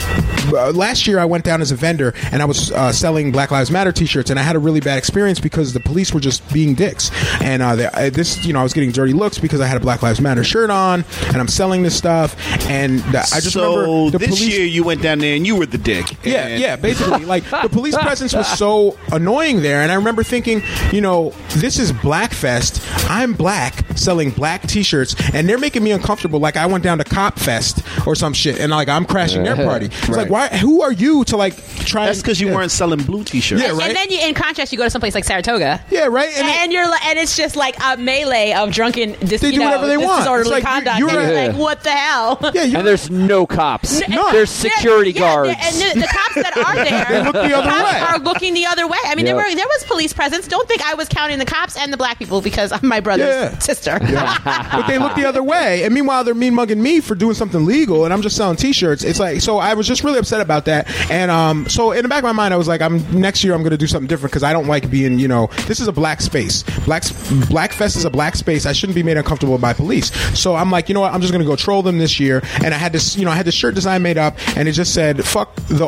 uh, last year I went down as a vendor, and I was uh, selling Black Lives Matter T-shirts, and I had a really bad experience because the police were just being dicks. And uh, they, I, this, you know, I was getting dirty looks because I had a Black Lives Matter shirt on, and I'm selling this stuff, and uh, I just so remember the this police. year you went down there and you were the dick. Yeah, And- yeah, basically. Like the police presence was so annoying there, and I remember thinking, you know, this is Blackfest. I'm black selling black T-shirts, and they're making me uncomfortable. Like I went down to Cop Fest or some shit, and like I'm crashing their party. It's like, why? Who are you to like try? That's because you yeah. weren't selling blue T-shirts. Yeah, right. And then you, in contrast, you go to someplace like Saratoga. Yeah, right. And, And, you're like, and it's just like a melee of drunken, dis, They you do know, whatever they want. disorderly It's like, conduct. you're- you're- you're like, what the hell? yeah, And there's no cops. No. There's security Yeah, yeah, guards. and the, the cops that are there They look the other cops way. are looking the other way. I mean, Yep. there were there was police presence. Don't think I was counting the cops and the black people because I'm my brother's Yeah. sister. but they look the other way. And meanwhile, they're mean mugging me for doing something legal, and I'm just selling T-shirts. It's like so. I was just really upset about that. And um, so in the back of my mind, I was like, I'm next year I'm going to do something different because I don't like being, you know, this is a black space. Black Black Fest is a black space. I shouldn't be made uncomfortable by police. So I'm like, you know what? I'm just going to go troll them this year. And I had this, you know, I had this shirt design made up, and it just said "fuck the."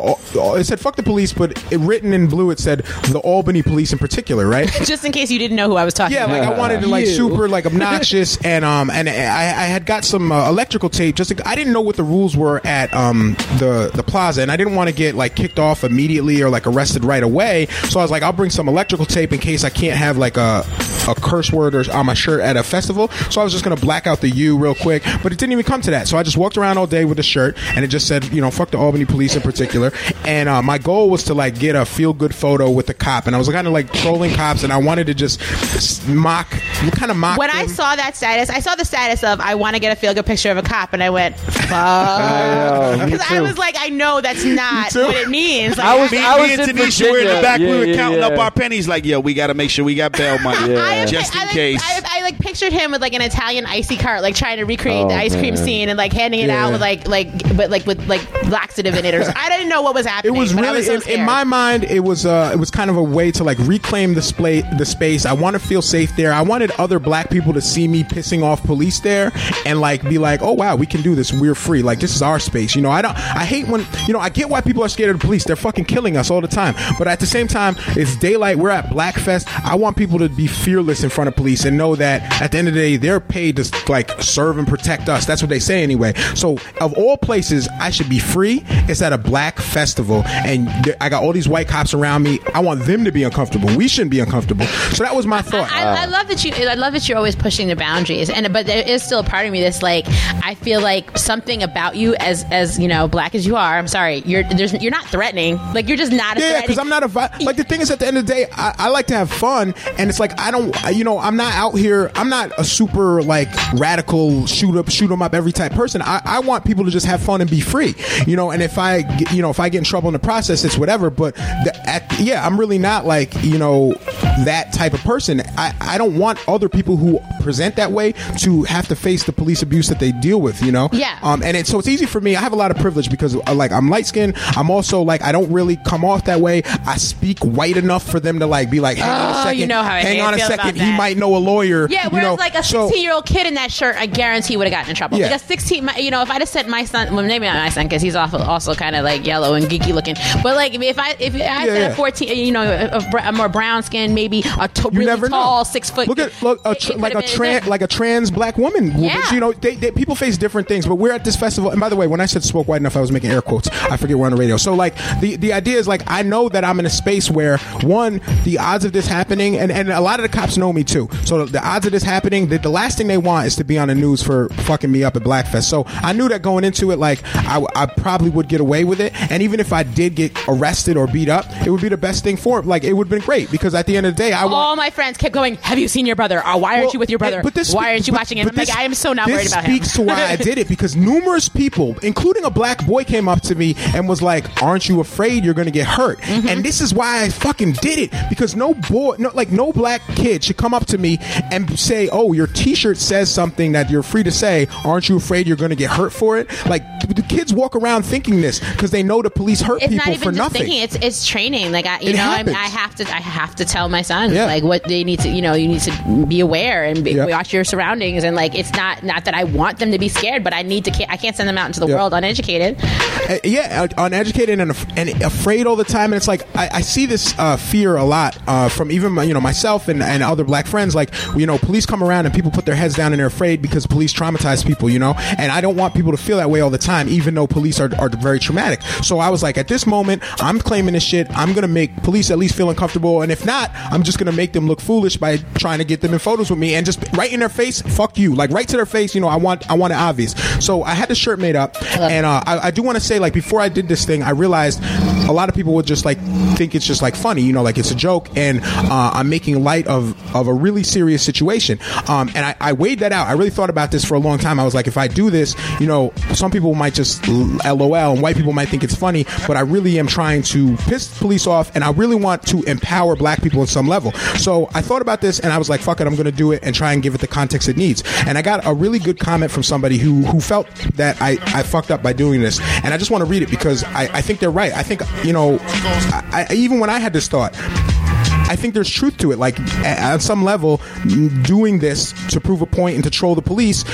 It said "fuck the police," but it, written in blue, it said "the Albany police" in particular, right? Just in case you didn't know who I was talking about. Yeah, about. like I wanted to like You. super like obnoxious and um and I, I had got some uh, electrical tape. Just to, I didn't know what the rules were at um the the plaza, and I didn't want to get like kicked off immediately or like arrested right away. So I was like, I'll bring some electrical tape in case I can't have like a a curse word or on my shirt at a festival. So I was just gonna black out the U real quick, but it didn't even come to that. So I just walked around all day with the shirt, and it just said, you know, fuck the Albany police in particular. And uh, my goal was to like get a feel good photo with the cop, and I was kind of like trolling cops, and I wanted to just s- mock, kind of mock. When I saw that status, I saw the status of I want to get a feel good picture of a cop, and I went, know, me because I too. was like, I know that's not what it means. Like, I was- Me, I me was and in Tanisha were in the Virginia. back. we were yeah, counting yeah. up our pennies. Like, yo, we got to make sure we got bail money, Yeah. just in I, case. I, I like pictured him with like an Italian icy cart, like trying to recreate Oh, the ice cream scene and like handing it Yeah. out with like like but like with like laxative in it or something. I didn't know what was happening. It was really was so in, in my mind. It was uh, it was kind of a way to like reclaim the spa- the space. I want to feel safe there. I wanted other black people to see me pissing off police there and like be like, oh wow, we can do this. We're free. Like this is our space. You know, I don't. I hate when you know. I get why people are scared of the police. They're fucking killing us all the time. But at the same time, it's daylight. We're at Blackfest. I want people to be fearless in front of police and know that that at the end of the day, they're paid to like serve and protect us. That's what they say anyway. So, of all places, I should be free. It's at a black festival, and I got all these white cops around me. I want them to be uncomfortable. We shouldn't be uncomfortable. So that was my thought. I, I love that you. I love that you're always pushing the boundaries, and but there is still a part of me that's like, I feel like something about you, as as you know, black as you are. I'm sorry, you're there's you're not threatening. Like you're just not a Yeah, because I'm not a vi- like the thing is at the end of the day, I, I like to have fun, and it's like I don't, you know, I'm not out here. I'm not a super like radical shoot up, shoot 'em up every type person. I, I want people to just have fun and be free, you know. And if I, get, you know, if I get in trouble in the process, it's whatever. But the, at, yeah, I'm really not like you know that type of person. I, I don't want other people who present that way to have to face the police abuse that they deal with, you know. Yeah. Um, and it, so it's easy for me. I have a lot of privilege because, uh, like, I'm light skinned. I'm also like, I don't really come off that way. I speak white enough for them to like be like, hang on a Oh, second, you know how hang on a second. He might know a lawyer. Yeah, you whereas know? like a So- 16 year old kid in that shirt, I guarantee would have gotten in trouble. Yeah. Like a 16, my- you know, if I'd have sent my son, well, maybe not my son because he's also, also kind of like yellow and geeky looking. But like if I if I Yeah, said yeah. a 14, you know, a, a, a more brown skin, maybe a t- really never know. tall, six foot. Look at look a tr- like a trans like a trans black woman. Yeah. You know, they, they, people face different things. But we're at this festival. And by the way, when I said spoke white enough, I was making air quotes. I forget we're on the radio. So like the the idea is like I know that I'm in a space where one the odds of this happening, and and a lot of the cops know me too. So the odds of this happening, the, the last thing they want is to be on the news for fucking me up at Blackfest. So I knew that going into it, like I, I probably would get away with it. And even if I did get arrested or beat up, it would be the best thing for it. Like it would have been great because at the end of the day, I want. All my friends kept going. Have you seen your brother? Why aren't you with your brother? But this why aren't you but- watching him? I'm like, I am so not worried about him. This speaks to why I did it because numerous people, including a black boy, came up to me and was like, "Aren't you afraid you're going to get hurt?" Mm-hmm. And this is why I fucking did it because no boy, no like no black kid should come up to me and say, "Oh, your T-shirt says something that you're free to say. Aren't you afraid you're going to get hurt for it?" Like the kids walk around thinking this because they know the police hurt it's people not even for just nothing. thinking. It's it's training. Like I, you It know, I'm. I have to I have to tell my sons Yeah. like what they need to. You know, you need to be aware and be, Yep. watch your surroundings. And like, it's not not that I want them to be scared, but I need to. I can't send them out into the Yep. world uneducated. Uh, yeah, uh, uneducated and, af- and afraid all the time. And it's like I, I see this uh, fear a lot uh, from even my, you know myself and, and other black friends. Like you know, police come around and people put their heads down and they're afraid because police traumatize people. You know, and I don't want people to feel that way all the time, even though police are, are very traumatic. So I was like, at this moment, I'm claiming this shit. I'm gonna make police at least feel uncomfortable, and if not, I'm just gonna make them look foolish by trying to get them in photos with me and just right in their face, fuck you, like right to their face. You know, I want I want it obvious. So I had the shirt made up, and uh, I, I do want to say like before I did this thing, I realized a lot of people would just like think it's just like funny, you know, like it's a joke, and uh, I'm making light of of a really serious situation. Um, and I, I weighed that out. I really thought about this for a long time. I was like, if I do this, you know, some people might just lol, and white people might think it's funny, but I really am trying to piss police off, and I really want to empower black people at some level. So I thought about this, and I was like, fuck it, I'm going to do it and try and give it the context it needs. And I got a really good comment from somebody who who felt that I, I fucked up by doing this, and I just want to read it because I, I think they're right. I think you know, I, even when I had this thought. I think there's truth to it. Like at some level, doing this to prove a point and to troll the police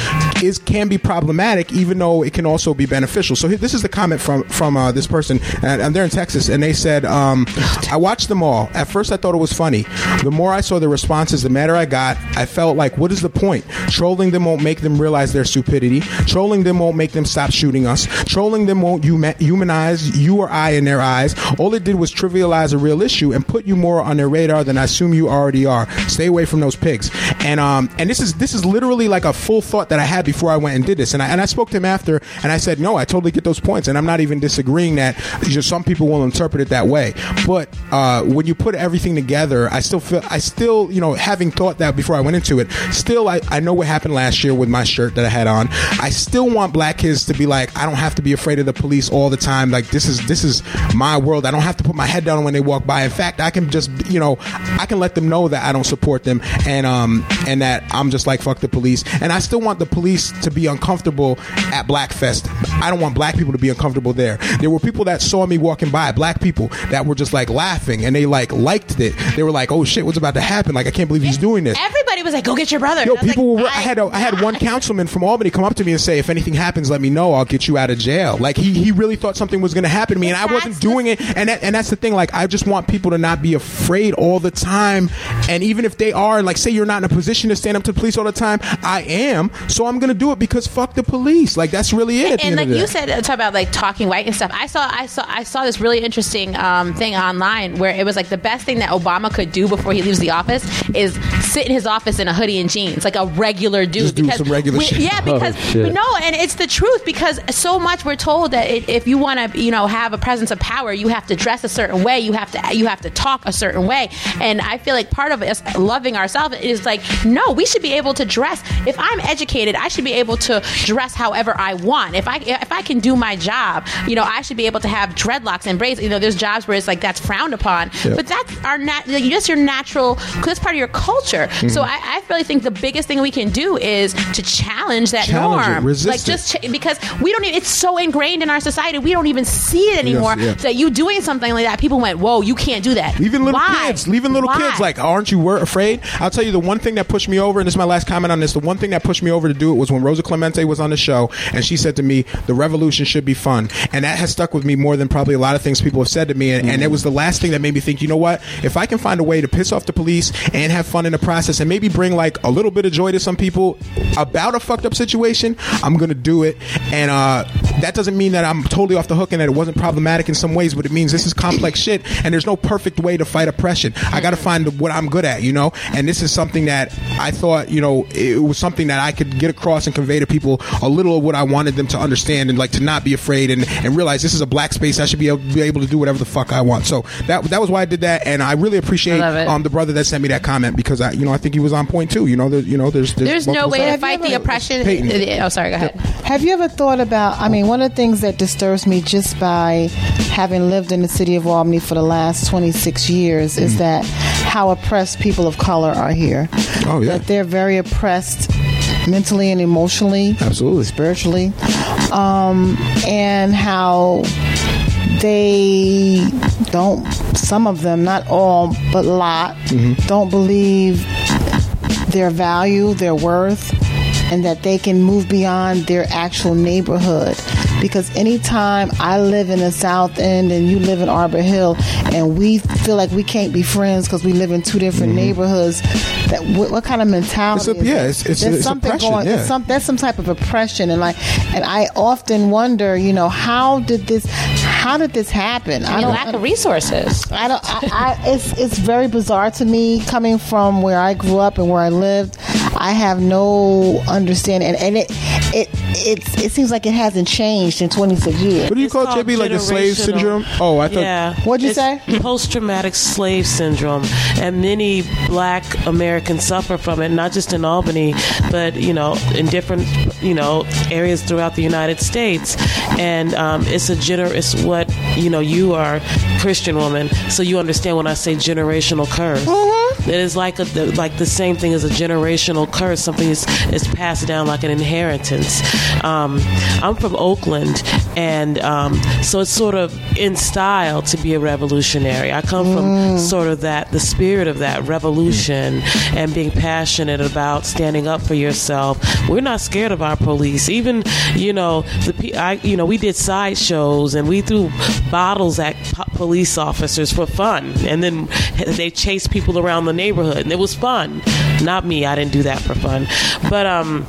is can be problematic, even though it can also be beneficial. So this is the comment from from uh, this person, and, and they're in Texas, and they said, um, "I watched them all. At first, I thought it was funny. The more I saw the responses, the madder I got. I felt like, what is the point? Trolling them won't make them realize their stupidity. Trolling them won't make them stop shooting us. Trolling them won't huma- humanize you or I in their eyes. All it did was trivialize a real issue and put you more on their radar than I assume you already are. Stay away from those pigs. And um and this is this is literally like a full thought that I had before I went and did this. And I and I spoke to him after and I said, no, I totally get those points. And I'm not even disagreeing that just some people will interpret it that way. But uh, when you put everything together, I still feel I still you know having thought that before I went into it. Still, I, I know what happened last year with my shirt that I had on. I still want black kids to be like, I don't have to be afraid of the police all the time. Like this is this is my world. I don't have to put my head down when they walk by. In fact, I can just you know I can let them know that I don't support them and um and that I'm just like fuck the police. And I still want the police to be uncomfortable at Blackfest. I don't want black people to be uncomfortable there. There were people that saw me walking by, black people that were just like laughing and they like liked it. They were like, "Oh shit, what's about to happen? Like I can't believe he's doing this." Everybody was like, "Go get your brother." Yo, I people like, were. I had a, I had one councilman from Albany come up to me and say, "If anything happens, let me know. I'll get you out of jail." Like he, he really thought something was going to happen to me, and I wasn't doing it. And that, and that's the thing. Like I just want people to not be afraid all the time. And even if they are, like, say you're not in a position to stand up to the police all the time, I am. So I'm going to do it because fuck the police. Like that's really it. And like you said, uh, talk about like talking white and stuff. I saw, I saw, I saw this really interesting um, thing online where it was like the best thing that Obama could do before he leaves the office is sit in his office in a hoodie and jeans, like a regular dude. Just do because some regular we- shit. Yeah, Oh, because shit. no, and it's the truth. Because so much we're told that it, if you want to, you know, have a presence of power, you have to dress a certain way, you have to, you have to talk a certain way. And I feel like part of us loving ourselves is like, no, we should be able to dress. If I'm educated, I should be able to dress however I want. If I if I can do my job, you know, I should be able to have dreadlocks and braids. You know, there's jobs where it's like that's frowned upon, Yep. but that's our nat- like, just your natural. That's part of your culture. Mm-hmm. So I, I really think the biggest thing we can do is to challenge that Challenge it, norm. resist like just ch- because we don't. Even, it's so ingrained in our society, we don't even see it anymore. yeah. That you doing something like that, people went, "Whoa, you can't do that." Even little Why? kids, leaving little Why? kids, like, aren't you wor- afraid? I'll tell you the one thing that pushed me over, and this is my last comment on this. The one thing that pushed me over to do it was when Rosa Clemente was on the show, and she said to me, "The revolution should be fun," and that has stuck with me more than probably a lot of things people have said to me. And, and it was the last thing that made me think, you know what? If I can find a way to piss off the police and have fun in the process, and maybe bring like a little bit of joy to some people about a fucked up situation, I'm gonna do it. And uh, that doesn't mean that I'm totally off the hook and that it wasn't problematic in some ways, but it means this is complex shit, and there's no perfect way to fight oppression. I got to find what I'm good at, you know. And this is something that I thought, you know, it was something that I could get across and convey to people a little of what I wanted them to understand and like to not be afraid and, and realize this is a black space. I should be able, be able to do whatever the fuck I want. So that that was why I did that, and I really appreciate I um the brother that sent me that comment because I, you know, I think he was on point too. You know, there, you know, there's there's, There's no multiple way to sides. fight the oppression. Peyton. Oh, sorry. Go ahead. Have you ever thought about? I mean, one of the things that disturbs me just by having lived in the city of Albany for the last 26 years is that how oppressed people of color are here. Oh, yeah. That they're very oppressed mentally and emotionally, absolutely, spiritually, um, and how they don't. Some of them, not all, but a lot, don't believe their value, their worth, and that they can move beyond their actual neighborhood. Because anytime I live in the South End and you live in Arbor Hill, and we feel like we can't be friends because we live in two different neighborhoods, that what, what kind of mentality? Mm-hmm. It's a- is yeah, that? it's- it's- There's it's something oppression, going. yeah. It's some, there's some type of oppression, and like, and I often wonder, you know, how did this, how did this happen? I mean, lack of resources. I don't. I, I, it's it's very bizarre to me coming from where I grew up and where I lived. I have no understanding, and, and it it it it seems like it hasn't changed in 26 years. What do you call it, called JB? Like the slave syndrome? Oh, I thought. Yeah. What'd you say? Post traumatic slave syndrome. And many black Americans suffer from it, not just in Albany, but, you know, in different, you know, areas throughout the United States. And um, it's a gener- it's what, you know, you are Christian woman, so you understand when I say generational curse. It is like a, like the same thing as a generational curse. Something is, is passed down like an inheritance. Um, I'm from Oakland, and um, so it's sort of in style to be a revolutionary. I come from sort of that, the spirit of that revolution, and being passionate about standing up for yourself. We're not scared of our police. Even you know the I you know we did sideshows and we threw bottles at po- police officers for fun, and then they chased people around the neighborhood, and it was fun. Not me. I didn't do that for fun, but um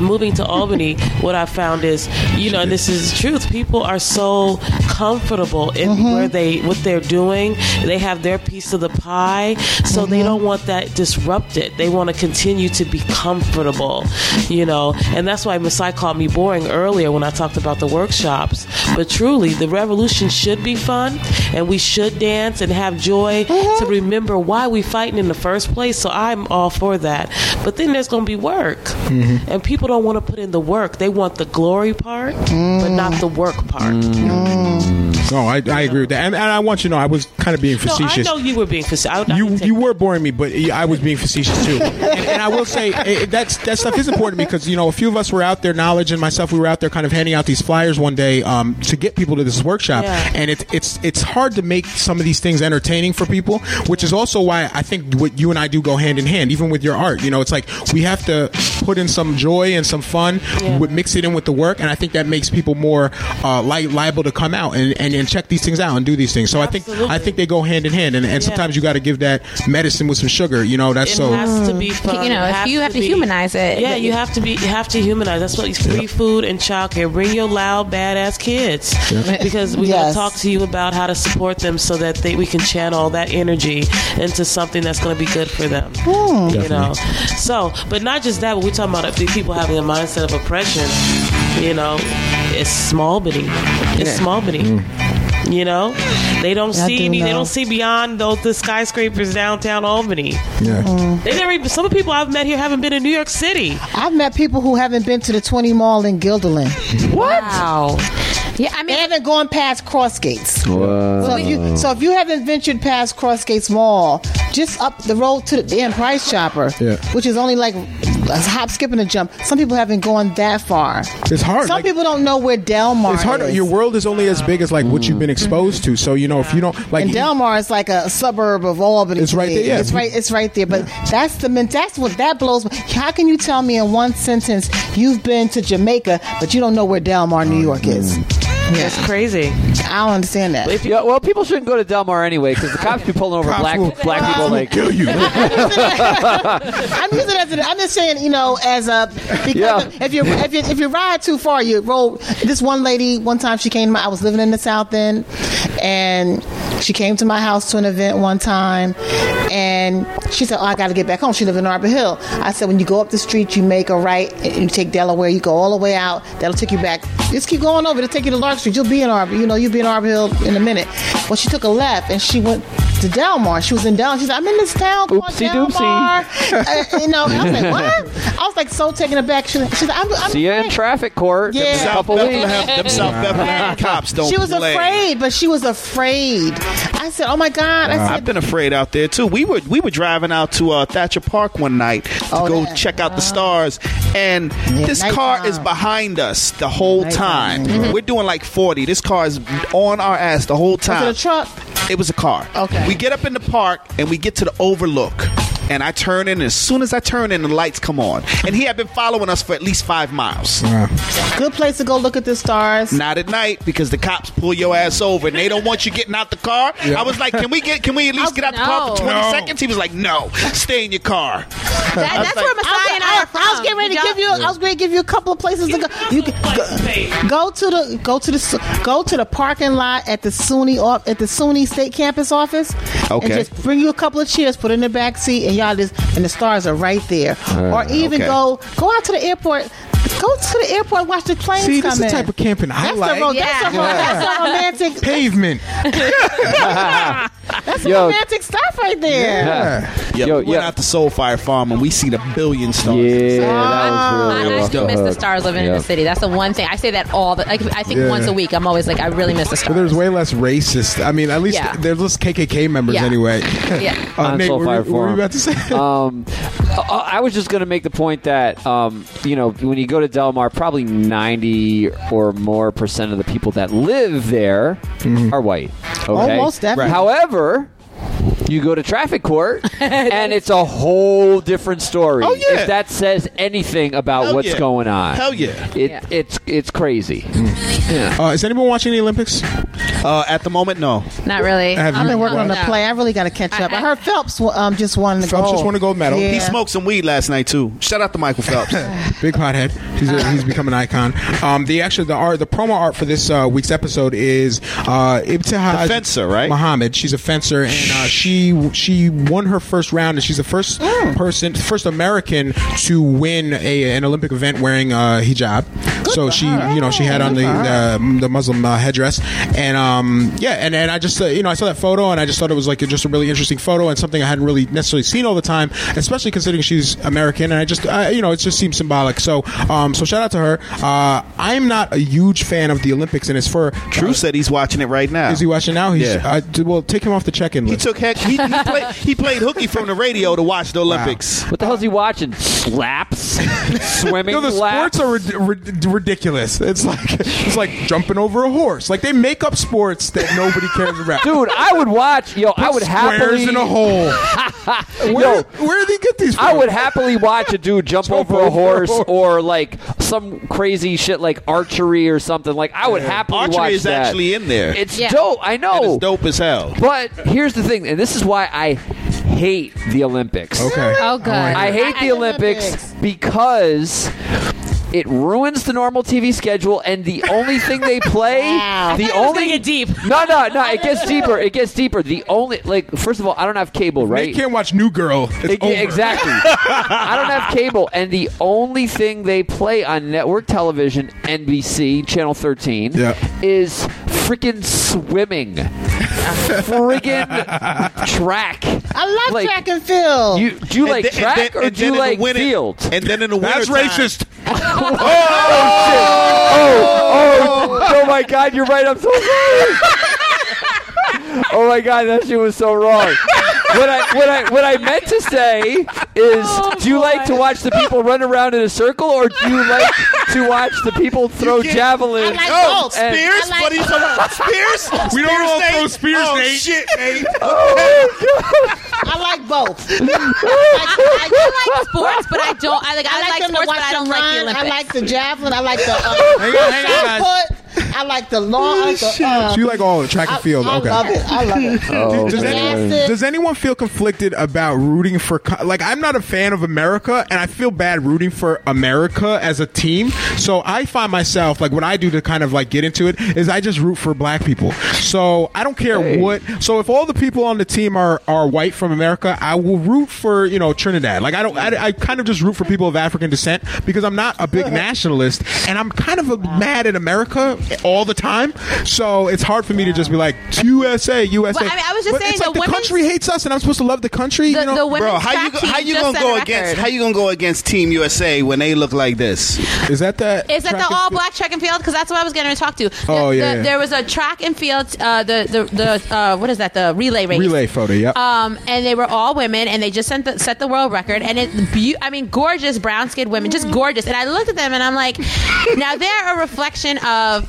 moving to Albany, what I found is, you know, and this is the truth. People are so comfortable in mm-hmm. where they what they're doing. They have their piece of the pie, so they mm-hmm. don't want that disrupted. They want to continue to be comfortable, you know, and that's why Masai called me boring earlier when I talked about the workshops. But truly, the revolution should be fun, and we should dance and have joy mm-hmm. to remember why we fighting in the first place. So I'm all for that. But then there's going to be work. Mm-hmm. and people don't want to put in the work. They want the glory part, but not the work part. No, I, I agree with that, and, and I want you to know I was kind of being No, I facetious. know you were being facetious. I, I you you were boring me, but I was being facetious too. and, and I will say eh, that's that stuff is important because you know a few of us were out there, knowledge and myself, we were out there kind of handing out these flyers one day um, to get people to this workshop, Yeah. and it's it's it's hard to make some of these things entertaining for people, which is also why I think what you and I do go hand in hand, even with your art. You know, it's like we have to put in some joy and some fun, with, mix it in with the work, and I think that makes people more uh, li- liable to come out and, and, and check these things out and do these things. So I think I think they go hand in hand, and, and sometimes you got to give that medicine with some sugar. You know, that's it so. has to be fun. You know, It if you have to be- humanize it, Yeah, you you- have to be. You have to humanize. That's what it's free food and childcare. Bring your loud, badass kids Yeah. because we're Yes. gonna talk to you about how to support them so that they, we can channel that energy into something that's gonna be good for them. Hmm. You know. So, but not just that. But we're talking about if the people having a mindset of oppression. You know, it's small bitty. It's Yeah. small bitty. Mm. You know, they don't I see do any. They don't see beyond those the skyscrapers downtown Albany. Yeah. Mm. They never even. Some of the people I've met here haven't been in New York City. I've met people who haven't been to the 20 Mall in Guilderland. What? Wow. Yeah, I mean, they haven't gone past Crossgates. Wow. So if you so if you haven't ventured past Cross Gates Mall, just up the road to the damn Price Chopper, Yeah. which is only like a hop, skip, and a jump. Some people haven't gone that far. It's hard. Some like- people don't know where Delmar it's hard. is. Your world is only as big as like what you've been exposed to. So you know, if you don't like, and Delmar is like a suburb of Albany. It's right there, yeah. It's right. It's right there. But that's the that's what that blows. How can you tell me in one sentence you've been to Jamaica, but you don't know where Delmar, New York is? Mm. That's crazy. I don't understand that. Yeah, well, people shouldn't go to Delmar anyway because the cops be pulling over Cops black will- black people. cops will Like kill you. I'm using it as an, I'm just saying, you know, as a because Yeah. if you if you if you ride too far, you roll. This one lady, one time she came. to my I was living in the South End, and she came to my house to an event one time, and she said, "Oh, I got to get back home." She lived in Arbor Hill. I said, "When you go up the street, you make a right, and you take Delaware. You go all the way out. That'll take you back. Just keep going over. It'll take you to Lark Street. You'll be in Arbor. You know, you'll be in Arbor Hill in a minute." Well, she took a left, and she went. To Delmar, she was in Delmar. She said, "I'm in this town called Oopsie Delmar." doopsie. Uh, you know, I was like, "What?" I was like so taken aback. She, she said, "I'm, I'm see you in traffic court. in a Yeah. couple South. Bethlehem, them South Bethlehem cops don't she was play. afraid, but she was afraid. I said, "Oh my God!" I I've been afraid out there too. We were we were driving out to uh, Thatcher Park one night to Oh, go that- check out the stars, and this car nighttime. is behind us the whole time. Mhm. We're doing like forty. This car is on our ass the whole time. Was it a truck? It was a car. Okay. We get up in the park and we get to the overlook. And I turn in, and as soon as I turn in, the lights come on. And he had been following us for at least five miles. "Good place to go look at the stars." Not at night because the cops pull your ass over and they don't want you getting out the car. I was like, "Can we get? Can we at least oh, get out the car for no. twenty seconds?" He was like, "No, stay in your car." That, that's like- where Messiah and I I, are from. I was getting ready to give you. I was going to give you a couple of places to go. You can go, go to the go to the go to the parking lot at the SUNY off at the SUNY State Campus office. Okay. And just bring you a couple of chairs, put in the back seat, and and the stars are right there. Uh, or even okay. go go out to the airport. Go to the airport, watch the planes See, come this is the type of camping I that's like. The, ro- that's, the, ro- that's the romantic. Pavement. That's the Yo. romantic stuff right there. Yeah, Yo, we went yeah. out to Soulfire Farm and we see the billion stars. Yeah, Ah. that was really I actually miss the stars living in the city. That's the one thing I say that all the. Like, I think Yeah. once a week, I'm always like, I really miss the But stars. there's way less racist. I mean, at least Yeah. there's less KKK members Yeah. anyway. Yeah. Uh, on Nate, what, were Soulfire you- what were you about to say? Um, I I was just going to make the point that um, you know when you go to Delmar, probably ninety or more percent of the people that live there Mm-hmm. are white. Okay? Almost definitely. However. You go to traffic court, and it's a whole different story. Oh, yeah. If that says anything about Hell what's yeah. going on, Hell yeah. it, Yeah. it's it's crazy. Uh, is anyone watching the Olympics? Uh, at the moment, no. Not really. Have I've you- been working on the No. play. I really got to catch up. I, heard Phelps um, just won the Phelps gold. just won a gold medal. Yeah. He smoked some weed last night too. Shout out to Michael Phelps. Big pothead. He's, a, he's become an icon. Um, the actual the art, the promo art for this uh, week's episode is uh, Ibtihaj The fencer, right? Muhammad. She's a fencer, and uh, she she won her first round, and she's the first Hmm. person, first American to win a, an Olympic event wearing uh, hijab. so she, you know, she had on the the, the Muslim uh, headdress, and um, yeah, and, and I just uh, you know I saw that photo and I just thought it was like just a really interesting photo and something I hadn't really necessarily seen all the time, especially considering she's American. And I just I, you know it just seems symbolic. So um, so shout out to her. Uh, I'm not a huge fan of the Olympics, and it's for True said he's watching it right now. Is he watching now? He's, Yeah. uh, well, take him off the check-in He list. Took heck. He, he, played, he played hooky from the radio to watch the Olympics. What the hell's he watching? Slaps, swimming No, the laps. sports are rid- rid- ridiculous. It's like it's like jumping over a horse. Like they make up sports that nobody cares about. Dude, I would watch. Yo, I Put would squares happily in a hole. Where, Yo, where do they get these? I would happily watch a dude jump Jump over a over a horse horse. or like some crazy shit like archery or something. Like I would happily watch. Archery watch is that. actually in there. It's Yeah. dope. I And know. it's dope as hell. But here's the thing, and this is why I hate the Olympics. Okay. Oh, good. I hate the Olympics because it ruins the normal TV schedule, and the only thing they play, Wow. the I thought it was only get deep. No, no, no. It gets deeper. It gets deeper. The only like, first of all, I don't have cable, Right. They can't watch New Girl. It's Ex- over. Exactly. I don't have cable, and the only thing they play on network television, NBC Channel 13, Yeah. is freaking swimming, friggin' track. I love Like, track and field. You do you And like then- track then- or and do you in the like winter- field? And then in the winter, That's racist. Oh, oh, oh, oh my God! You're right. I'm so sorry. oh my God, that shit was so wrong. What I what I what I meant to say is, oh, do you like to watch the people run around in a circle, or do you like to watch the people throw javelins? I like Oh, both. and- Spears? I like- what are you talking about? Spears? We don't all throw Spears, oh, Nate. shit, Nate. I like both. I, I like sports, but I don't. I like. I, I like, like sports, to watch but I don't them like the. Olympics. I like the javelin. I like the uh, Hang on, hang on, shot guys. Put. I like the long. I like the, uh, So you like all the track and I, field? I okay. love it. I love it. Oh, does, man. anyone, does anyone feel conflicted about rooting for like I'm not a fan of America and I feel bad rooting for America as a team so I find myself like what I do to kind of like get into it is I just root for black people so I don't care Hey. what so if all the people on the team are are white from America I will root for you know Trinidad like I don't I, I kind of just root for people of African descent because I'm not a big nationalist and I'm kind of a, mad at America all the time so it's hard for me to just be like USA USA Well, I mean, I was just But saying it's like the the country hates us, and I'm supposed to love the country. The, you know? the women's Bro, how you go- how you gonna go against how you gonna go against Team USA when they look like this? is that that? Is that the all field? black track and field? Because that's what I was going to talk to. The- Oh, yeah, the- yeah. There was a track and field. Uh, the the the uh, what is that? The relay race. relay photo? Yep. Um, and they were all women, and they just sent the, set the world record. And it, beau- I mean, gorgeous brown skinned women, just gorgeous. And I looked at them, and I'm like, now they're a reflection of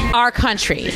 our country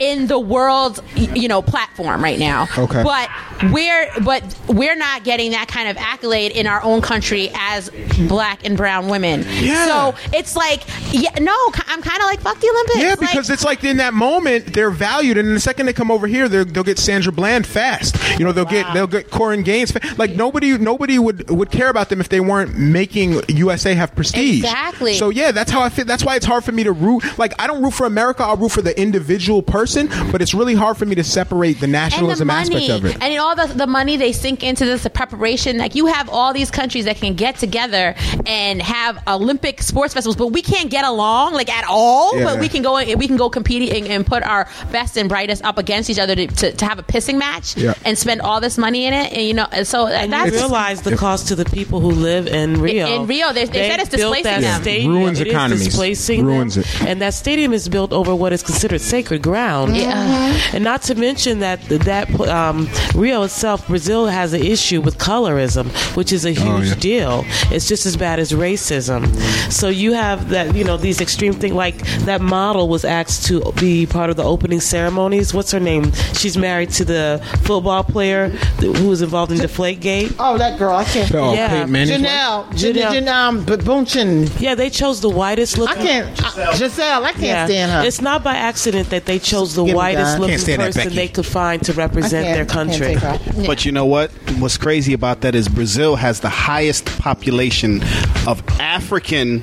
in the world, you know, platform right now. Okay. But we're but we're not getting that kind of accolade in our own country as black and brown women. Yeah. So it's like, yeah, no, I'm kind of like fuck the Olympics. yeah, Like, because it's like in that moment they're valued, and in the second they come over here, they'll get Sandra Bland fast. You know, they'll get they'll get Korryn Gaines. fa- Like nobody nobody would would care about them if they weren't making USA have prestige. Exactly. So yeah, that's how I feel. That's why it's hard for me to root. Like I don't root for America. I'll root for the individual person, but it's really hard for me to separate the and the nationalism aspect of it. and in all the, the money they sink into this the preparation like you have all these countries that can get together and have olympic sports festivals but we can't get along like at all Yeah. but we can go we can go competing and put our best and brightest up against each other to, to, to have a pissing match Yeah. and spend all this money in it and you know and so uh, And that's realize the cost to the people who live in Rio. in Rio, they- they said it's displacing that them. Stadium. Ruins It is economies. displacing Ruins them. it. And that stadium is built over what is considered sacred ground. Yeah. And not to mention that that um, Rio itself, Brazil has an issue with colorism, which is a huge Oh, yeah. deal. It's just as bad as racism. So you have that, you know, these extreme things. Like that model was asked to be part of the opening ceremonies. What's her name? She's married to the football player who was involved in Deflategate. Oh, that girl. I can't. Oh, Peyton Manning's Janelle. Janelle. Janelle. Janelle. Um, but Yeah, they chose the whitest looking. I can't. I, Gisele. I can't stand her. It's not by accident that they chose the whitest looking Can't that person they could find to represent their country. can't take her. But you know what? What's crazy about that is Brazil has the highest population of African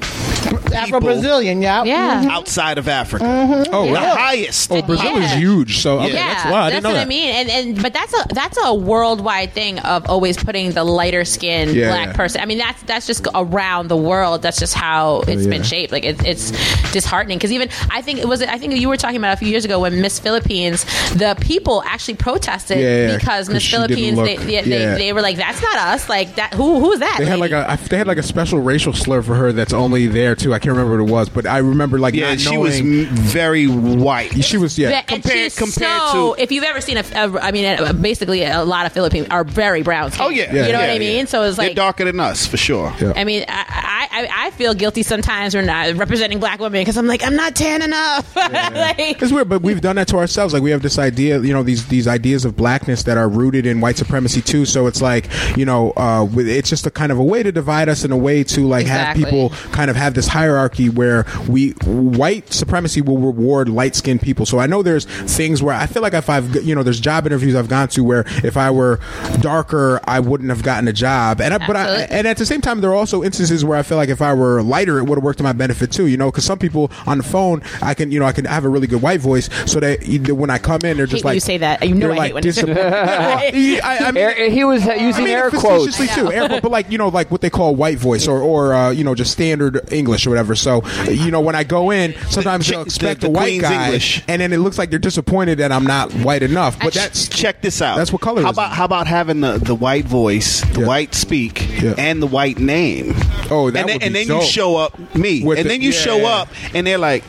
Afro Brazilian, yeah. Yeah. Mm-hmm. Mm-hmm. outside of Africa. Mm-hmm. Oh, the wow. highest. Oh, Brazil is huge. So okay, yeah, that's wow. I didn't know what that. I mean. And, and but that's a that's a worldwide thing of always putting the lighter skinned Yeah, black person. I mean, that's that's just around the world. That's just how oh, it's yeah. been shaped. Like it, it's disheartening because even I think it was I think you were talking about a few years ago when Miss Philippines, the people actually protested Yeah, yeah, because 'cause Miss she didn't Philippines they, look- they, yeah. they, they were like that's not us. Like that who who's that? They had like a I- they had like a special racial slur for her that's only there too. I can't remember what it was, but I remember like Yeah, not she was knowing- m- very white. She was yeah. That- and she's so, if you've ever seen a, a I mean, uh, basically a lot of Philippines are very brown. Oh yeah, you know what I mean. yeah. So it's like they're like darker than us for sure. I mean, I, I I- I feel guilty sometimes when I representing black women because I'm like I'm not tan enough. like, It's weird, but we've done that to ourselves. Like we have this idea, you know, these these ideas of blackness that are rooted in white supremacy too. So it's like, you know, uh, with- it's just a kind of a way to divide us in a way to like Exactly. have people kind of have this hierarchy where we white supremacy will reward light skinned people. So I know there's things where I feel like if I've you know there's job interviews I've gone to where if I were darker I wouldn't have gotten a job. And I, but I, and at the same time there are also instances where I feel like if I were lighter it would have worked to my benefit too. You know, because some people on the phone I can you know I can have a really good white voice so that when I come in they're just when like you say that. You know they're I like hate when you say disappointed. that. Yeah, well, I, I mean, Air- he was using I mean, air facetiously quotes. too, air quote, but like you know, like what they call white voice or or uh, you know just standard English or whatever. So you know, when I go in, sometimes they'll expect the a white Queen's guy, English. and then it looks like they're disappointed that I'm not white enough. But that's check this out. That's what color How is. about how about having the, the white voice, the white speak, and the white name? Oh, that and then, would be and then dope. you show up me, With and the- then you yeah, show up, and they're like,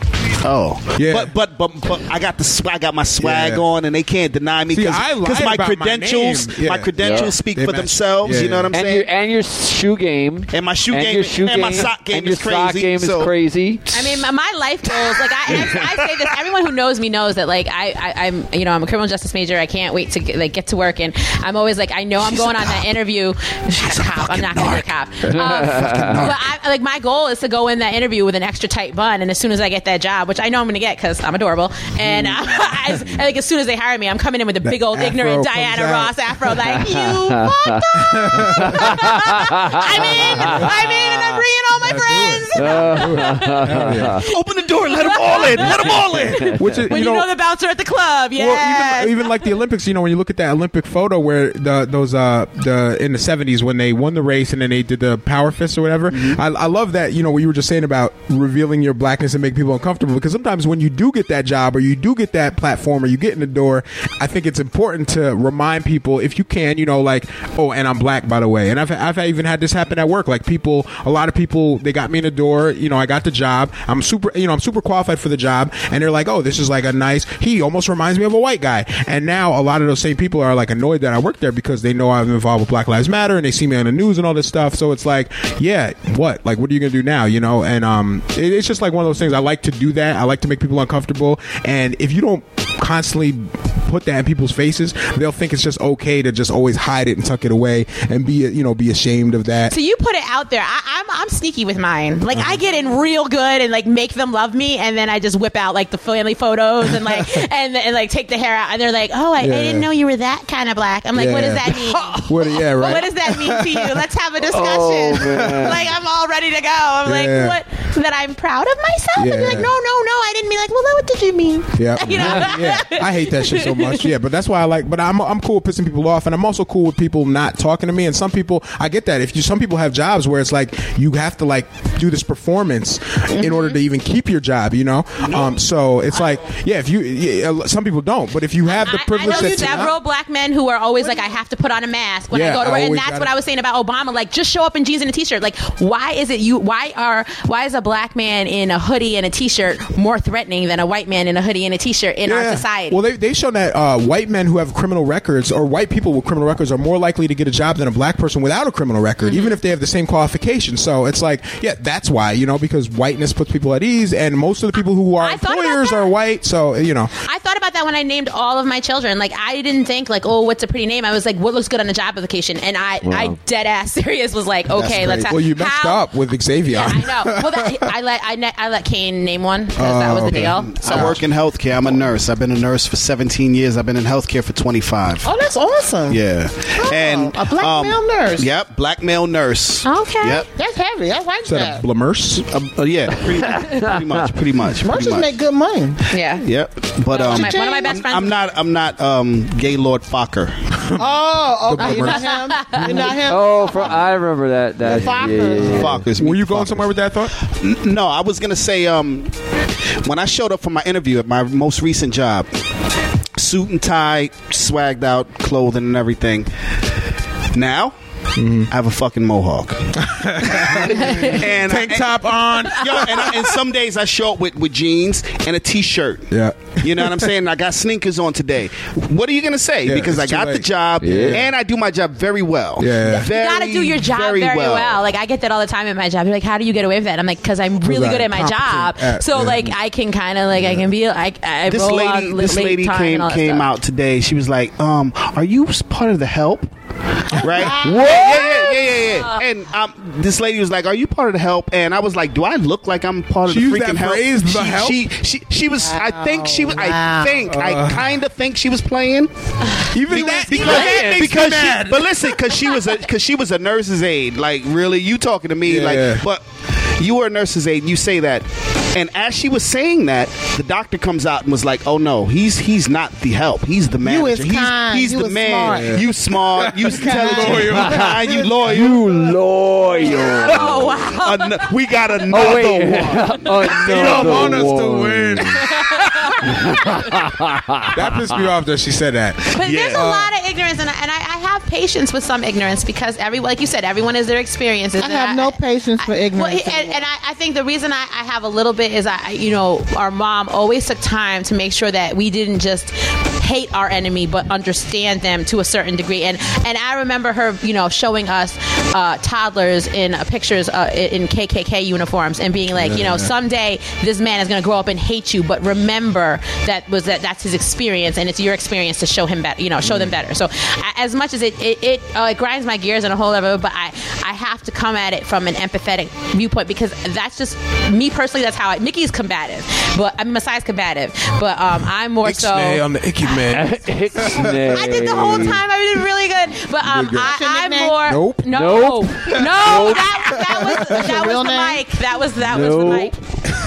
oh, Yeah. But but but but I got the swag, I got my swag Yeah. on, and they can't deny me because my my credentials, my, Yeah. credentials Yeah. speak They for match. themselves. Yeah, you know what I'm and saying? your and your shoe game and my shoe and game your is- shoe and my sock game and your is sock crazy, game is crazy. I mean, my- my life goals. Like I, I, I say this. Everyone who knows me knows that. Like I, I, I'm, you know, I'm a criminal justice major. I can't wait to get, like get to work, and I'm always like, I know I'm going on that interview. She's a cop. I'm not going to be a cop. Um, but I, like my goal is to go in that interview with an extra tight bun, and as soon as I get that job, which I know I'm going to get because I'm adorable, and uh, as, like as soon as they hire me, I'm coming in with a big old afro ignorant comes Diana out. Ross afro, like you fucked up. I mean, I mean, and I'm bringing all my friends. Open the door, and let them all in, let them all in. Which is, when you, know, the bouncer at the club, yeah. Well, even, even like the Olympics, you know, when you look at that Olympic photo where the those uh the in the seventies when they won the race and then they did the power fist or whatever, Mm-hmm. I, I love that you know what you were just saying about revealing your blackness and make people uncomfortable because sometimes when you do get that job or you do get that platform or you get in the door, I think it's important to remind people if you can, you know, like oh, and I'm black by the way, and I've I've even had this happen at work, like people, a lot of people, they got me in the door, you know, I got the job, I'm super, you know, I'm super qualified for the job, and they're like, oh, this is like a nice, he almost reminds me of a white guy, and now a lot of those same people are like annoyed that I work there because they know I'm involved with Black Lives Matter and they see me on the news and all this stuff, so it's like, yeah, what, like, what are you gonna do now, you know, and um, it, it's just like one of those things. I like to do that. I like to make people uncomfortable, and if you don't constantly put that in people's faces, they'll think it's just okay to just always hide it and tuck it away and be, you know, be ashamed of that. So you put it out there. I, I'm I'm sneaky with mine. Like I get in real good and like make them love me, and then I just whip out like the family photos and like and, and like take the hair out, and they're like, "Oh, I, Yeah. I didn't know you were that kind of black." I'm like, "What does that mean?" What, yeah, right. What does that mean to you? Let's have a oh, discussion. Oh, like I'm all ready to go. I'm Yeah. like, what? That I'm proud of myself? And Yeah. be like, no, no, no. I didn't mean like. Well, then what did you mean? Yeah, You know? yeah. I hate that shit so much. Yeah, but that's why I like. But I'm I'm cool with pissing people off, and I'm also cool with people not talking to me. And some people, I get that. If you some people have jobs where it's like you have to like do this performance in order to even keep your job, you know. Um, so it's like, yeah, if you, yeah, some people don't, but if you have the I privilege, know several black men who are always like, I have to put on a mask when Yeah, I go to work, and that's what I was saying about Obama. Like, just show up in jeans and a t-shirt. Like, why is it you? Why are why is a black man in a hoodie and a t-shirt more threatening than a white man in a hoodie and a t-shirt in our society? Well, they they shown that uh, white men who have criminal records or white people with criminal records are more likely to get a job than a black person without a criminal record, Mm-hmm. even if they have the same qualifications. So it's like, yeah, that's why you know because whiteness puts people at ease, and most of the people who are thought employers are white. So you know, I thought about that when I named all of my children. Like, I didn't think like, oh, what's a pretty name? I was like, what looks good on a job application? And I, Wow. I dead ass serious was like, okay, let's have. well, you messed how- up with Xavier. I know. Well, that, I let I, ne- I let Kane name one 'cause that was the deal. So I work in healthcare. I'm a nurse. I've been a nurse for 17 years. I've been in healthcare for 25. Oh, that's awesome. Yeah. and a black um, male nurse. Yep, black male nurse. Okay. Yep. That's heavy. I like Is that that. a blamers? Uh, uh, yeah, pretty, pretty much, pretty much. pretty Nurses much. make good money. Yeah. Yep, but One um, of my- one of my best I'm- friends- I'm not. I'm not. Um, Gaylord Focker. Oh, okay. You're not him. You're not him. Oh, for, I remember that. that yeah, yeah, yeah. Fockers. Were you going somewhere with that thought? N- No, I was gonna say um, when I showed up for my interview at my most recent job, suit and tie, swagged out clothing and everything. Now. I have a fucking mohawk. and Tank top on. Yo, and, and some days I show up with, with jeans and a t-shirt. Yeah. You know what I'm saying? I got sneakers on today. What are you gonna say? Yeah, because I it's too got the job Yeah. and I do my job very well. Yeah. Very, you gotta do your job very, well. Like I get that all the time at my job. You're like, how do you get away with that? I'm like, because I'm really good at my job. at- so yeah. like I can kind of like I can be like I This roll lady, on this lady time came and all that came stuff. out today. She was like, um, "Are you part of the help?" Right? What? Yeah, yeah, yeah, yeah, yeah. And um, this lady was like, "Are you part of the help?" And I was like, "Do I look like I'm part of the used freaking that help?" phrase, the she, help? She, she, she was. I think she was. Wow. I think. Uh. I kind of think she was playing. Even that, because, even that makes because me she, but listen, because she was a because she was a nurse's aide. Like really, you talking to me? Yeah. Like, but you were a nurse's aide. You say that, and as she was saying that, the doctor comes out and was like, "Oh no, he's he's not the help. He's the manager. is he's kind. he's You the man. smart. You smart. You intelligent. Loyal. kind, you loyal. You loyal. Oh wow. Ano- we got oh, another Oh wait. one. oh, You don't no, want us to one. win. That pissed me off that she said that. But there's a Uh, lot of ignorance, and, I, and I, I have patience with some ignorance because every, like you said, everyone has their experiences. I and have no patience for Well, ignorance. and, and I, I think the reason I, I have a little bit is I, you know, our mom always took time to make sure that we didn't just hate our enemy, but understand them to a certain degree. And and I remember her, you know, showing us uh, toddlers in uh, pictures uh, in KKK uniforms and being like, you know, someday this man is going to grow up and hate you, but remember that was that that's his experience, and it's your experience to show him better, you know, show them better. So a- as much as it it, it, uh, it grinds my gears and a whole level, but I I have to come at it from an empathetic viewpoint because that's just me personally. That's how I. Mickey's combative, but I mean Masai's combative, but um, I'm more so. On the icky man. Ixnay. I did the whole time. I did really good, but um, good. I, I'm more. Nope. No. Nope. No. That, that was that was the name? mic. That was that was the Nope. mic.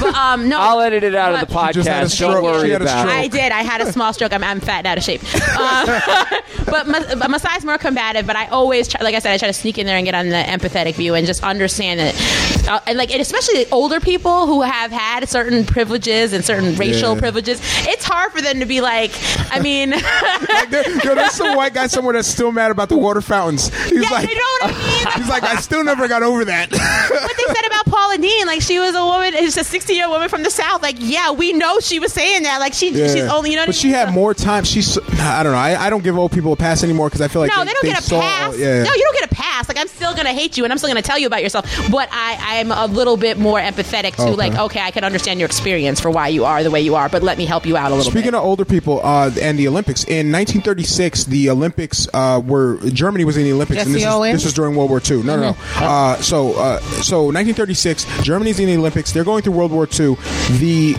But um, no. I'll edit it out of the She just had a podcast. Don't worry She had a about stroke. I did. I had a small stroke. I'm, I'm fat and out of shape. Uh, but Ma- but Masai's more combative. But I always try, like I said, I try to sneak in there and get on the empathetic view and just understand that, uh, and like, and especially older people who have had certain privileges and certain racial Yeah. privileges. It's hard for them to be like. I mean, Like, there, yo, there's some white guy somewhere that's still mad about the water fountains. He's yeah, like, you know what I mean. he's like, I still never got over that. what they said about Paula Deen, like she was a woman, it's a 60 year old woman from the South. Like, yeah, we know she was saying that. Like, she she's only, you know what but I she had more time. She's, I don't know. I, I don't give old people a pass anymore because I feel like no, they, they don't get a saw- pass. yeah. No, you don't get a pass. Like I'm still gonna hate you, and I'm still gonna tell you about yourself. But I, I'm a little bit more empathetic to Okay. like, okay, I can understand your experience for why you are the way you are, but let me help you out a little Speaking bit. of older people uh, and the Olympics, in 1936, the Olympics uh, were Germany was in the Olympics, and this is, this was during World War II. No, no, no. Uh, so, uh, so 1936, Germany's in the Olympics. They're going through World War II. The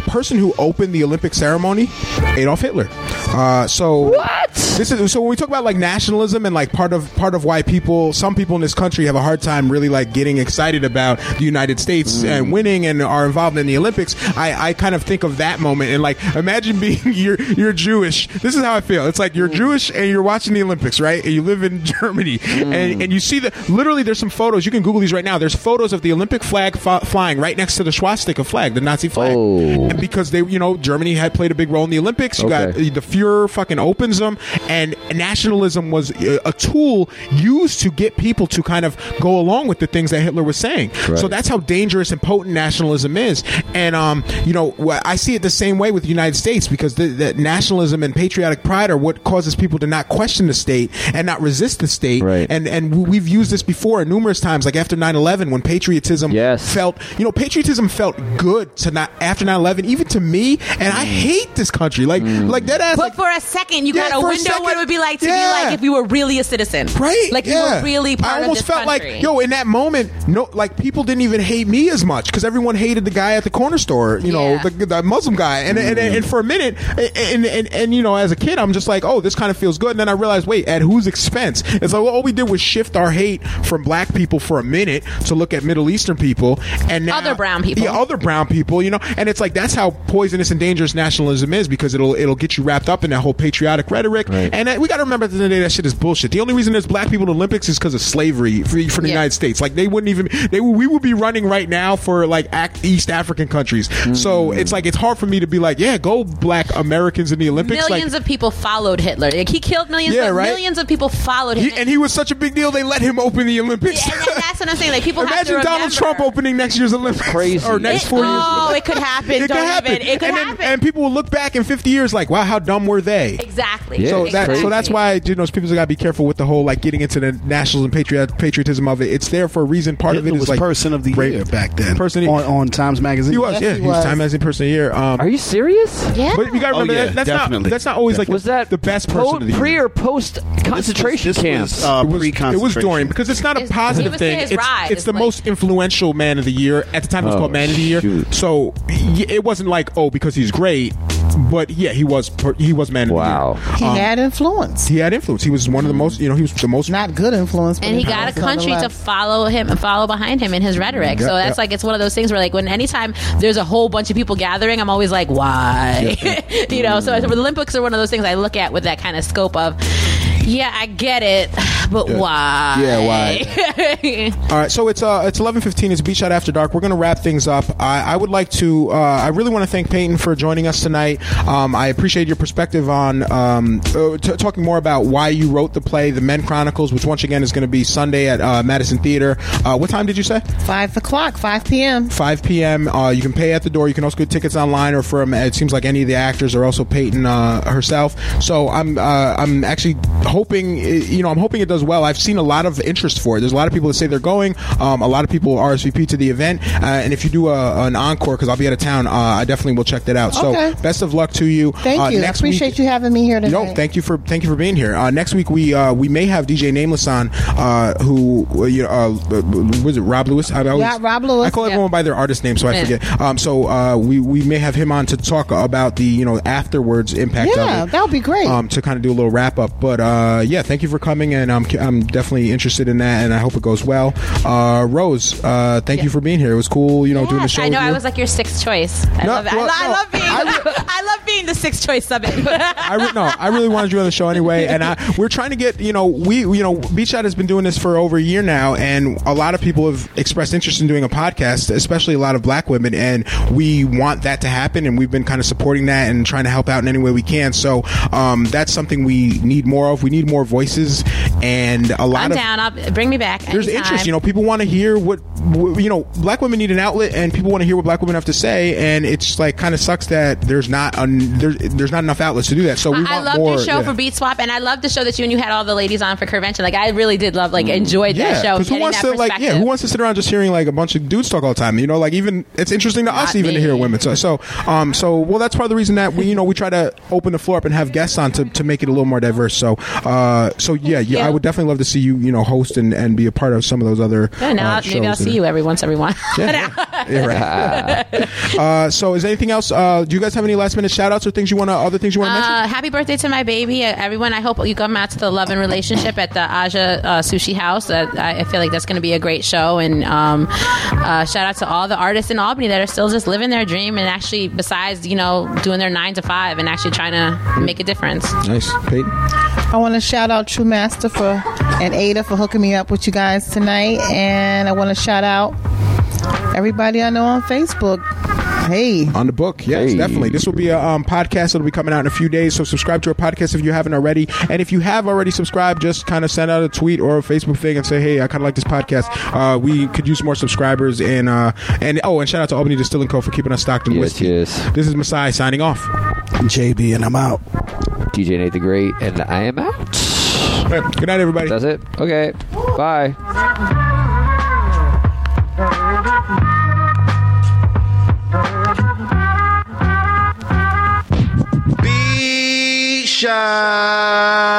person who opened the Olympic ceremony, Adolf Hitler. Uh, so What? This is so when we talk about like nationalism and like part of part of why people, some people in this country have a hard time really like getting excited about the United States mm. and winning and are involved in the Olympics. I, I kind of think of that moment and like imagine being you're you're Jewish. This is how I feel. It's like you're mm. Jewish and you're watching the Olympics, right? And you live in Germany and mm. and you see the literally there's some photos. You can Google these right now. There's photos of the Olympic flag f- flying right next to the swastika flag, the Nazi flag. Oh. And because they, you know, Germany had played a big role in the Olympics. You got the Fuhrer fucking opens them, and nationalism was uh, a tool used to get people to kind of go along with the things that Hitler was saying. So that's how dangerous and potent nationalism is. And um, you know, I see it the same way with the United States because the, the nationalism and patriotic pride are what causes people to not question the state and not resist the state. Right. And and we've used this before numerous times, like after 9-11 when patriotism felt, you know, patriotism felt good to not after 9-11, even to me. And I mm. hate this country, like mm. like that ass. But Like, for a second, you Yeah, gotta for a window second- what it would be like to Yeah. be like if you were really a citizen, Right? Like you were really part I of almost this felt country. like, yo, in that moment, no, like people didn't even hate me as much because everyone hated the guy at the corner store, you know, the, the Muslim guy. And, and, and, mm. for a minute, and, and, and, you know, as a kid, I'm just like, oh, this kind of feels good. And then I realized, wait, at whose expense? It's like, well, all we did was shift our hate from black people for a minute to look at Middle Eastern people and now, Other brown people. Yeah, other brown people, you know, and it's like that's how poisonous and dangerous nationalism is because it'll it'll get you wrapped up in that whole patriotic rhetoric. And uh, we got to remember at the end of the day that shit is bullshit. The only reason there's black people in the Olympics is because of slavery for, for the Yeah. United States. Like they wouldn't even they we would be running right now for like East African countries. So it's like it's hard for me to be like, yeah, go black Americans in the Olympics. Millions like, of people followed Hitler. Like he killed millions. Yeah, but right? Millions of people followed him. he, and he was such a big deal. They let him open the Olympics. and that's what I'm saying. Like people have Imagine to Donald remember. Trump opening next year's Olympics Crazy. or next It- four years. oh, it could happen. It Don't could happen. even. It could and, then- happen. and people will look back in 50 years like, wow, how dumb were they? Exactly. so that so that's why you know people got to be careful with the whole like getting into the nationalism and patriot, patriotism of it. It's there for a reason. Part of Hitler it is was like person of the year back then. Person on, on Times Magazine. he was yeah he was Time Magazine Person of the Year. Um, Are you serious? Yeah. but you got to Oh, remember yeah, that, that's definitely. not that's not always like Was that the best po- person of the pre or post concentration camps? it was, it was pre-concentration. during because it's not a positive thing. To his It's, rise. it's the Like- most influential man of the year at the time. It was Oh, called Man of the Year. shoot. So y- it wasn't like oh because he's great, but yeah he was per- he was Man of Wow. the Year. He Um, had influence. he had influence. He was one of the most you know he was the most Not good influence. but and he got a country to follow him and follow behind him in his rhetoric. Yeah, so that's yeah. like it's one of those things where like when anytime there's a whole bunch of people gathering, I'm always like, why? you know. So the Olympics are one of those things I look at with that kind of scope of, yeah, I get it, but why? Yeah, why? All right, so it's uh it's eleven fifteen. It's Beat Shot After Dark. We're gonna wrap things up. I, I would like to. Uh, I really want to thank Peyton for joining us tonight. Um, I appreciate your perspective on um, uh, t- talking more about why you wrote the play, The Men Chronicles, which once again is going to be Sunday at uh, Madison Theater. Uh, what time did you say? Five o'clock, five p.m. 5 p.m. Uh, you can pay at the door. You can also get tickets online or from. It seems like any of the actors are also Peyton uh, herself. So I'm uh, I'm actually hoping uh, you know I'm hoping it does well. I've seen a lot of interest for it. There's a lot of people that say they're going. Um, a lot of people RSVP to the event. Uh, and if you do a, an encore, because I'll be out of town, uh, I definitely will check that out. Okay. So best of luck to you. Thank Uh, you. I appreciate week, you having me here tonight. no, thank you for thank you for being here. Uh, next week we uh, we may have DJ Nameless on, uh, who you know, uh, was it Rob Lewis? I always, Yeah, Rob Lewis. I call Yeah. everyone by their artist name, so I Yeah. forget. Um, so uh, we we may have him on to talk about the you know afterwards impact Yeah, that would be great. Um, to kind of do a little wrap up, but uh, yeah, thank you for coming, and I'm I'm definitely interested in that, and I hope it goes well. Uh, Rose, uh, thank you for being here. It was cool, you know, doing the show. I know I was like your sixth choice. I No, love it. well, I, lo- I no, love being. I, love being the sixth choice summit. I re- no, I really wanted you on the show anyway, and I, we're trying to get you know we you know Beat Shot has been doing this for over a year now, and a lot of people have expressed interest in doing a podcast, especially a lot of Black women, and we want that to happen, and we've been kind of supporting that and trying to help out in any way we can. So um, that's something we need more of. We need more voices, and a lot I'm of down. I'll bring me back. there's anytime. interest. You know, people want to hear what you know. Black women need an outlet, and people want to hear what black women have to say. And it's like kind of sucks that there's not un, there's there's not enough outlets to do that. So we I, want I more. your show yeah. for Beat Shot, and I love the show that you and you had all the ladies on for Convention. Like I really did love, like enjoyed that show. because who wants to like yeah? Who wants to sit around just hearing like a bunch of dudes talk all the time? You know, like even it's interesting to us Not even to hear women. So so um so well that's part of the reason that we you know we try to open the floor up and have guests on to, to make it a little more diverse. So uh so yeah yeah I would definitely love to see you you know host and, and be a part of some of those other Yeah, now uh, maybe I'll see you every once every one. Yeah, right. uh, so is anything else? Uh, do you guys have any last minute shout outs or things you want to other things you want to mention? Uh, happy birthday to my baby, uh, everyone! I hope you come out to the Love and Relationship at the Aja uh, Sushi House. Uh, I I feel like that's going to be a great show, and um, uh, shout out to all the artists in Albany that are still just living their dream and actually, besides you know, doing their nine to five and actually trying to make a difference. Nice, Peyton. I want to shout out True Master for and Ada for hooking me up with you guys tonight, and I want to shout out everybody I know on Facebook. Hey, on the book, yes, definitely. This will be a um, podcast that'll be coming out in a few days. So subscribe to our podcast if you haven't already, and if you have already subscribed, just kind of send out a tweet or a Facebook thing and say, "Hey, I kind of like this podcast. Uh, we could use more subscribers." And uh, and oh, and shout out to Albany Distilling Co. for keeping us stocked in Yes, whiskey. yes. This is Masai signing off. JB, and I'm out. DJ Nate the Great, and I am out. Good night, everybody. That's it. Okay. Bye. Shabbat.